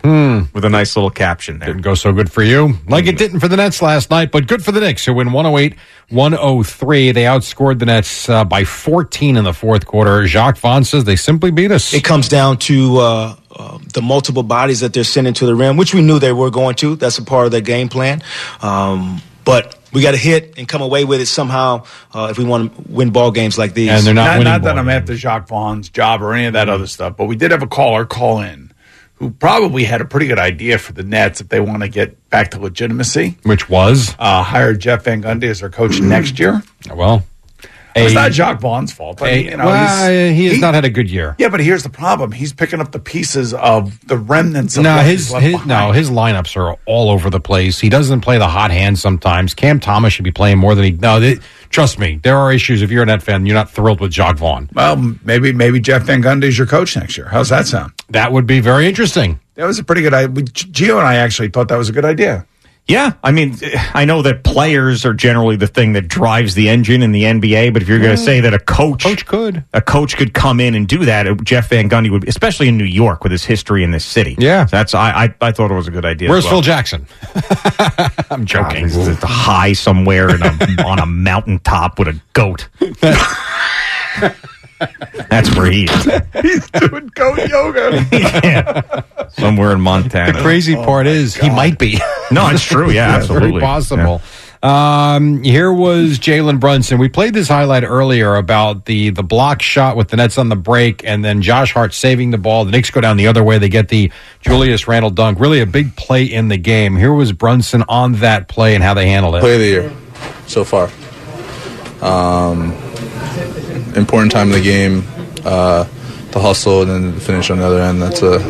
with a nice little caption there. Didn't go so good for you. Like it didn't for the Nets last night, but good for the Knicks, who win 108 103. They outscored the Nets uh, by 14 in the fourth quarter. Jacque Vaughn says they simply beat us. It comes down to uh, uh, the multiple bodies that they're sending to the rim, which we knew they were going to. That's a part of their game plan. Um, but we got to hit and come away with it somehow uh, if we want to win ball games like these. And they're not, winning. not that I'm after Jacque Vaughn's job or any of that other stuff, but we did have a caller call in who probably had a pretty good idea for the Nets if they want to get back to legitimacy. Which was? Uh, hire Jeff Van Gundy as their coach next year. Well, it's not Jacque Vaughn's fault. I mean, A- you know, well, he has not had a good year. Yeah, but here's the problem: he's picking up the pieces of the remnants. Of No, his, his no, his lineups are all over the place. He doesn't play the hot hand sometimes. Cam Thomas should be playing more than he. No, they, trust me, there are issues. If you're a Net fan, you're not thrilled with Jacque Vaughn. Well, maybe maybe Jeff Van Gundy is your coach next year. How's that sound? That would be very interesting. That was a pretty good idea. Gio and I actually thought that was a good idea. Yeah, I mean, I know that players are generally the thing that drives the engine in the NBA, but if you're going to mm. say that a coach, coach could, a coach could come in and do that, Jeff Van Gundy would, especially in New York with his history in this city. Yeah, so that's I, I I thought it was a good idea. Where's as well. Phil Jackson? I'm joking. He's at the high somewhere a, on a mountaintop with a goat. That's where he is. He's doing goat yoga. yeah. Somewhere in Montana. The crazy part is he might be. No, it's true. Yeah, absolutely. Very possible. Um, here was Jalen Brunson. We played this highlight earlier about the the block shot with the Nets on the break, and then Josh Hart saving the ball. The Knicks go down the other way. They get the Julius Randle dunk. Really a big play in the game. Here was Brunson on that play and how they handled it. Play of the year so far. Um, important time in the game. Uh, the hustle and then the finish on the other end. That's a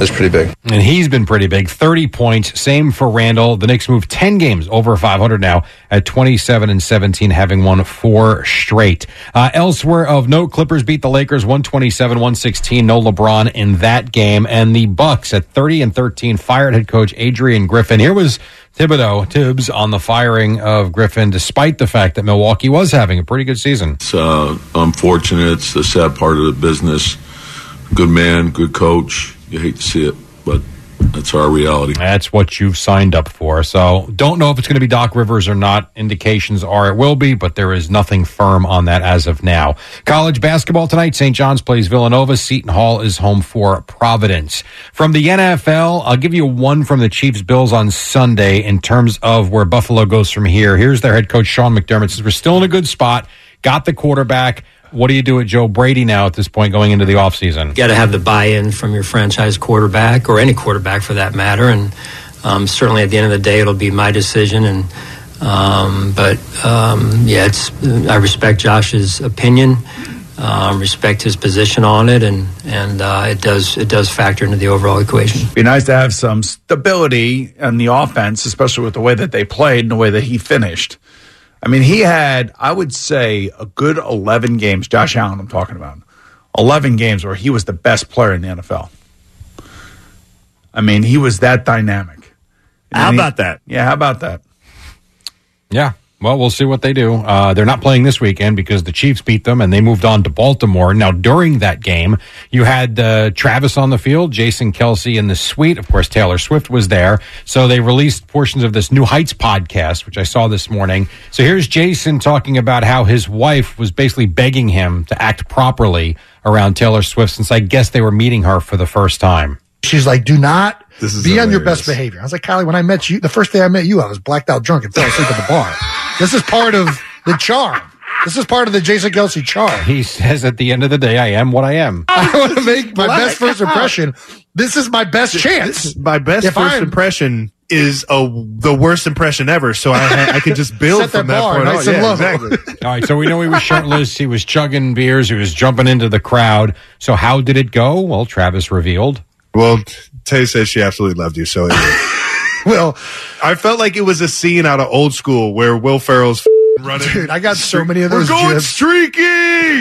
is pretty big. And he's been pretty big. 30 points. Same for Randle. The Knicks moved 10 games over 500 now at 27 and 17, having won four straight. Uh, elsewhere of note, Clippers beat the Lakers 127 116. No LeBron in that game. And the Bucks at 30 and 13 fired head coach Adrian Griffin. Here was Thibodeau, Thibs, on the firing of Griffin, despite the fact that Milwaukee was having a pretty good season. It's uh, unfortunate. It's the sad part of the business. Good man, good coach. You hate to see it, but that's our reality. That's what you've signed up for. So don't know if it's going to be Doc Rivers or not. Indications are it will be, but there is nothing firm on that as of now. College basketball tonight. St. John's plays Villanova. Seton Hall is home for Providence. From the NFL, I'll give you one from the Chiefs Bills on Sunday in terms of where Buffalo goes from here. Here's their head coach, Sean McDermott. Says we're still in a good spot. Got the quarterback. What do you do at Joe Brady now at this point going into the offseason? You got to have the buy-in from your franchise quarterback or any quarterback for that matter, and um, certainly at the end of the day, it'll be my decision. And um, but um, yeah, it's I respect Josh's opinion, um, respect his position on it, and and uh, it does it does factor into the overall equation. Be nice to have some stability in the offense, especially with the way that they played and the way that he finished. I mean, he had, I would say, a good 11 games. Josh Allen, I'm talking about. 11 games where he was the best player in the NFL. I mean, he was that dynamic. How And he- about that? Yeah, how about that? Yeah. Well, we'll see what they do. Uh, they're not playing this weekend because the Chiefs beat them and they moved on to Baltimore. Now, during that game, you had uh, Travis on the field, Jason Kelce in the suite. Of course, Taylor Swift was there. So they released portions of this New Heights podcast, which I saw this morning. So here's Jason talking about how his wife was basically begging him to act properly around Taylor Swift since I guess they were meeting her for the first time. She's like, do not This is be on your best behavior. I was like, Kylie, when I met you, the first day I met you, I was blacked out drunk and fell asleep at the bar. This is part of the charm. This is part of the Jason Kelce charm. He says at the end of the day, I am what I am. I want to make my best first impression. This is my best chance. My best If first I'm- impression is a, the worst impression ever. So I, I can just build Set from that that bar point nice on. and Yeah, low. exactly. All right, so we know he was shirtless. He was chugging beers. He was jumping into the crowd. So how did it go? Well, Travis revealed. Well, Tay says she absolutely loved you. So it well, I felt like it was a scene out of old school where Will Ferrell's running. Dude, I got so many of We're those going gifs. streaky.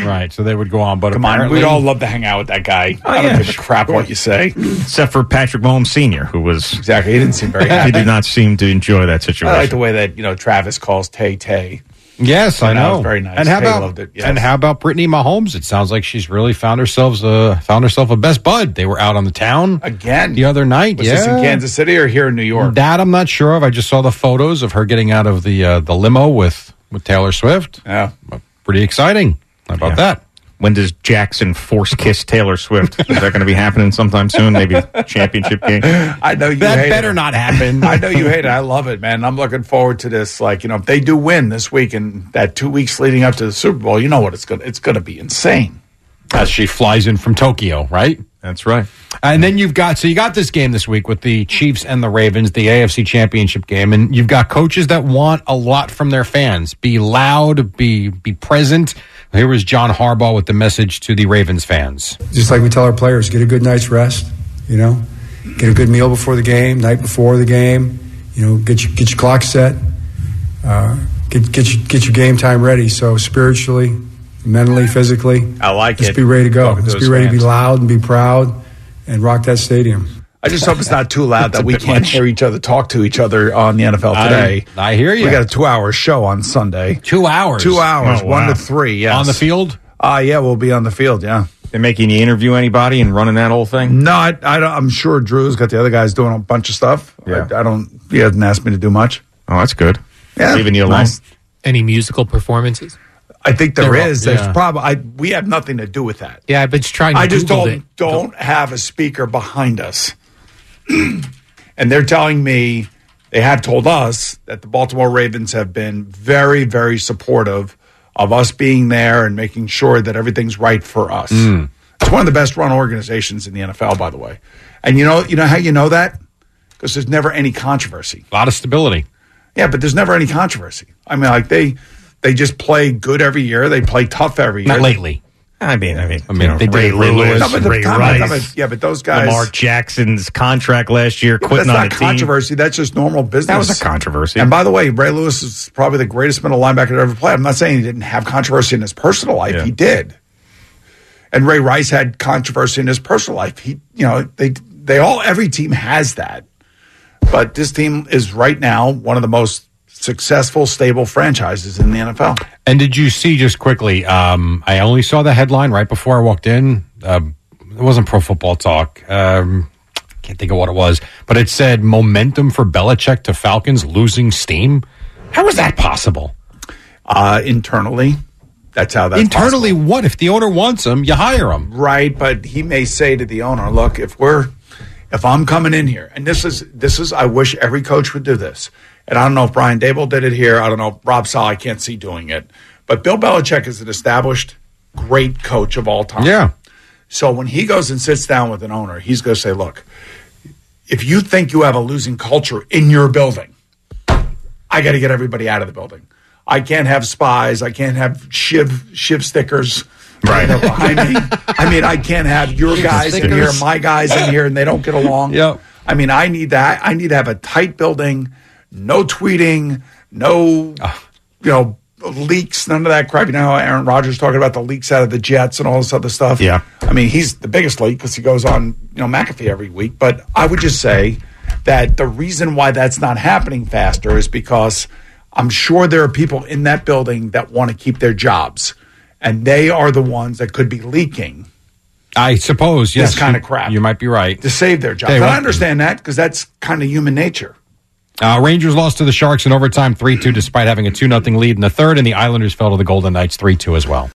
Right, so they would go on, but Come on, apparently, we'd all love to hang out with that guy. Oh, I don't yeah, give a crap what you say. Except for Patrick Mahomes Sr., who was exactly he didn't seem very he did not seem to enjoy that situation. I like the way that you know Travis calls Tay Tay. Yes, I know, very nice. And how about loved it, yes. and how about Brittany Mahomes? It sounds like she's really found herself a found herself a best bud. They were out on the town again the other night. Was yeah, this in Kansas City or here in New York? That I'm not sure of. I just saw the photos of her getting out of the uh, the limo with with Taylor Swift. Yeah, pretty exciting. How about Yeah. that? When does Jackson force kiss Taylor Swift? Is that going to be happening sometime soon? Maybe championship game. I know you That hate better it. not happen. I know you hate it. I love it, man. I'm looking forward to this. Like, you know, if they do win this week and that two weeks leading up to the Super Bowl, you know what it's gonna it's gonna be insane. As she flies in from Tokyo, right? That's right. And then you've got so you got this game this week with the Chiefs and the Ravens, the AFC Championship game, and you've got coaches that want a lot from their fans. Be loud, be be present. Here was John Harbaugh with the message to the Ravens fans. just like we tell our players, get a good night's rest. You know, get a good meal before the game, night before the game. You know, get your get your clock set. Uh, get get your, get your game time ready. So spiritually, mentally, physically, I like let's it. be ready to go. Talking to Let's be ready to be loud and be proud and rock that stadium. I just hope it's not too loud that we can't much. hear each other talk to each other on the NFL today. I hear you. We got a two hour show on Sunday. Two hours. Two hours, Oh, one wow. to three. Yes. On the field? Uh yeah, we'll be on the field. Yeah. They making you interview anybody and running that whole thing? No, I, I don't, I'm sure Drew's got the other guys doing a bunch of stuff. Yeah. I, I don't. He hasn't asked me to do much. Oh, that's good. Yeah, Leaving you alone. nice. Any musical performances? I think there They're all- is. There's yeah. probably. I, we have nothing to do with that. Yeah, I've been trying to I just Google don't it. don't have a speaker behind us, and they're telling me they have told us that the Baltimore Ravens have been very very supportive of us being there and making sure that everything's right for us. Mm. It's one of the best run organizations in the NFL, by the way. And you know you know how you know that because there's never any controversy. A lot of stability. Yeah, but there's never any controversy. I mean, like they they just play good every year. They play tough every year. Not lately. I mean, I mean, I mean, they Ray did Ray Lewis. Lewis, No, but the Ray time- Rice, but- yeah, but those guys- Lamar Jackson's contract last year, But quitting that's on not the team. controversy. That's just normal business. That was a controversy. And by the way, Ray Lewis is probably the greatest middle linebacker to ever play. I'm not saying he didn't have controversy in his personal life. He did. And Ray Rice had controversy in his personal life. He, you know, they they all every team has that. But this team is right now one of the most successful, stable franchises in the NFL. And did you see just quickly? Um, I only saw the headline right before I walked in. Um it wasn't Pro Football Talk. Um, can't think of what it was, but it said momentum for Belichick to Falcons losing steam. How is that possible? Uh, internally, that's how that's internally. What if the owner wants him? You hire him, right? But he may say to the owner, "Look, if we're if I'm coming in here, and this is this is, I wish every coach would do this. And I don't know if Brian Daboll did it here. I don't know if Rob Saleh. I can't see doing it. But Bill Belichick is an established, great coach of all time. Yeah. So when he goes and sits down with an owner, he's going to say, "Look, if you think you have a losing culture in your building, I got to get everybody out of the building. I can't have spies. I can't have shiv shiv stickers." Right behind me. I mean, I can't have your guys in here, my guys in here, and they don't get along. Yep. I mean, I need that. I need to have a tight building, no tweeting, no, ah. you know, leaks, none of that crap. You know how Aaron Rodgers talking about the leaks out of the Jets and all this other stuff. Yeah. I mean, he's the biggest leak because he goes on, you know, McAfee every week. But I would just say that the reason why that's not happening faster is because I'm sure there are people in that building that want to keep their jobs, and they are the ones that could be leaking I suppose. Yes, this kind you- of crap You might be right. to save their jobs. And I understand that because that's kind of human nature. Uh, Rangers lost to the Sharks in overtime 3 2 despite having a 2 0 lead in the third, and the Islanders fell to the Golden Knights 3 2 as well.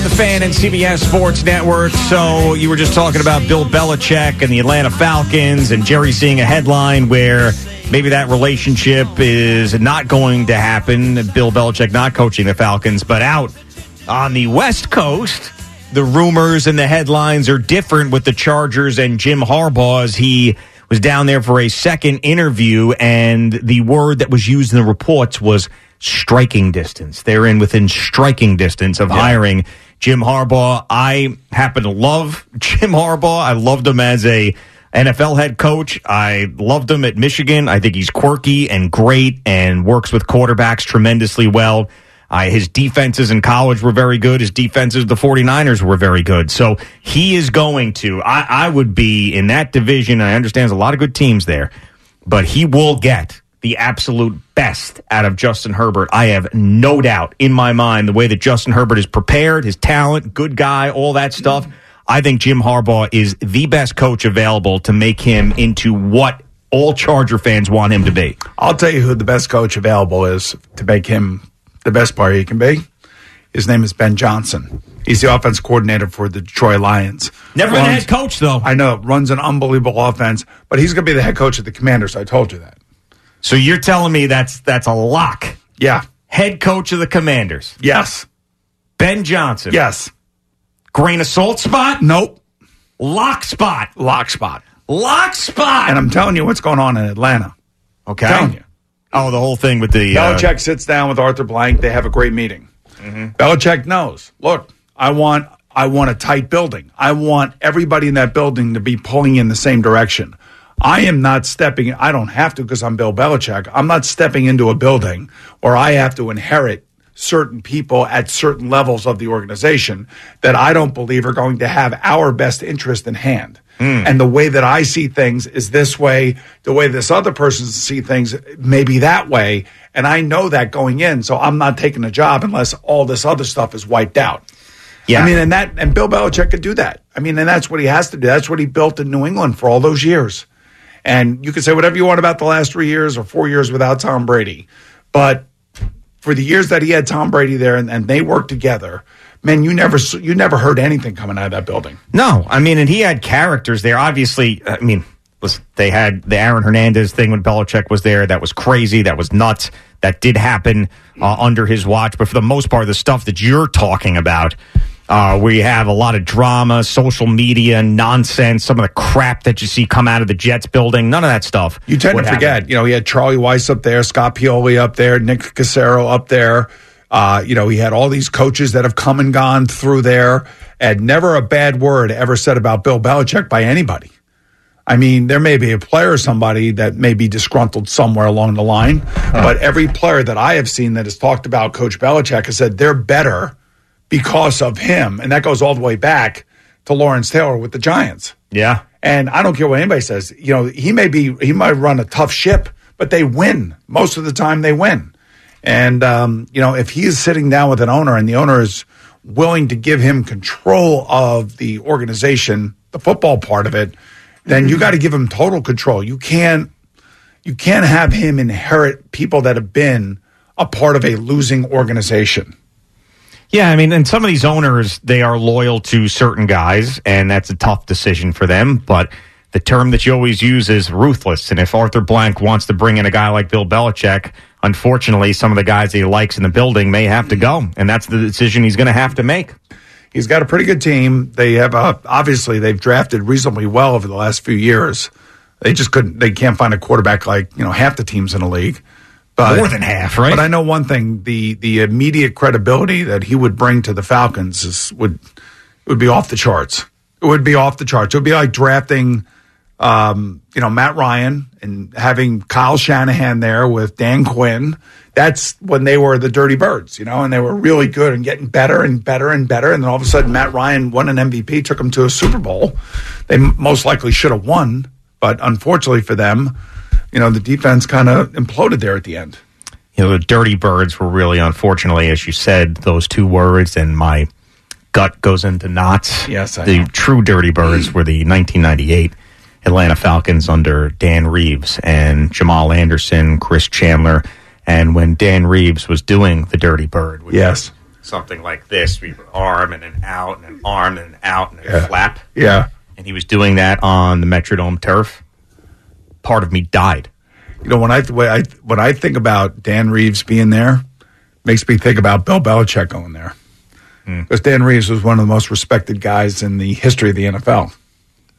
On the fan and CBS Sports Network. So you were just talking about Bill Belichick and the Atlanta Falcons, and Jerry seeing a headline where maybe that relationship is not going to happen. Bill Belichick not coaching the Falcons, but out on the West Coast. The rumors and the headlines are different with the Chargers and Jim Harbaugh as he was down there for a second interview, and the word that was used in the reports was striking distance. They're in within striking distance of hiring Jim Harbaugh. I happen to love Jim Harbaugh. I loved him as a NFL head coach. I loved him at Michigan. I think he's quirky and great and works with quarterbacks tremendously well. Uh, his defenses in college were very good. His defenses, the 49ers, were very good. So he is going to, I, I would be in that division. I understand there's a lot of good teams there, but he will get the absolute best out of Justin Herbert. I have no doubt in my mind the way that Justin Herbert is prepared, his talent, good guy, all that stuff. I think Jim Harbaugh is the best coach available to make him into what all Charger fans want him to be. I'll tell you who the best coach available is to make him the best player he can be. His name is Ben Johnson. He's the offense coordinator for the Detroit Lions. Never been a head coach, though. I know, runs an unbelievable offense, but he's going to be the head coach of the Commanders. I told you that. So you're telling me that's that's a lock. Yeah. Head coach of the Commanders. Yes. Ben Johnson. Yes. Grain of salt spot? Nope. Lock spot. Lock spot. Lock spot. And I'm telling you what's going on in Atlanta. Okay. telling you. Oh, the whole thing with the uh, Belichick sits down with Arthur Blank. They have a great meeting. Belichick knows. Look, I want I want a tight building. I want everybody in that building to be pulling in the same direction. I am not stepping. I don't have to because I'm Bill Belichick. I'm not stepping into a building where I have to inherit certain people at certain levels of the organization that I don't believe are going to have our best interest in hand. Hmm. And the way that I see things is this way. The way this other person see things may be that way. And I know that going in. So I'm not taking a job unless all this other stuff is wiped out. Yeah. I mean, and that, and Bill Belichick could do that. I mean, and that's what he has to do. That's what he built in New England for all those years. And you can say whatever you want about the last three years or four years without Tom Brady. But for the years that he had Tom Brady there and, and they worked together, man, you never, you never heard anything coming out of that building. No, I mean, and he had characters there. Obviously, I mean, listen, they had the Aaron Hernandez thing when Belichick was there. That was crazy. That was nuts. that did happen uh, under his watch. But for the most part, the stuff that you're talking about, uh, we have a lot of drama, social media, nonsense, some of the crap that you see come out of the Jets building, none of that stuff. You tend to happen. forget, you know, he had Charlie Weis up there, Scott Pioli up there, Nick Caserio up there. Uh, you know, he had all these coaches that have come and gone through there, and never a bad word ever said about Bill Belichick by anybody. I mean, there may be a player or somebody that may be disgruntled somewhere along the line, but every player that I have seen that has talked about Coach Belichick has said they're better because of him. And that goes all the way back to Lawrence Taylor with the Giants. Yeah. And I don't care what anybody says. You know, he may be, he might run a tough ship, but they win. Most of the time they win. And, um, you know, if he is sitting down with an owner and the owner is willing to give him control of the organization, the football part of it, then you got to give him total control. You can't, you can't have him inherit people that have been a part of a losing organization. Yeah, I mean, and some of these owners, they are loyal to certain guys, and that's a tough decision for them. But the term that you always use is ruthless. And if Arthur Blank wants to bring in a guy like Bill Belichick, unfortunately, some of the guys he likes in the building may have to go. And that's the decision he's going to have to make. He's got a pretty good team. They have uh, obviously they've drafted reasonably well over the last few years. They just couldn't. They can't find a quarterback like you know half the teams in the league. But, More than half, right? But I know one thing: the the immediate credibility that he would bring to the Falcons is would would be off the charts. It would be off the charts. It would be like drafting, um, you know, Matt Ryan and having Kyle Shanahan there with Dan Quinn. That's when they were the Dirty Birds, you know, and they were really good and getting better and better and better. And then all of a sudden, Matt Ryan won an MVP, took them to a Super Bowl. They m- most likely should have won, but unfortunately for them, you know, the defense kind of imploded there at the end. You know, the Dirty Birds were really, unfortunately, as you said, those two words, and my gut goes into knots. Yes, I the know. true Dirty Birds were the 1998 Atlanta Falcons under Dan Reeves and Jamal Anderson, Chris Chandler, and when Dan Reeves was doing the Dirty Bird, which Yes. something like this, we were arm and an out and an arm and an out and a Yeah. flap, Yeah. and he was doing that on the Metrodome turf. Part of me died. You know, when I when I when I think about Dan Reeves being there, makes me think about Bill Belichick going there. Hmm. Because Dan Reeves was one of the most respected guys in the history of the NFL.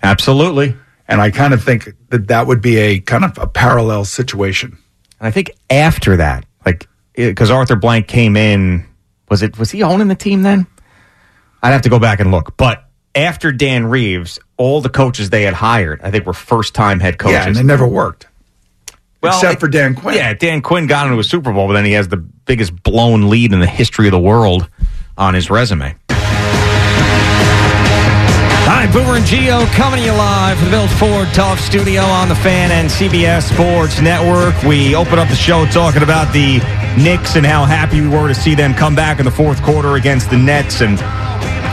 Absolutely. And I kind of think that that would be a kind of a parallel situation. And I think after that, like because Arthur Blank came in, was it was he owning the team then? I'd have to go back and look. But after Dan Reeves, all the coaches they had hired, I think, were first time head coaches. Yeah, and they never worked. Well, Except it- for Dan Quinn. Yeah, Dan Quinn got into a Super Bowl, but then he has the biggest blown lead in the history of the world on his resume. Hi, Boomer and Gio coming to you live from the Built Ford Tough Studio on the Fan and CBS Sports Network. We open up the show talking about the Knicks and how happy we were to see them come back in the fourth quarter against the Nets and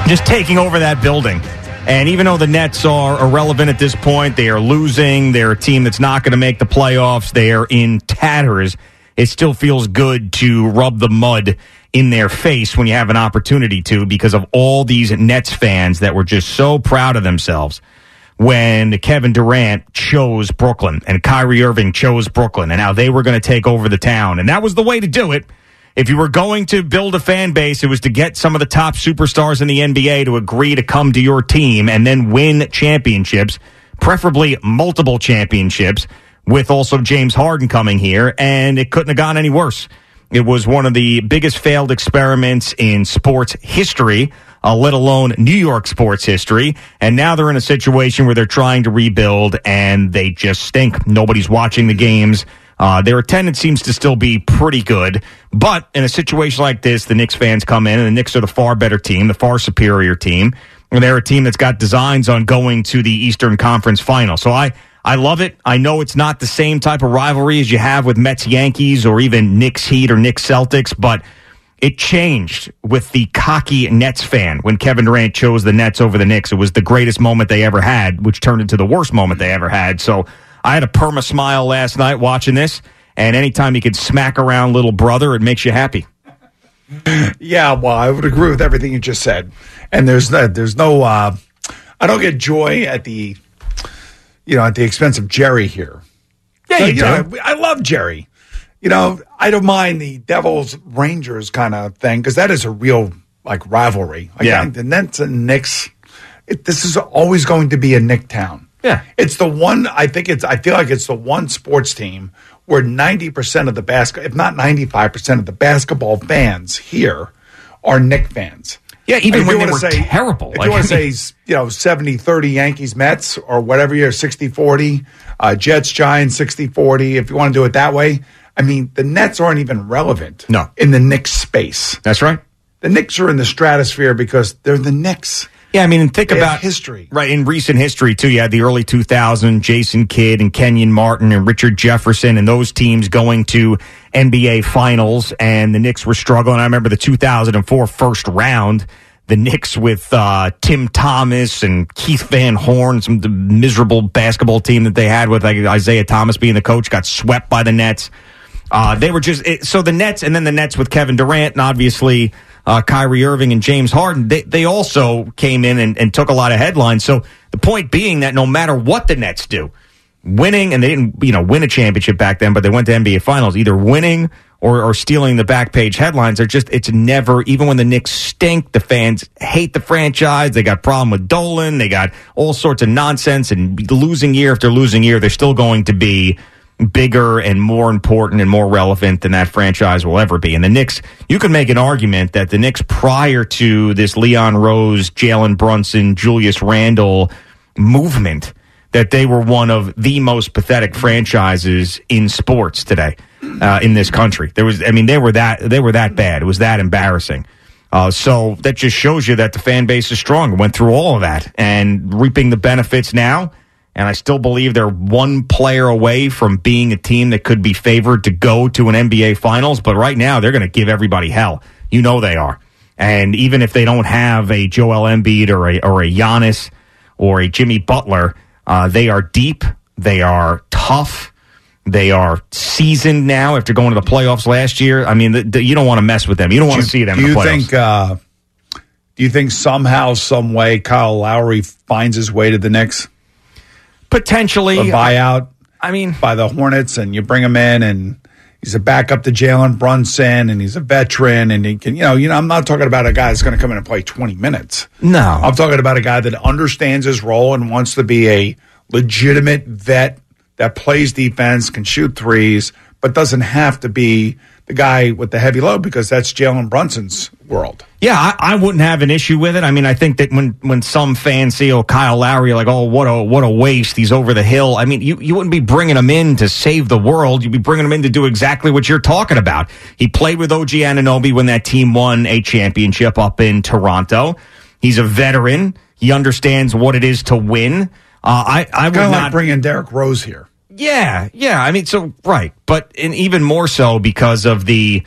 just taking over that building. And even though the Nets are irrelevant at this point, they are losing. They're a team that's not going to make the playoffs. They are in tatters. It still feels good to rub the mud in their face when you have an opportunity to because of all these Nets fans that were just so proud of themselves when Kevin Durant chose Brooklyn and Kyrie Irving chose Brooklyn and how they were going to take over the town. And that was the way to do it. If you were going to build a fan base, it was to get some of the top superstars in the NBA to agree to come to your team and then win championships, preferably multiple championships, with also James Harden coming here. And it couldn't have gone any worse. It was one of the biggest failed experiments in sports history, uh, let alone New York sports history. And now they're in a situation where they're trying to rebuild and they just stink. Nobody's watching the games. Uh, their attendance seems to still be pretty good. But in a situation like this, the Knicks fans come in and the Knicks are the far better team, the far superior team. And they're a team that's got designs on going to the Eastern Conference final. So I, I love it. I know it's not the same type of rivalry as you have with Mets Yankees or even Knicks Heat or Knicks Celtics, but it changed with the cocky Nets fan when Kevin Durant chose the Nets over the Knicks. It was the greatest moment they ever had, which turned into the worst moment they ever had. So I had a perma smile last night watching this, and anytime you could smack around little brother, it makes you happy. Yeah, well, I would agree with everything you just said. And there's no, there's no, uh, I don't get joy at the, you know, at the expense of Jerry here. Yeah, So, you know, do. I, love Jerry. you know, I don't mind the Devils Rangers kind of thing because that is a real like rivalry. Like, Yeah. the Nets and Knicks. It, this is always going to be a Knick town. Yeah. It's the one. I think it's. I feel like it's the one sports team where ninety percent of the basket, if not ninety five percent of the basketball fans here, are Knick fans. Yeah, even If when you they were terrible. If Like, you want I to mean- say, you know, 70-30 Yankees Mets or whatever year, 60-40, uh, Jets Giants 60-40, if you want to do it that way, I mean, the Nets aren't even relevant No. in the Knicks space. That's right. The Knicks are in the stratosphere because they're the Knicks. Yeah, I mean, and think They about history. Right in recent history too. You had the early 2000s, Jason Kidd and Kenyon Martin and Richard Jefferson and those teams going to NBA Finals, and the Knicks were struggling. I remember the 2004 first round. The Knicks with uh, Tim Thomas and Keith Van Horn, some miserable basketball team that they had with like Isiah Thomas being the coach, got swept by the Nets. Uh, they were just it, so the Nets, and then the Nets with Kevin Durant, and obviously uh, Kyrie Irving and James Harden. They they also came in and, and took a lot of headlines. So the point being that no matter what the Nets do, winning, and they didn't you know win a championship back then, but they went to NBA Finals, either winning or, or stealing the back page headlines. They're just it's never even when the Knicks stink, the fans hate the franchise. They got problem with Dolan. They got all sorts of nonsense and losing year after losing year. They're still going to be bigger and more important and more relevant than that franchise will ever be. And the Knicks, you can make an argument that the Knicks prior to this Leon Rose, Jalen Brunson, Julius Randle movement, that they were one of the most pathetic franchises in sports today uh, in this country. There was, I mean, they were that they were that bad. It was that embarrassing. Uh, so that just shows you that the fan base is strong. Went through all of that and reaping the benefits now. And I still believe they're one player away from being a team that could be favored to go to an NBA Finals. But right now, they're going to give everybody hell. You know they are. And even if they don't have a Joel Embiid or a or a Giannis or a Jimmy Butler, uh, they are deep. They are tough. They are seasoned now after going to the playoffs last year. I mean, the, the, you don't want to mess with them. You don't want to see them Do in you the playoffs. think? Uh, do you think somehow, some way, Kyle Lowry finds his way to the Knicks? Potentially, a buyout. I mean, by the Hornets, and you bring him in, and he's a backup to Jalen Brunson, and he's a veteran, and he can, you know, you know, I'm not talking about a guy that's going to come in and play 20 minutes. No, I'm talking about a guy that understands his role and wants to be a legitimate vet that plays defense, can shoot threes, but doesn't have to be the guy with the heavy load because that's Jalen Brunson's world. Yeah, I, I wouldn't have an issue with it. I mean, I think that when when some fans see oh Kyle Lowry, like oh what a what a waste, he's over the hill. I mean, you you wouldn't be bringing him in to save the world. You'd be bringing him in to do exactly what you're talking about. He played with OG Anunoby when that team won a championship up in Toronto. He's a veteran. He understands what it is to win. Uh, I I would not like bringing Derrick Rose here. yeah, yeah. I mean, so right, but and even more so because of the,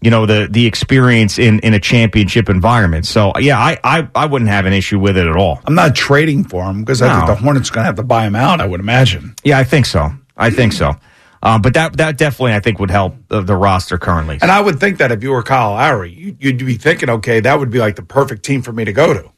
you know, the the experience in in a championship environment. So yeah, I I, I wouldn't have an issue with it at all. I'm not trading for him because I think No. the Hornets going to have to buy him out. I would imagine. Yeah, I think so. I think so. Uh, but that that definitely I think would help the, the roster currently. And I would think that if you were Kyle Lowry, you- you'd be thinking, okay, that would be like the perfect team for me to go to.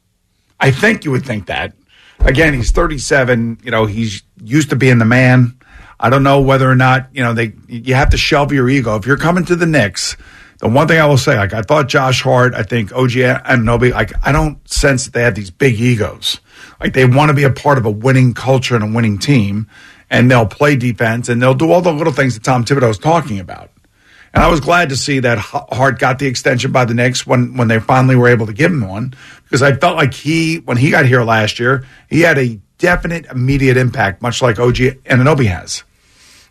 I think you would think that. Again, he's 37. You know, he's used to being the man. I don't know whether or not you know they. You have to shelve your ego if you're coming to the Knicks. The one thing I will say, like I thought Josh Hart, I think OG Anunoby, like I don't sense that they have these big egos. Like they want to be a part of a winning culture and a winning team, and they'll play defense and they'll do all the little things that Tom Thibodeau is talking about. And I was glad to see that Hart got the extension by the Knicks when, when they finally were able to give him one because I felt like he, when he got here last year, he had a definite immediate impact, much like OG Anunoby has.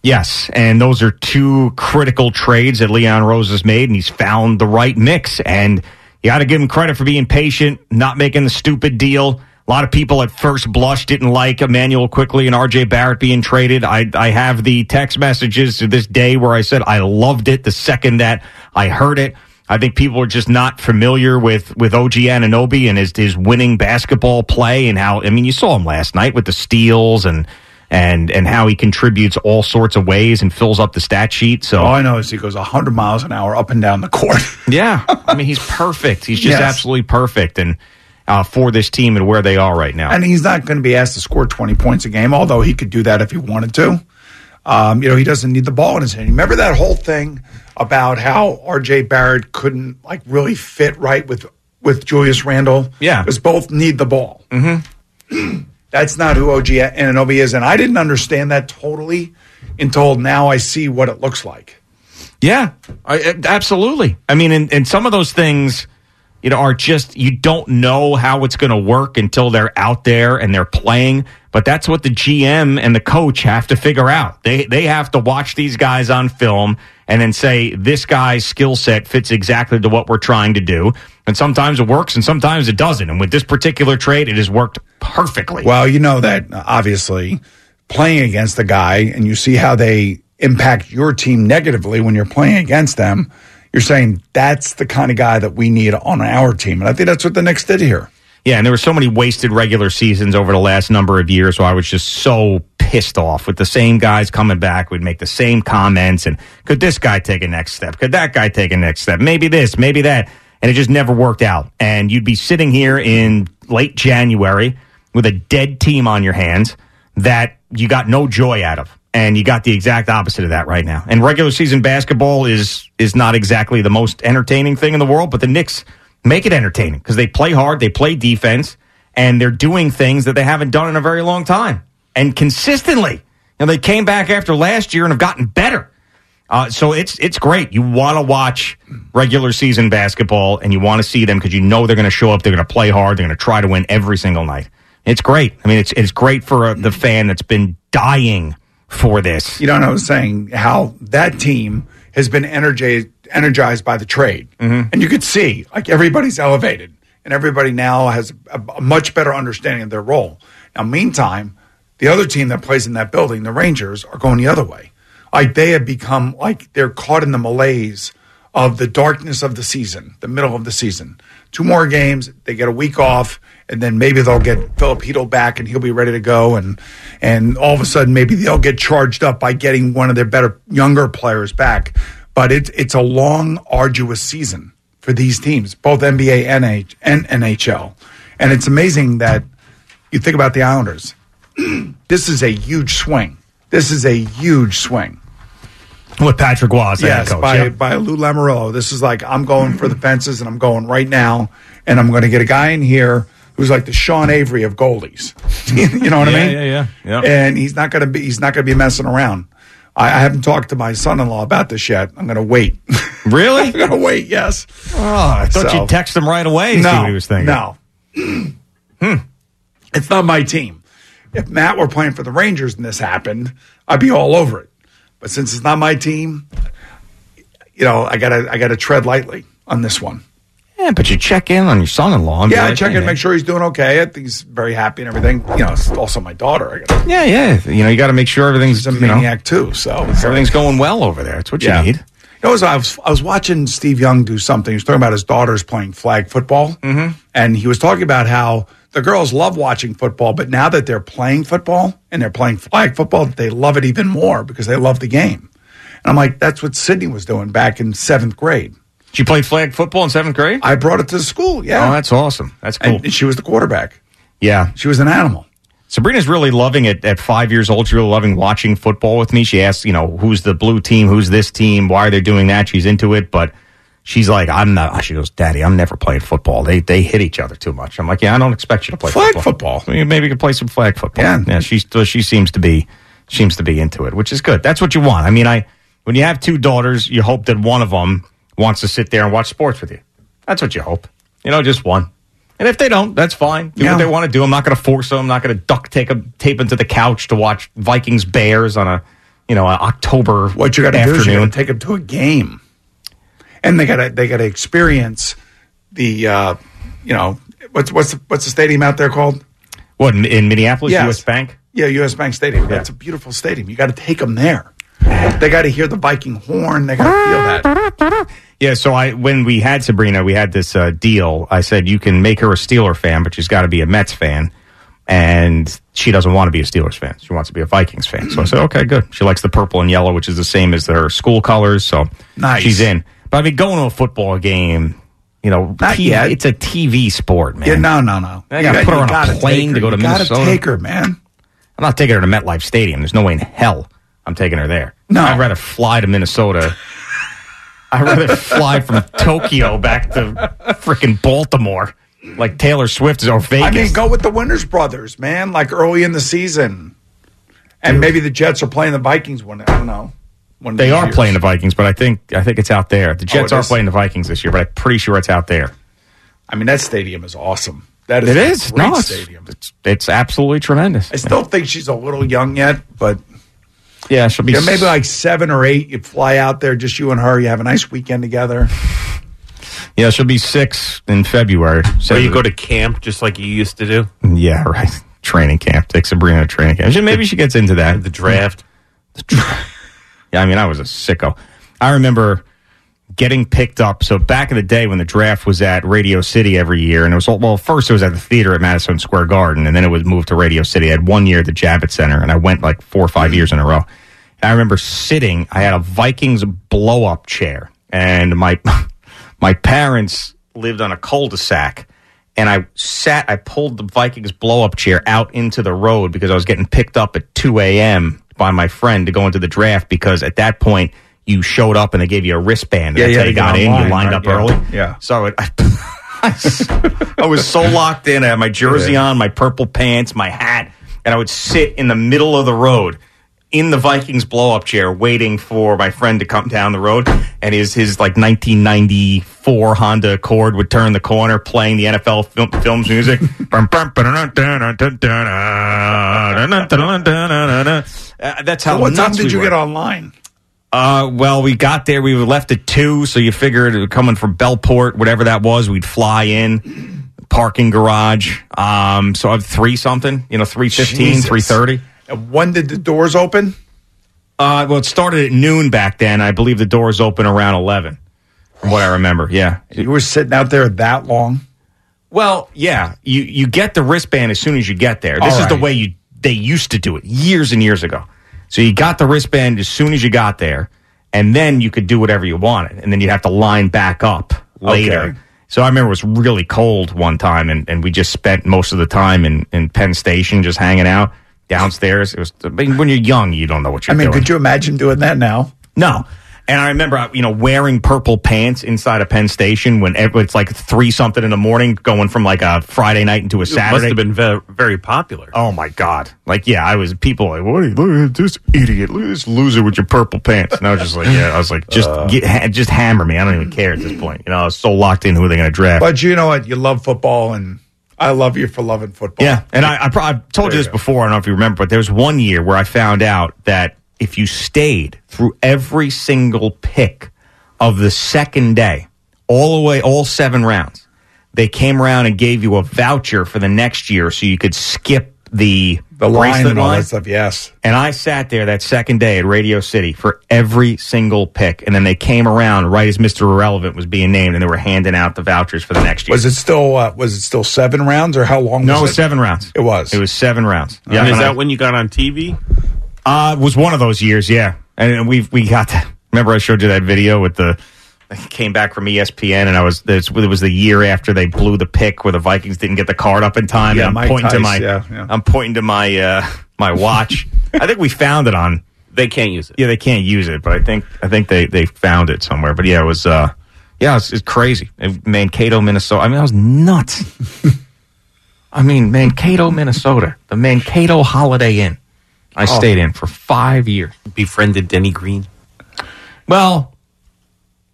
Yes, and those are two critical trades that Leon Rose has made, and he's found the right mix. And you got to give him credit for being patient, not making the stupid deal. A lot of people at first blush didn't like Immanuel Quickley and RJ Barrett being traded. I, I have the text messages to this day where I said I loved it the second that I heard it. I think people are just not familiar with, with OG Anunoby and his, his winning basketball play and how, I mean, you saw him last night with the steals and, and, and how he contributes all sorts of ways and fills up the stat sheet. So All I know is he goes 100 miles an hour up and down the court. yeah, I mean, he's perfect. He's just Yes. absolutely perfect. And, uh, for this team and where they are right now. And he's not going to be asked to score 20 points a game, although he could do that if he wanted to. Um, you know, he doesn't need the ball in his hand. Remember that whole thing about how R.J. Barrett couldn't like really fit right with with Julius Randle? Yeah, because both need the ball. Mm-hmm. That's not who OG Anunoby is, and I didn't understand that totally until now. I see what it looks like. Yeah, I, I- absolutely. I mean, and, and some of those things, you know, are just you don't know how it's going to work until they're out there and they're playing. But that's what the GM and the coach have to figure out. They they have to watch these guys on film and then say this guy's skill set fits exactly to what we're trying to do. And sometimes it works, and sometimes it doesn't. And with this particular trade, it has worked perfectly. Well, you know that obviously playing against the guy and you see how they impact your team negatively when you're playing against them, you're saying that's the kind of guy that we need on our team. And I think that's what the Knicks did here. Yeah, and there were so many wasted regular seasons over the last number of years where I was just so pissed off with the same guys coming back. We'd make the same comments and could this guy take a next step? Could that guy take a next step? Maybe this, maybe that. And it just never worked out. And you'd be sitting here in late January with a dead team on your hands that you got no joy out of. And you got the exact opposite of that right now. And regular season basketball is is not exactly the most entertaining thing in the world, but the Knicks make it entertaining because they play hard, they play defense, and they're doing things that they haven't done in a very long time and consistently. And they came back after last year and have gotten better. Uh, so it's it's great. You want to watch regular season basketball and you want to see them because you know they're going to show up. They're going to play hard. They're going to try to win every single night. It's great. I mean, it's it's great for uh, the fan that's been dying for this. You know, what I was saying how that team has been energized energized by the trade, mm-hmm. and you could see like everybody's elevated, and everybody now has a, a much better understanding of their role. Now, meantime, the other team that plays in that building, the Rangers, are going the other way. Like they have become like they're caught in the malaise of the darkness of the season, the middle of the season. Two more games, they get a week off, and then maybe they'll get Filipino back and he'll be ready to go. And and all of a sudden, maybe they'll get charged up by getting one of their better younger players back. But it's it's a long, arduous season for these teams, both NBA and H- and NHL. And it's amazing that you think about the Islanders. this is a huge swing. This is a huge swing. With Patrick Roy as the head yes, coach, by yeah. by Lou Lamoriello. This is like I'm going for the fences, and I'm going right now, and I'm going to get a guy in here who's like the Sean Avery of goalies. you know what I mean? yeah, yeah, yeah. And he's not going to be he's not going to be messing around. I, I haven't talked to my son-in-law about this yet. I'm going to wait. Really? I'm going to wait. Yes. Oh, I thought So- you'd text him right away and no, see what he was thinking. No. Hmm. It's not my team. If Matt were playing for the Rangers and this happened, I'd be all over it. But since it's not my team, you know, I gotta I gotta tread lightly on this one. Yeah, but you check in on your son-in-law. and yeah, I check hey, in, make sure he's doing okay. I think he's very happy and everything. You know, it's also my daughter. I gotta, Yeah, yeah. You know, you got to make sure everything's a you know, maniac too. So everything's going well over there. That's what you need. You know, I was, I was watching Steve Young do something. He was talking about his daughters playing flag football. Mm-hmm. And he was talking about how the girls love watching football, but now that they're playing football and they're playing flag football, they love it even more because they love the game. And I'm like, that's what Sydney was doing back in seventh grade. She played flag football in seventh grade? I brought it to the school, yeah. Oh, that's awesome. That's cool. And she was the quarterback. Yeah. She was an animal. Sabrina's really loving it at five years old. She's really loving watching football with me. She asks, you know, who's the blue team? Who's this team? Why are they doing that? She's into it, but she's like, I'm not. She goes, Daddy, I'm never playing football. They they hit each other too much. I'm like, yeah, I don't expect you to play Flag football. Maybe maybe you can play some flag football. Yeah. yeah. She's she seems to be seems to be into it, which is good. That's what you want. I mean, I when you have two daughters, you hope that one of them wants to sit there and watch sports with you. That's what you hope. You know, just one. And if they don't, that's fine. Do Yeah. what they want to do. I'm not going to force them. I'm not going to duct tape, tape them to the couch to watch Vikings Bears on a, you know, a October What you got to do afternoon. is you got to take them to a game, and they got to they got to experience the uh, you know what's what's the, what's the stadium out there called? what in, in Minneapolis, Yes. U.S. Bank? Yeah, U.S. Bank Stadium. That's a beautiful stadium. You got to take them there. They got to hear the Viking horn. They got to feel that. Yeah. So I, when we had Sabrina, we had this uh, deal. I said you can make her a Steeler fan, but she's got to be a Mets fan. And she doesn't want to be a Steelers fan. She wants to be a Vikings fan. So I said, okay, good. She likes the purple and yellow, which is the same as her school colors. So Nice. she's in. But I mean, going to a football game, you know, Not TV yet. it's a TV sport, man. Yeah, no, no, no. I got to put her on a plane to go to you Minnesota. Gotta take her, man. I'm not taking her to MetLife Stadium. There's no way in hell I'm taking her there. No, I'd rather fly to Minnesota. I'd rather fly from Tokyo back to freaking Baltimore, like Taylor Swift is or Vegas. I mean, go with the Winners brothers, man. Like early in the season, and maybe the Jets are playing the Vikings. One, I don't know. One they are years. playing the Vikings, but I think I think it's out there. The Oh, Jets it are is? playing the Vikings this year, but I'm pretty sure it's out there. I mean, that stadium is awesome. That is It is. great No, it's, stadium. it's it's absolutely tremendous. I still think she's a little young yet, but yeah, she'll be you know, maybe like seven or eight. You fly out there, just you and her. You have a nice weekend together. Yeah, she'll be six in February. So you go to camp just like you used to do. Yeah, right. Training camp. Take Sabrina to training camp. She- Maybe she gets into that. The draft. Yeah, I mean, I was a sicko. I remember getting picked up. So back in the day when the draft was at Radio City every year, and it was well, first it was at the theater at Madison Square Garden, and then it was moved to Radio City. I had one year at the Javits Center, and I went like four or five years in a row. I remember sitting. I had a Vikings blow up chair, and my my parents lived on a cul-de-sac. And I sat, I pulled the Vikings blow up chair out into the road because I was getting picked up at 2 a.m. by my friend to go into the draft because at that point you showed up and they gave you a wristband. Yeah, That's yeah, how you got in. online, you lined right? up Yeah. early. Yeah. So it, I, I was so locked in. I had my jersey on, my purple pants, my hat, and I would sit in the middle of the road in the Vikings blow up chair waiting for my friend to come down the road and his his like 1994 Honda Accord would turn the corner playing the NFL film, films music. Uh, that's how So what time did you get online? Uh, well, we got there. We were left at two, so you figured coming from Bellport, whatever that was, we'd fly in, parking garage. Um, so I have three something, you know, three fifteen, three thirty. When did the doors open? Uh, well, it started at noon back then. I believe the doors open around eleven, from what I remember. Yeah, you were sitting out there that long. Well, yeah, you you get the wristband as soon as you get there. This All is the right. way you they used to do it years and years ago. So you got the wristband as soon as you got there, and then you could do whatever you wanted, and then you'd have to line back up later. Okay. So I remember it was really cold one time, and, and we just spent most of the time in, in Penn Station just hanging out downstairs. It was I mean, when you're young, you don't know what you're doing. I mean, doing. could you imagine doing that now? No. And I remember, uh, you know, wearing purple pants inside of Penn Station when it's like three something in the morning, going from like a Friday night into a It must have been ve- very popular. Oh my god! Like, yeah, I was people like, what? Are you, look at this idiot! Look at this loser with your purple pants. And I was just like, yeah, I was like, just Uh. get, ha- just hammer me. I don't even care at this point. You know, I was so locked in who are they're going to draft. But you know what? You love football, and I love you for loving football. Yeah, and I, I, pro- I've told you this before. I don't know if you remember, but there was one year where I found out that if you stayed through every single pick of the second day, all the way, all seven rounds, they came around and gave you a voucher for the next year, so you could skip the The line bracelet and all line. that stuff. Yes. And I sat there that second day at Radio City for every single pick, and then they came around right as Mister Irrelevant was being named, and they were handing out the vouchers for the next year. Was it still? Uh, was it still seven rounds, or how long? No, was it was seven rounds. It was. It was seven rounds. Yeah, is and I- that when you got on TV? Uh, it was one of those years, yeah. And we we got that. Remember, I showed you that video with the. I came back from ESPN, and I was. This, it was the year after they blew the pick where the Vikings didn't get the card up in time. Yeah, and I'm Mike pointing to my. yeah, yeah. I'm pointing to my uh, my watch. I think we found it on. They can't use it. Yeah, they can't use it, but I think I think they they found it somewhere. But yeah, it was. uh Yeah, it's it's crazy. Mankato, Minnesota. I mean, I was nuts. I mean, Mankato, Minnesota, the Mankato Holiday Inn. I Oh. stayed in for five years. Befriended Denny Green. Well,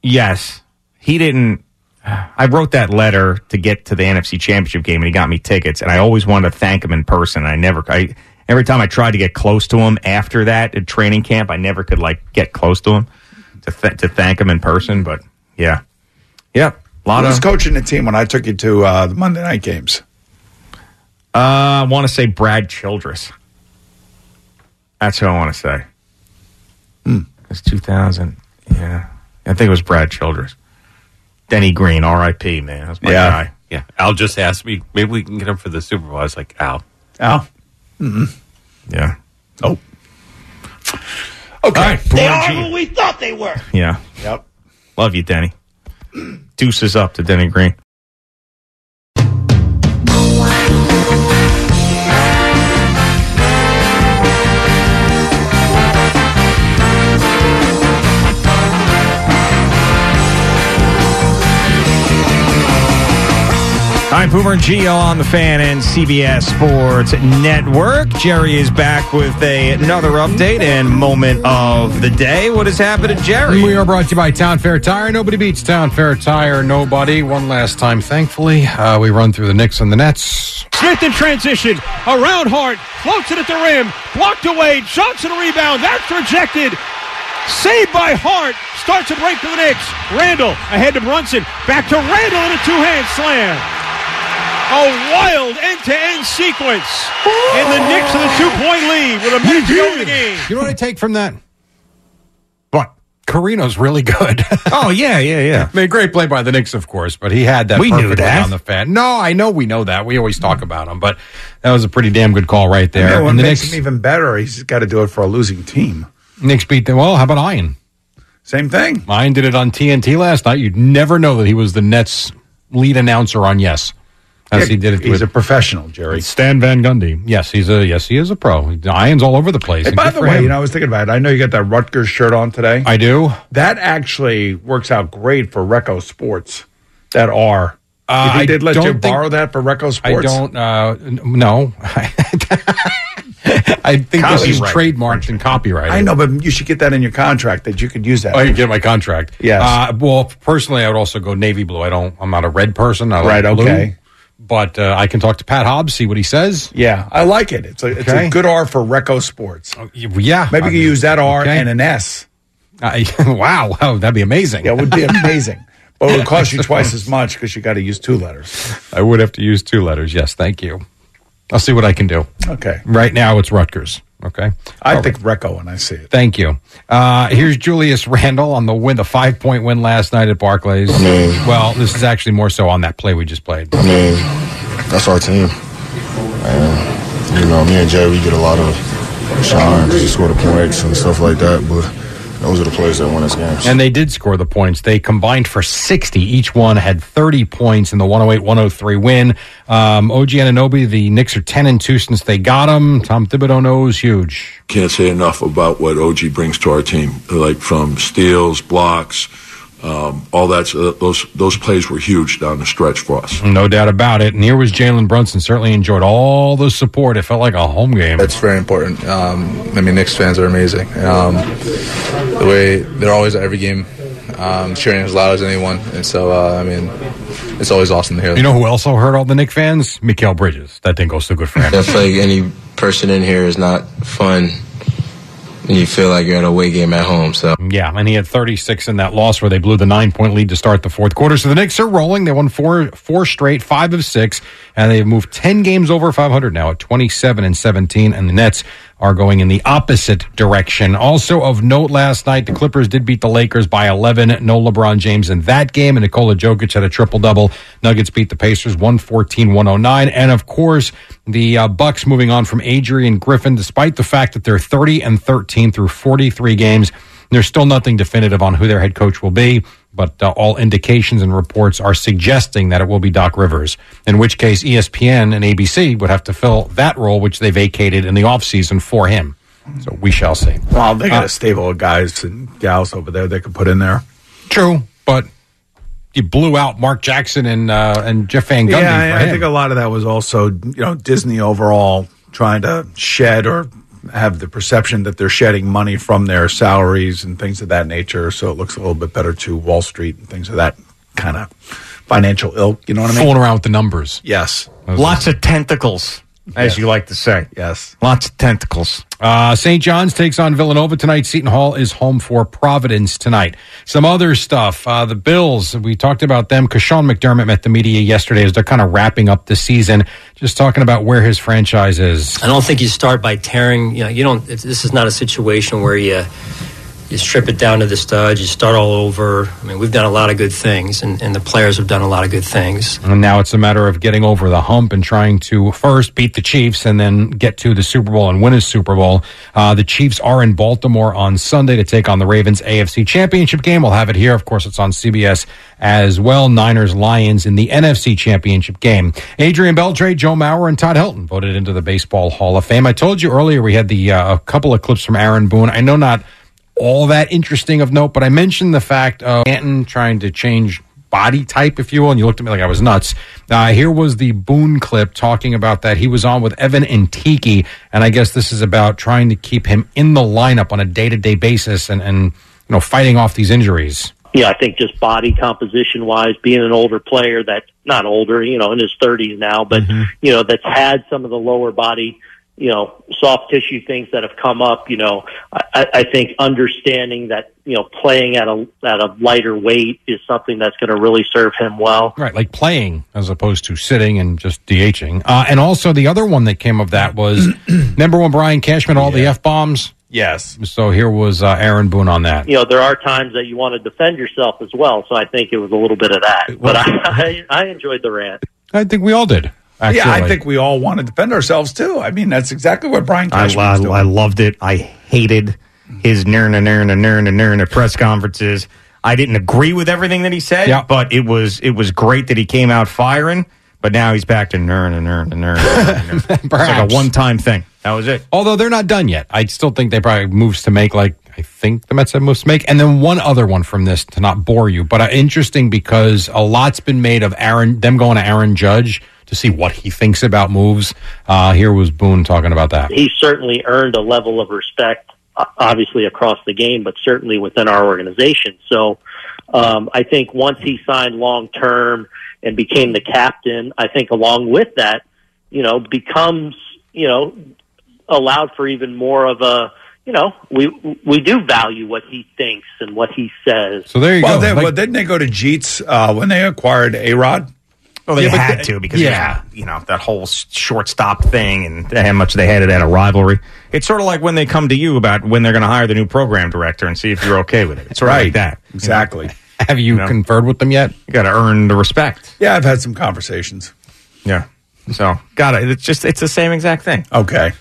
yes, he didn't. I wrote that letter to get to the NFC Championship game, and he got me tickets. And I always wanted to thank him in person. I never. I every time I tried to get close to him after that at training camp, I never could like get close to him to th- to thank him in person. But yeah, yeah, a lot Who was of. coaching the team when I took you to uh, the Monday night games? Uh, I want to say Brad Childress. That's who I want to say. It's 2000. Yeah. I think it was Brad Childress. Denny Green, R.I.P., man. That's my Yeah. guy. Yeah. Al just asked me, maybe we can get him for the Super Bowl. I was like, Al. Al. Mm-hmm. Yeah. Oh. Okay. They are who we thought they were. Yeah. Yep. Love you, Denny. Deuces up to Denny Green. All right, Boomer and Gio on the fan and CBS Sports Network. Jerry is back with a, another update and moment of the day. What has happened to Jerry? We are brought to you by Town Fair Tire. Nobody beats Town Fair Tire. Nobody. One last time, thankfully. Uh, we run through the Knicks and the Nets. Smith in transition. Around Hart. Floats it at the rim. Blocked away. Johnson rebound. That's rejected. Saved by Hart. Starts a break for the Knicks. Randle ahead to Brunson. Back to Randle in a two-hand slam. A wild end-to-end sequence. And the Knicks with a two-point lead with a minute to go in the game. You know what I take from that? What? Carrino's really good. oh, yeah, yeah, yeah. I mean, great play by the Knicks, of course, but he had that We knew perfectly that. on the fan. No, I know we know that. We always talk about him, but that was a pretty damn good call right there. Yeah, what and the makes Knicks, him even better, he's got to do it for a losing team. Knicks beat them. Well, how about Ian? Same thing. Ian did it on TNT last night. You'd never know that he was the Nets lead announcer on Yes. As he did it he's with a professional, Jerry. Stan Van Gundy. Yes, he's a yes, he is a pro. Ian's all over the place. Hey, by the way, him. you know, I was thinking about it. I know you got that Rutgers shirt on today. I do. That actually works out great for Recco Sports. That R. Uh, I did let you think- borrow that for Recco Sports. I don't. Uh, no, I think this is trademarked and copyrighted. I know, but you should get that in your contract that you could use that. Oh, you get my contract. Yes. Uh, well, personally, I would also go navy blue. I don't. I'm not a red person. I like Right, blue. Okay. But uh, I can talk to Pat Hobbs, see what he says. Yeah, I like it. It's a, it's a good R for Recco Sports. Yeah, Maybe I you mean, use that R okay. and an S. I, wow, wow, that'd be amazing. Yeah, it would be amazing. but it would cost you twice as much because you got to use two letters. I would have to use two letters. Yes, thank you. I'll see what I can do. Okay. Right now, it's Rutgers. Okay. I All think Recco when I see it. Thank you. Uh, here's Julius Randle on the win, the five point win last night at Barclays. well, this is actually more so on that play we just played. I mean, that's our team. And, you know, me and Jay, we get a lot of shine because you score the points and stuff like that. But those are the plays that win us games. And they did score the points. They combined for 60. Each one had 30 points in the 108 103 win. Um, OG Anunoby, the Knicks are 10 and 2 since they got him. Tom Thibodeau knows huge. Can't say enough about what OG brings to our team, like from steals, blocks, um, all that. Uh, those those plays were huge down the stretch for us. No doubt about it. And here was Jalen Brunson. Certainly enjoyed all the support. It felt like a home game. That's very important. Um, I mean, Knicks fans are amazing. Um, the way they're always at every game, um, cheering as loud as anyone, and so uh, I mean, it's always awesome to hear. You know who also heard all the Knick fans? Mikal Bridges. That didn't go so good for him. I feel like any person in here is not fun when you feel like you're at a away game at home. So Yeah, and he had 36 in that loss where they blew the nine point lead to start the fourth quarter. So the Knicks are rolling. They won four four straight, five of six, and they've moved 10 games over 500 now at 27 and 17. And the Nets are going in the opposite direction. Also of note last night, the Clippers did beat the Lakers by 11. No LeBron James in that game, and Nikola Jokic had a triple double. Nuggets beat the Pacers 114 109. And of course, the uh, Bucks moving on from Adrian Griffin, despite the fact that they're 30 and 13 through 43 games. There's still nothing definitive on who their head coach will be, but uh, all indications and reports are suggesting that it will be Doc Rivers, in which case ESPN and ABC would have to fill that role, which they vacated in the offseason for him. So we shall see. Well, they got Uh, a stable of guys and gals over there they could put in there. True, but you blew out Mark Jackson and uh, and Jeff Van Gundy yeah, I, I think a lot of that was also you know Disney overall trying to shed or have the perception that they're shedding money from their salaries and things of that nature, so it looks a little bit better to Wall Street and things of that kind of financial ilk. You know what I mean? Fooling around with the numbers. Yes. Lots of tentacles, as Yes. you like to say. Yes. Lots of tentacles. Uh, St. John's takes on Villanova tonight. Seton Hall is home for Providence tonight. Some other stuff. Uh, the Bills, we talked about them because Sean McDermott met the media yesterday as they're kind of wrapping up the season. Just talking about where his franchise is. I don't think you start by tearing. You know, you don't. It's, this is not a situation where you you strip it down to the studs. You start all over. I mean, we've done a lot of good things, and, and the players have done a lot of good things. And now it's a matter of getting over the hump and trying to first beat the Chiefs and then get to the Super Bowl and win a Super Bowl. Uh, the Chiefs are in Baltimore on Sunday to take on the Ravens AFC Championship game. We'll have it here. Of course, it's on CBS as well. Niners Lions in the NFC Championship game. Adrian Beltre, Joe Mauer, and Todd Helton voted into the Baseball Hall of Fame. I told you earlier we had the uh, a couple of clips from Aaron Boone. I know not all that interesting of note, but I mentioned the fact of Stanton trying to change body type, if you will, and you looked at me like I was nuts. Uh, here was the Boone clip talking about that. He was on with Evan and Tiki, and I guess this is about trying to keep him in the lineup on a day to day basis and, and, you know, fighting off these injuries. Yeah, I think just body composition wise, being an older player that not older, you know, in his thirties now, but you know, that's had some of the lower body, you know, soft tissue things that have come up. You know, I, I think understanding that you know playing at a at a lighter weight is something that's going to really serve him well. Right, like playing as opposed to sitting and just DHing. Uh, and also the other one that came of that was remember when Brian Cashman all the f bombs. Yes. So here was uh, Aaron Boone on that. You know, there are times that you want to defend yourself as well. So I think it was a little bit of that. But I, I, I enjoyed the rant. I think we all did. Actually. Yeah, I think we all want to defend ourselves too. I mean, that's exactly what Brian I, Cashman was I, doing. I loved it. I hated his nurna nurna nurna nurna press conferences. I didn't agree with everything that he said, but it was it was great that he came out firing. But now he's back to nurna nurna nurna. nurna. it's like Perhaps. a one time thing. That was it. Although they're not done yet. I still think they probably moves to make, like I think the Mets have moves to make. And then one other one from this to not bore you, but uh, interesting because a lot's been made of Aaron, them going to Aaron Judge to see what he thinks about moves. Uh, here was Boone talking about that. He certainly earned a level of respect, uh, obviously across the game, but certainly within our organization. So um, I think once he signed long term and became the captain, I think along with that, you know, becomes you know allowed for even more of a you know we we do value what he thinks and what he says. So there you well, go. They, Like- well, didn't they go to Jeets uh, when they acquired A Rod? Well, they Yeah, had uh, they- to because yeah. yeah, you know that whole shortstop thing and how much they had it at a rivalry. It's sort of like when they come to you about when they're going to hire the new program director and see if you're okay with it. It's sort of Right. like that. you know? Exactly. Have you, conferred with them yet? You got to earn the respect. Yeah, I've had some conversations. Yeah. So got it. It's just it's the same exact thing. Okay.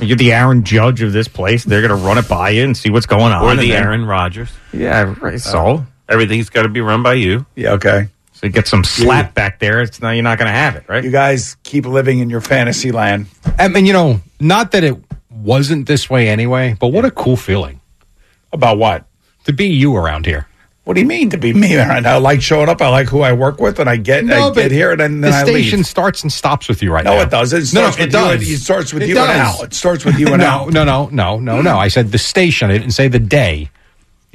You're the Aaron Judge of this place. They're going to run it by you and see what's going on. Or and the then- Aaron Rodgers. Yeah, right. So uh, everything's got to be run by you. Yeah, okay. So you get some slap back there. It's now you're not going to have it, right? You guys keep living in your fantasy land. I mean, you know, not that it wasn't this way anyway, but what a cool feeling. About what? To be you around here. What do you mean to be me? And I like showing up. I like who I work with, and I get I get here, and then, then the I station leave. starts and stops with you right No, now. it doesn't. It no, starts no, with it you and- does. it starts with It you and does. Al. It starts with you and no, Al. No, no, no, no, no. I said the station. I didn't say the day.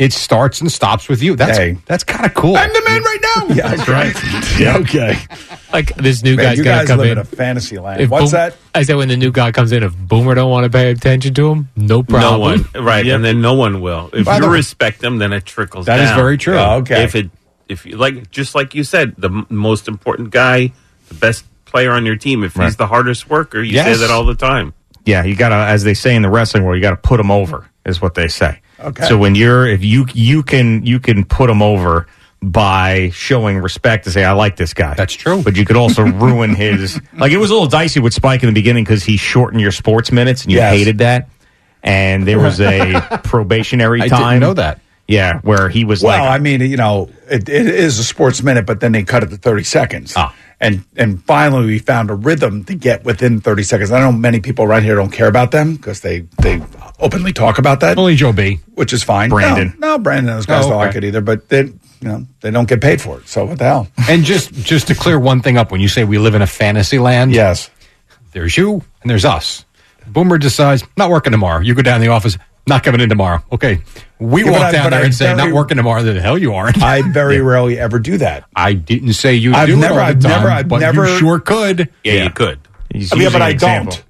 It starts and stops with you. That's Day. that's kind of cool. I'm the man right now. Yeah, That's right. Yeah, okay. Like this new Man, guy's you gonna guys come live in. in a fantasy land. If What's Boom- that? I said when the new guy comes in, if Boomer don't want to pay attention to him, no problem. No one, right? And then no one will. If By you the respect them, then it trickles. That is down. very true. Oh, okay. If it, if you like, just like you said, the m- most important guy, the best player on your team. If Right. he's the hardest worker, you Yes. say that all the time. Yeah, you got to, as they say in the wrestling world, you got to put them over, is what they say. Okay. So when you're, if you you can you can put them over by showing respect to say I like this guy. That's true. But you could also ruin his. Like it was a little dicey with Spike in the beginning because he shortened your sports minutes and you Yes. hated that. And there was a probationary I time. didn't know that. Yeah, where he was Well, like, I mean, you know, it, it is a sports minute, but then they cut it to 30 seconds. Ah. And and finally, we found a rhythm to get within 30 seconds. I know many people around here don't care about them because they, they openly talk about that, Only Joe B. which is fine. Brandon. No, no Brandon and those guys Oh, don't like it either, but they, you know, they don't get paid for it. So what the hell? And just just to clear one thing up, when you say we live in a fantasy land, Yes. there's you and there's us. Boomer decides not working tomorrow. You go down to the office, not coming in tomorrow. Okay, we Yeah, walk I- down there I and say very- not working tomorrow. The hell you aren't. I very rarely ever do that. I didn't say you I've do never- it all the I've never- I've but never- you sure could. Yeah, you could. he's I mean, using but I example. don't.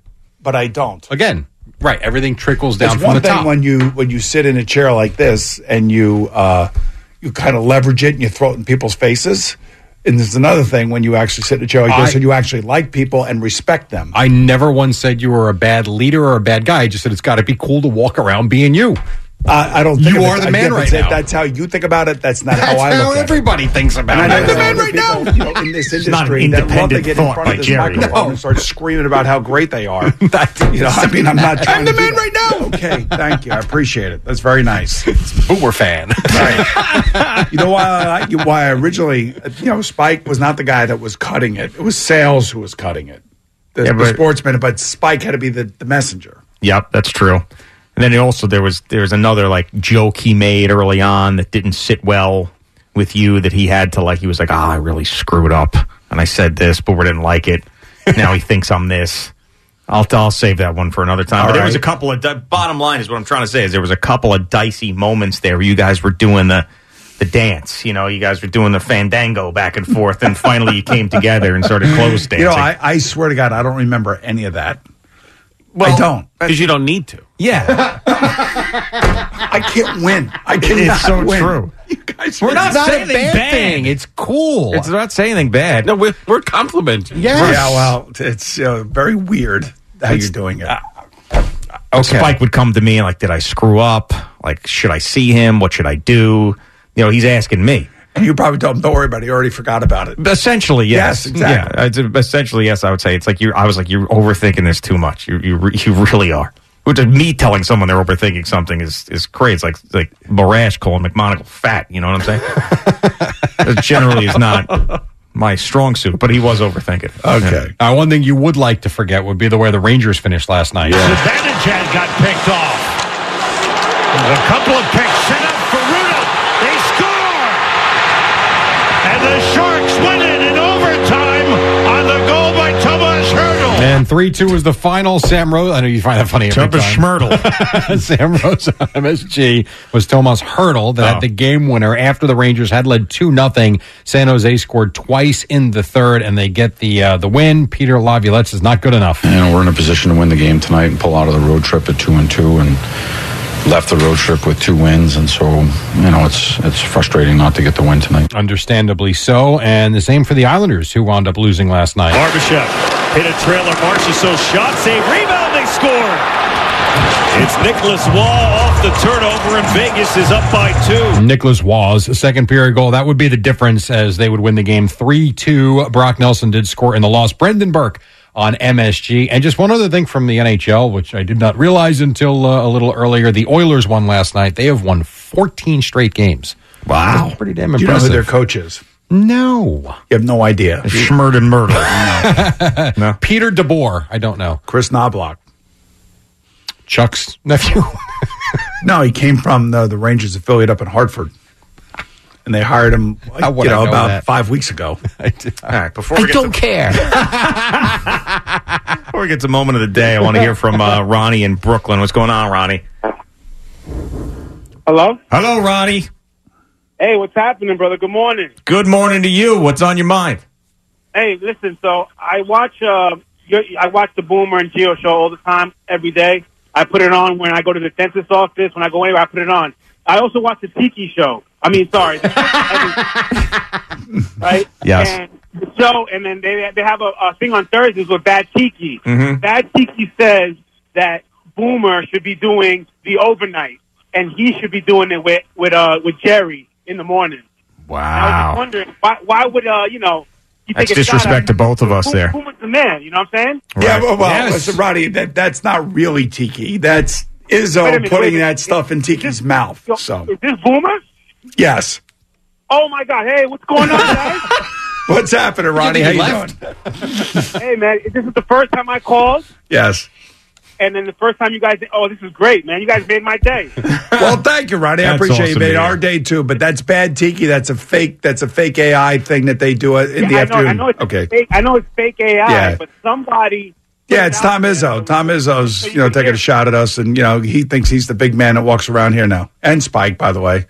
But I don't. Again, right? Everything trickles down It's from one the thing top. when you when you sit in a chair like this and you uh, you kind of leverage it and you throw it in people's faces. And there's another thing when you actually sit in a chair like this and you actually like people and respect them. I never once said you were a bad leader or a bad guy. I just said it's got to be cool to walk around being you. I, I don't. Think You of it- are the man right now. That's how you think about it. That's not That's how I how look at everybody thinks about And it. I know there's other people, now. you know, in this industry that love to independent get in thought front by of this Jerry. microphone No. and start screaming about how great they are. you know, I mean, I'm not trying I'm the man right now. Okay, thank you. I appreciate it. That's very nice. Boomer fan. Right. you know why I? Why I originally, you know, Spike was not the guy that was cutting it. It was Sales who was cutting it. The, Yeah, the sportsman, but Spike had to be the, the messenger. Yep, that's true. And then also there was there was another like joke he made early on that didn't sit well with you that he had to like. He was like, "Ah, I really screwed up, and I said this, Boomer didn't like it. now he thinks I'm this." I'll I'll save that one for another time. All but there was a couple of di- bottom line is what I'm trying to say is there was a couple of dicey moments there where you guys were doing the the dance. You know, you guys were doing the fandango back and forth, and finally you came together and started close dancing. You know, I, I swear to God, I don't remember any of that. I don't. Because you don't need to. Yeah. I can't win. I cannot It's so win. true. You guys We're not not saying anything bad bad. thing. It's cool. It's not saying anything bad. No, we're, we're complimenting. Yes. Yeah, well, it's uh, very weird how you're doing it. Okay. Spike would come to me and like, did I screw up? Like, should I see him? What should I do? You know, he's asking me. And you probably told him, don't worry about it. You already forgot about it. Essentially, yes. Yes, exactly. Yeah, essentially, yes. I would say it's like you. I was like, you're overthinking this too much. You, you, re- you really are. Which is me telling someone they're overthinking something is is crazy. It's like like Marash calling McMonagle fat. You know what I'm saying? it generally is not my strong suit, but he was overthinking. it. Okay. Uh, one thing you would like to forget would be the way the Rangers finished last night. Yeah. Zibanejad got picked off. There's a couple of picks And 3 2 was the final. Sam Rosen, I know you find that funny. every Tomas time. Schmertle. Sam Rosen on MSG was Tomas Hertl that Oh. had the game winner after the Rangers had led 2 nothing. San Jose scored twice in the third, and they get the uh, the win. Peter Laviolette is not good enough. You know, we're in a position to win the game tonight and pull out of the road trip at two and two, and left the road trip with two wins, and so you know it's it's frustrating not to get the win tonight. Understandably so. And the same for the Islanders, who wound up losing last night. Barbashev hit a trailer. Marchessault shot, save, rebound, they score. It's Nicolas Roy off the turnover, and Vegas is up by two. Nicolas Roy's, second period goal. That would be the difference as they would win the game 3 2. Brock Nelson did score in the loss. Brendan Burke on MSG. And just one other thing from the NHL, which I did not realize until uh, a little earlier. The Oilers won last night. They have won 14 straight games. Wow. That's pretty damn impressive. Do you know who their coach is? no. You have no idea. Schmerden Myrtle. no. Peter DeBoer. I don't know. Kris Knoblauch. Chuck's nephew. No, he came from the, the Rangers affiliate up in Hartford. And they hired him, like, you know, know about that? five weeks ago. All right, before we get to, care. before we get to moment of the day, I want to hear from uh, Ronnie in Brooklyn. What's going on, Ronnie? Hello? Hello, Ronnie. Hey, what's happening, brother? Good morning. Good morning to you. What's on your mind? Hey, listen, so I watch uh your, I watch the Boomer and Gio show all the time, every day. I put it on when I go to the dentist's office, when I go anywhere, I put it on. I also watch the Tiki show. I mean, sorry. right? Yes. And the show, and then they they have a, a thing on Thursdays with Bad Tiki. Mhm. Bad Tiki says that Boomer should be doing the overnight, and he should be doing it with with uh with Jerry in the morning. Wow. I was Wow. wondering why why would uh you know you That's take a shot disrespect to both of us Boom- there. Boomer's the man, you know what I'm saying? Yeah, well, well Yes. listen, Roddy, that, that's not really Tiki. That's Izzo minute, putting wait that minute. stuff in Tiki's mouth. So, Is this Boomer? Yes. Oh my God! Hey, what's going on, guys? What's happening, Ronnie? How you doing? hey, man, this is the first time I called, Yes. and then the first time you guys. Oh, this is great, man! You guys made my day. Well, thank you, Ronnie. I That's appreciate you awesome made to hear. our day too. But that's bad Tiki. That's a fake. That's a fake AI thing that they do uh, in the I know, afternoon. I know it's okay. fake. I know it's fake AI, Yeah. but somebody. Yeah, it's Tom Izzo. Tom Izzo's, you know, taking a shot at us, and you know, he thinks he's the big man that walks around here now. And Spike, by the way,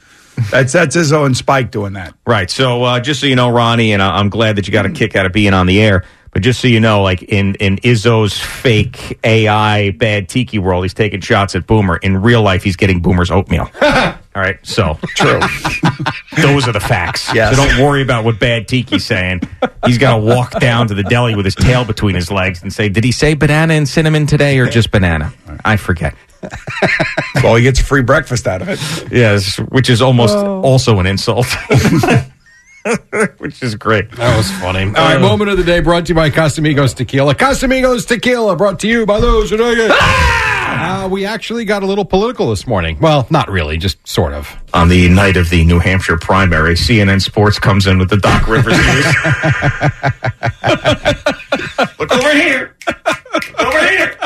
that's that's Izzo and Spike doing that. Right. So uh, just so you know, Ronnie, and I- I'm glad that you got a kick out of being on the air. But just so you know, like in in Izzo's fake AI bad tiki world, he's taking shots at Boomer. In real life, he's getting Boomer's oatmeal. All right. So true. Those are the facts. Yes. So don't worry about what bad tiki's saying. He's got to walk down to the deli with his tail between his legs and say, "Did he say banana and cinnamon today, or just banana?" I forget. Well, he gets a free breakfast out of it. Yes, which is almost Oh. also an insult. which is great. That was funny. All right, moment of the day brought to you by Casamigos Tequila. Casamigos Tequila brought to you by those who know it. Uh, we actually got a little political this morning. Well, not really, just sort of. On the night of the New Hampshire primary, CNN Sports comes in with the Doc Rivers news. Look over here. Over here.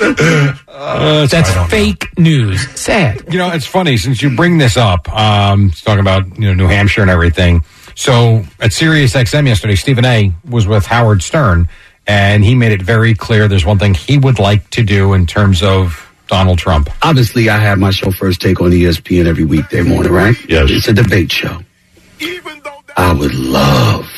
Uh, That's fake news. Sad. You know, it's funny since you bring this up. Um, it's talking about you know New Hampshire and everything. So at Sirius XM yesterday, Stephen A. was with Howard Stern, and he made it very clear there's one thing he would like to do in terms of Donald Trump. Obviously, I have my show First Take on ESPN every weekday morning, right? Yes. It's a debate show. Even though I would love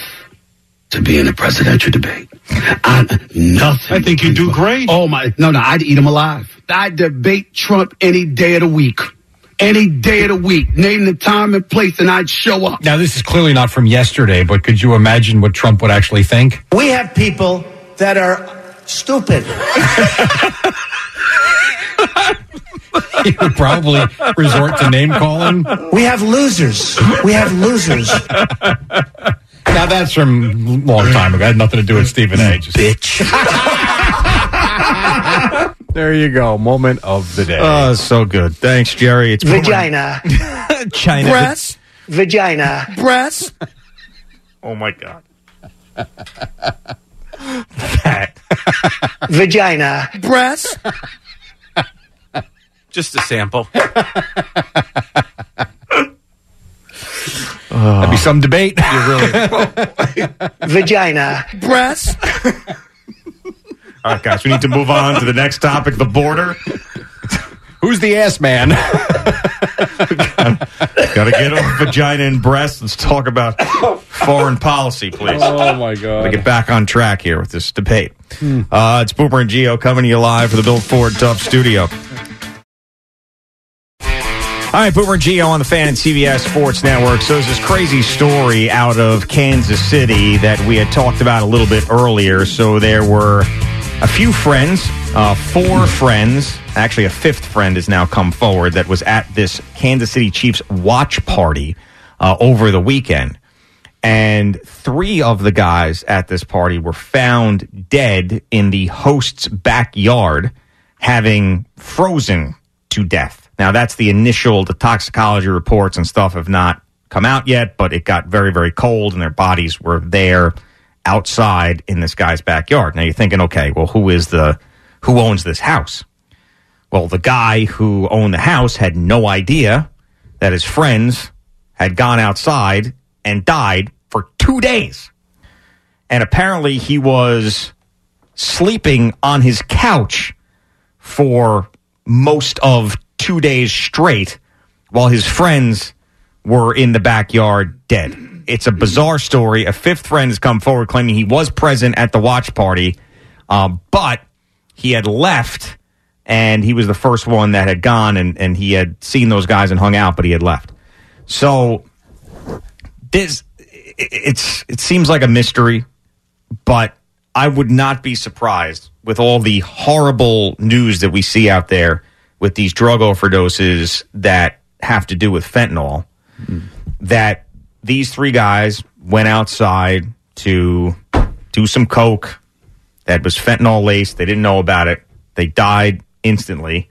to be in a presidential debate. I, nothing. I think you do great. Oh my! No, no, I'd eat him alive. I'd debate Trump any day of the week. Any day of the week. Name the time and place, and I'd show up. Now, this is clearly not from yesterday, but could you imagine what Trump would actually think? We have people that are stupid. he would probably resort to name calling. We have losers. We have losers. Now that's from a long time ago. I had nothing to do with Stephen A. Just bitch. there you go. Moment of the day. Oh, so good. Thanks, Jerry. It's Vagina. China. Breast. Vagina. Breast. Oh my god. Vagina. Breast. Just a sample. That'd be some debate. You really. Vagina. Breast. All right, guys, we need to move on to the next topic the border. Who's the ass man? Got to get off vagina and breast. Let's talk about foreign policy, please. Oh, my God. Gotta get back on track here with this debate. Uh, it's Boomer and Gio coming to you live from the Built Ford Tough Studio. All right, Boomer and Gio on the fan and CBS Sports Network. So there's this crazy story out of Kansas City that we had talked about a little bit earlier. So there were a few friends, uh, four friends, actually a fifth friend has now come forward that was at this Kansas City Chiefs watch party uh, over the weekend. And three of the guys at this party were found dead in the host's backyard, having frozen to death. Now, that's the initial, the toxicology reports and stuff have not come out yet, but it got very, very cold and their bodies were there outside in this guy's backyard. Now you're thinking, okay, well, who is the, who owns this house? Well, the guy who owned the house had no idea that his friends had gone outside and died for two days. And apparently he was sleeping on his couch for most of two days straight while his friends were in the backyard dead. It's a bizarre story. A fifth friend has come forward claiming he was present at the watch party, um, but he had left and he was the first one that had gone and, and he had seen those guys and hung out, but he had left. So this it- it's it seems like a mystery, but I would not be surprised with all the horrible news that we see out there with these drug overdoses that have to do with fentanyl. That these three guys went outside to do some coke that was fentanyl laced. They didn't know about it. They died instantly.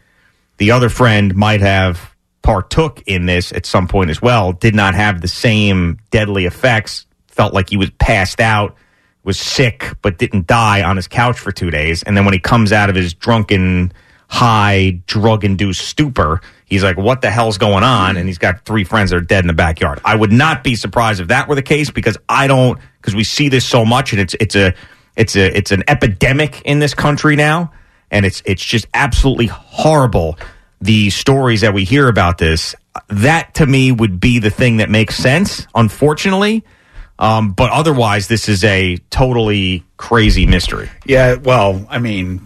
The other friend might have partook in this at some point as well. Did not have the same deadly effects. Felt like he was passed out, was sick, but didn't die on his couch for two days. And then when he comes out of his drunken, high, drug induced stupor, he's like, what the hell's going on? And he's got three friends that are dead in the backyard. I would not be surprised if that were the case because I don't, because we see this so much and it's, it's a, it's a, it's an epidemic in this country now. And it's, it's just absolutely horrible. The stories that we hear about this, that to me would be the thing that makes sense, unfortunately. Um, but otherwise, this is a totally crazy mystery. Yeah, well, I mean,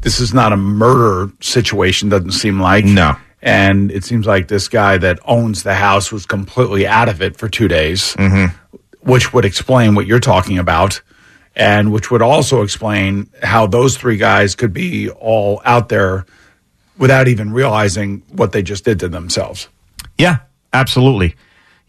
this is not a murder situation, doesn't seem like. No. And it seems like this guy that owns the house was completely out of it for two days, mm-hmm. which would explain what you're talking about, and which would also explain how those three guys could be all out there without even realizing what they just did to themselves. Yeah, absolutely.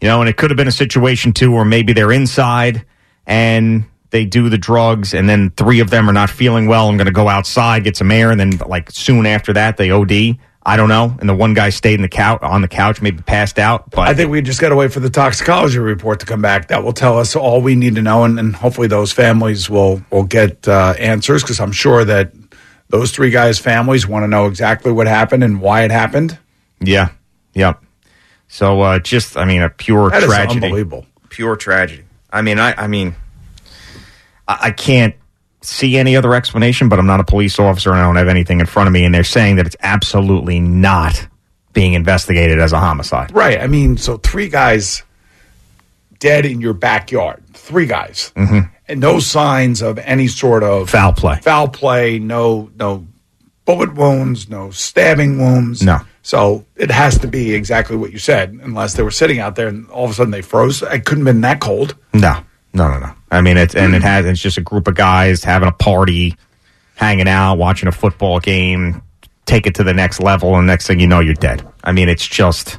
You know, and it could have been a situation too where maybe they're inside and they do the drugs, and then three of them are not feeling well I'm going to go outside, get some air, and then like soon after that they OD. I don't know. And the one guy stayed in the couch on the couch, maybe passed out. But I think we just got to wait for the toxicology report to come back. That will tell us all we need to know, and, and hopefully those families will will get uh, answers because I'm sure that those three guys' families want to know exactly what happened and why it happened. Yeah. Yep. So uh, just, I mean, a pure That is tragedy. unbelievable. Pure tragedy. I mean, I, I mean, I, I can't see any other explanation, but I'm not a police officer and I don't have anything in front of me. And they're saying that it's absolutely not being investigated as a homicide. Right. I mean, so three guys dead in your backyard. Three guys. Mm-hmm. And no signs of any sort of foul play. Foul play, no no bullet wounds, no stabbing wounds. No. So it has to be exactly what you said, unless they were sitting out there and all of a sudden they froze. It couldn't have been that cold. No, no, no, no. I mean, it's and it hmm. has. It's just a group of guys having a party, hanging out, watching a football game. Take it to the next level, and next thing you know, you're dead. I mean, it's just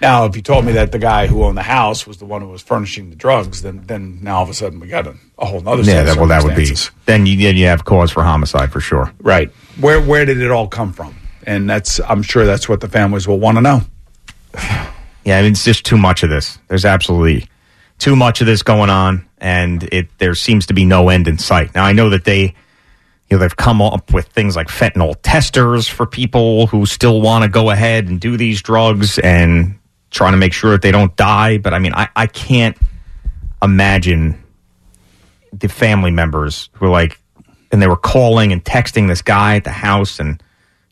Now, if you told me that the guy who owned the house was the one who was furnishing the drugs, then then now all of a sudden we got a, a whole other yeah. That, well, that would be then you then you have cause for homicide for sure. right. Where where did it all come from? And that's I'm sure that's what the families will want to know. Yeah, I mean, it's just too much of this. There's absolutely too much of this going on, and it there seems to be no end in sight. Now, I know that they, you know, they've come up with things like fentanyl testers for people who still want to go ahead and do these drugs and trying to make sure that they don't die. But I mean, I, I can't imagine the family members who are like, and they were calling and texting this guy at the house, and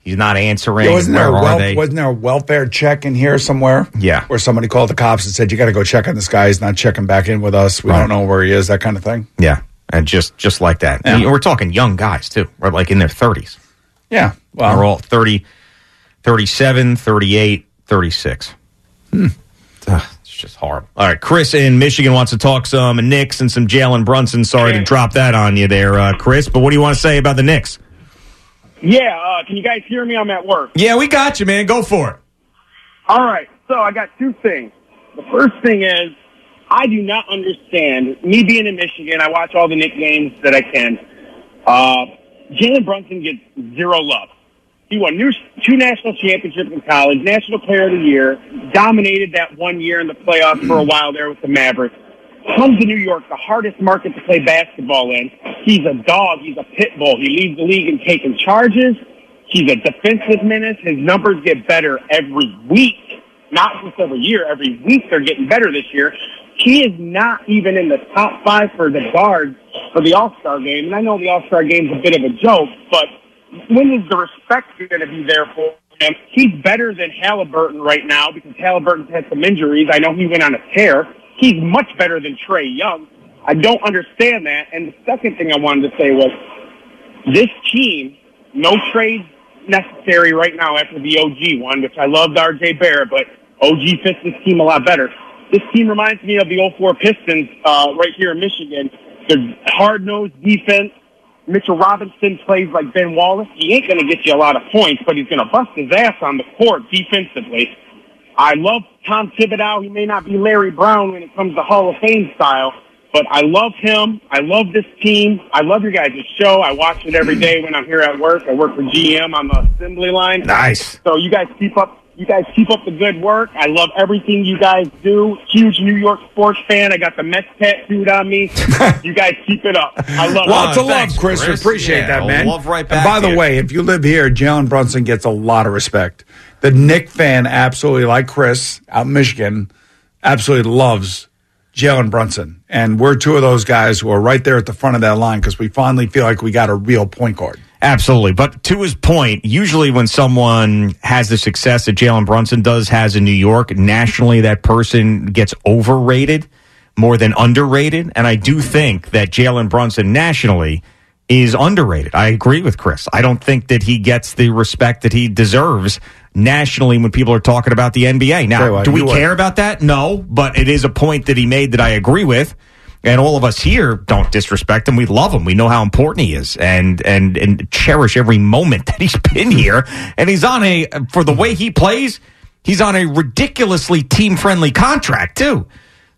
he's not answering. Yeah, wasn't, there a wel- wasn't there a welfare check in here somewhere? Yeah. Where somebody called the cops and said, You got to go check on this guy. He's not checking back in with us. We Right. don't know where he is, that kind of thing. Yeah, and just just like that. Yeah. And we're talking young guys too. We're like in their 30s. Yeah. Well, they're all 30, 37, 38, 36. Hmm. Ugh, it's just horrible. All right, Chris in Michigan wants to talk some Knicks and some Jalen Brunson. Sorry to drop that on you there, uh, Chris. But what do you want to say about the Knicks? Yeah, uh, can you guys hear me? I'm at work. Yeah, we got you, man. Go for it. All right, so I got two things. The first thing is, I do not understand. Me being in Michigan, I watch all the Knick games that I can. Uh, Jalen Brunson gets zero love. He won new, two national championships in college, National Player of the Year, dominated that one year in the playoffs for a while there with the Mavericks. Comes to New York, the hardest market to play basketball in. He's a dog. He's a pit bull. He leads the league in taking charges. He's a defensive menace. His numbers get better every week, not just every year. Every week they're getting better this year. He is not even in the top five for the guards for the All Star game. And I know the All Star game is a bit of a joke, but when is the respect going to be there for him? He's better than Halliburton right now because Halliburton's had some injuries. I know he went on a tear. He's much better than Trae Young. I don't understand that. And the second thing I wanted to say was this team, no trades necessary right now after the OG one, which I loved RJ Barrett, but OG fits this team a lot better. This team reminds me of the 04 Pistons uh, right here in Michigan. They're hard-nosed defense. Mitchell Robinson plays like Ben Wallace. He ain't going to get you a lot of points, but he's going to bust his ass on the court defensively. I love Tom Thibodeau. He may not be Larry Brown when it comes to Hall of Fame style, but I love him. I love this team. I love your guys' show. I watch it every day when I'm here at work. I work for GM on the assembly line. Nice. So you guys keep up. You guys keep up the good work. I love everything you guys do. Huge New York sports fan. I got the Mets tattooed on me. you guys keep it up. I love Lots it. of love, Chris. We appreciate that, man. love right back. And by the you. way, if you live here, Jalen Brunson gets a lot of respect. The Knick fan absolutely, like Chris out in Michigan, absolutely loves Jalen Brunson. And we're two of those guys who are right there at the front of that line because we finally feel like we got a real point guard. Absolutely. But to his point, usually when someone has the success that Jalen Brunson does, has in New York, nationally, that person gets overrated more than underrated. And I do think that Jalen Brunson nationally is underrated. I agree with Chris. I don't think that he gets the respect that he deserves nationally when people are talking about the NBA. Now, do we care about that? No, but it is a point that he made that I agree with. And all of us here don't disrespect him. We love him. We know how important he is and, and, and cherish every moment that he's been here. And he's on a, for the way he plays, he's on a ridiculously team friendly contract too.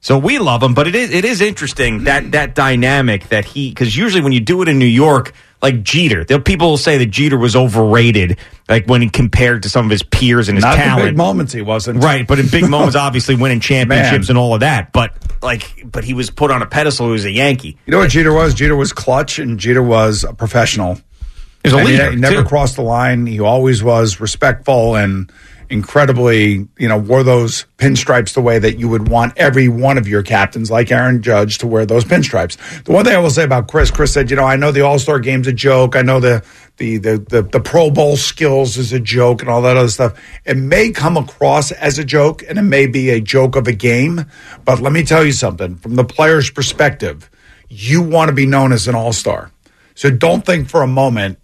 So we love him, but it is, it is interesting that, that dynamic that he, cause usually when you do it in New York, like Jeter, people will say that Jeter was overrated, like when he compared to some of his peers and his Not talent. big moments he wasn't. Right, but in big moments, obviously winning championships Man. and all of that. But like, but he was put on a pedestal. He was a Yankee. You know what Jeter was? Jeter was clutch and Jeter was a professional. He's a And he- leader, He, never too. crossed the line. He always was respectful and incredibly, you know, wore those pinstripes the way that you would want every one of your captains, like Aaron Judge, to wear those pinstripes. The one thing I will say about Chris, Chris said, you know, I know the All Star game's a joke. I know the the, the the the Pro Bowl skills is a joke and all that other stuff. It may come across as a joke and it may be a joke of a game, but let me tell you something from the player's perspective, you want to be known as an All Star. So don't think for a moment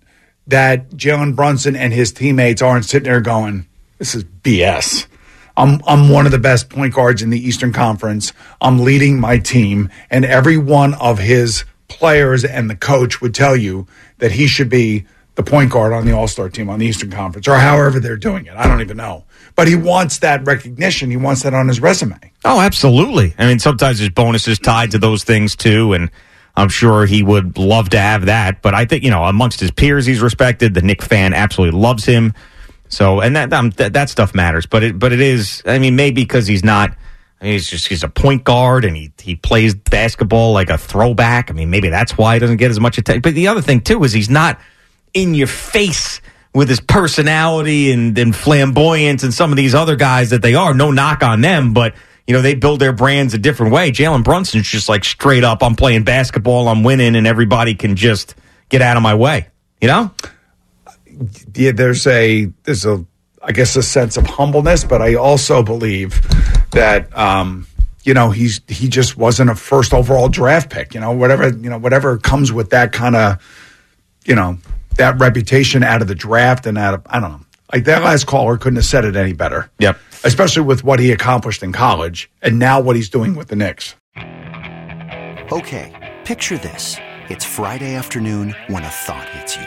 that Jalen Brunson and his teammates aren't sitting there going, "This is BS." I'm I'm one of the best point guards in the Eastern Conference. I'm leading my team, and every one of his players and the coach would tell you that he should be the point guard on the All Star team on the Eastern Conference, or however they're doing it. I don't even know, but he wants that recognition. He wants that on his resume. Oh, absolutely. I mean, sometimes there's bonuses tied to those things too, and I'm sure he would love to have that. But I think you know, amongst his peers, he's respected. The Knick fan absolutely loves him. So, and that um, that, that stuff matters. But it but it is. I mean, maybe because he's not. I mean, he's just he's a point guard and he he plays basketball like a throwback. I mean, maybe that's why he doesn't get as much attention. But the other thing too is he's not in your face with his personality and, and flamboyance and some of these other guys that they are. No knock on them, but you know they build their brands a different way. Jalen Brunson's just like straight up. I'm playing basketball. I'm winning, and everybody can just get out of my way. You know? Yeah, there's a there's a I guess a sense of humbleness, but I also believe that um, you know he's he just wasn't a first overall draft pick. You know whatever you know whatever comes with that kind of you know that reputation out of the draft and out of I don't know like that last caller couldn't have said it any better. Yep. Especially with what he accomplished in college and now what he's doing with the Knicks. Okay, picture this. It's Friday afternoon when a thought hits you.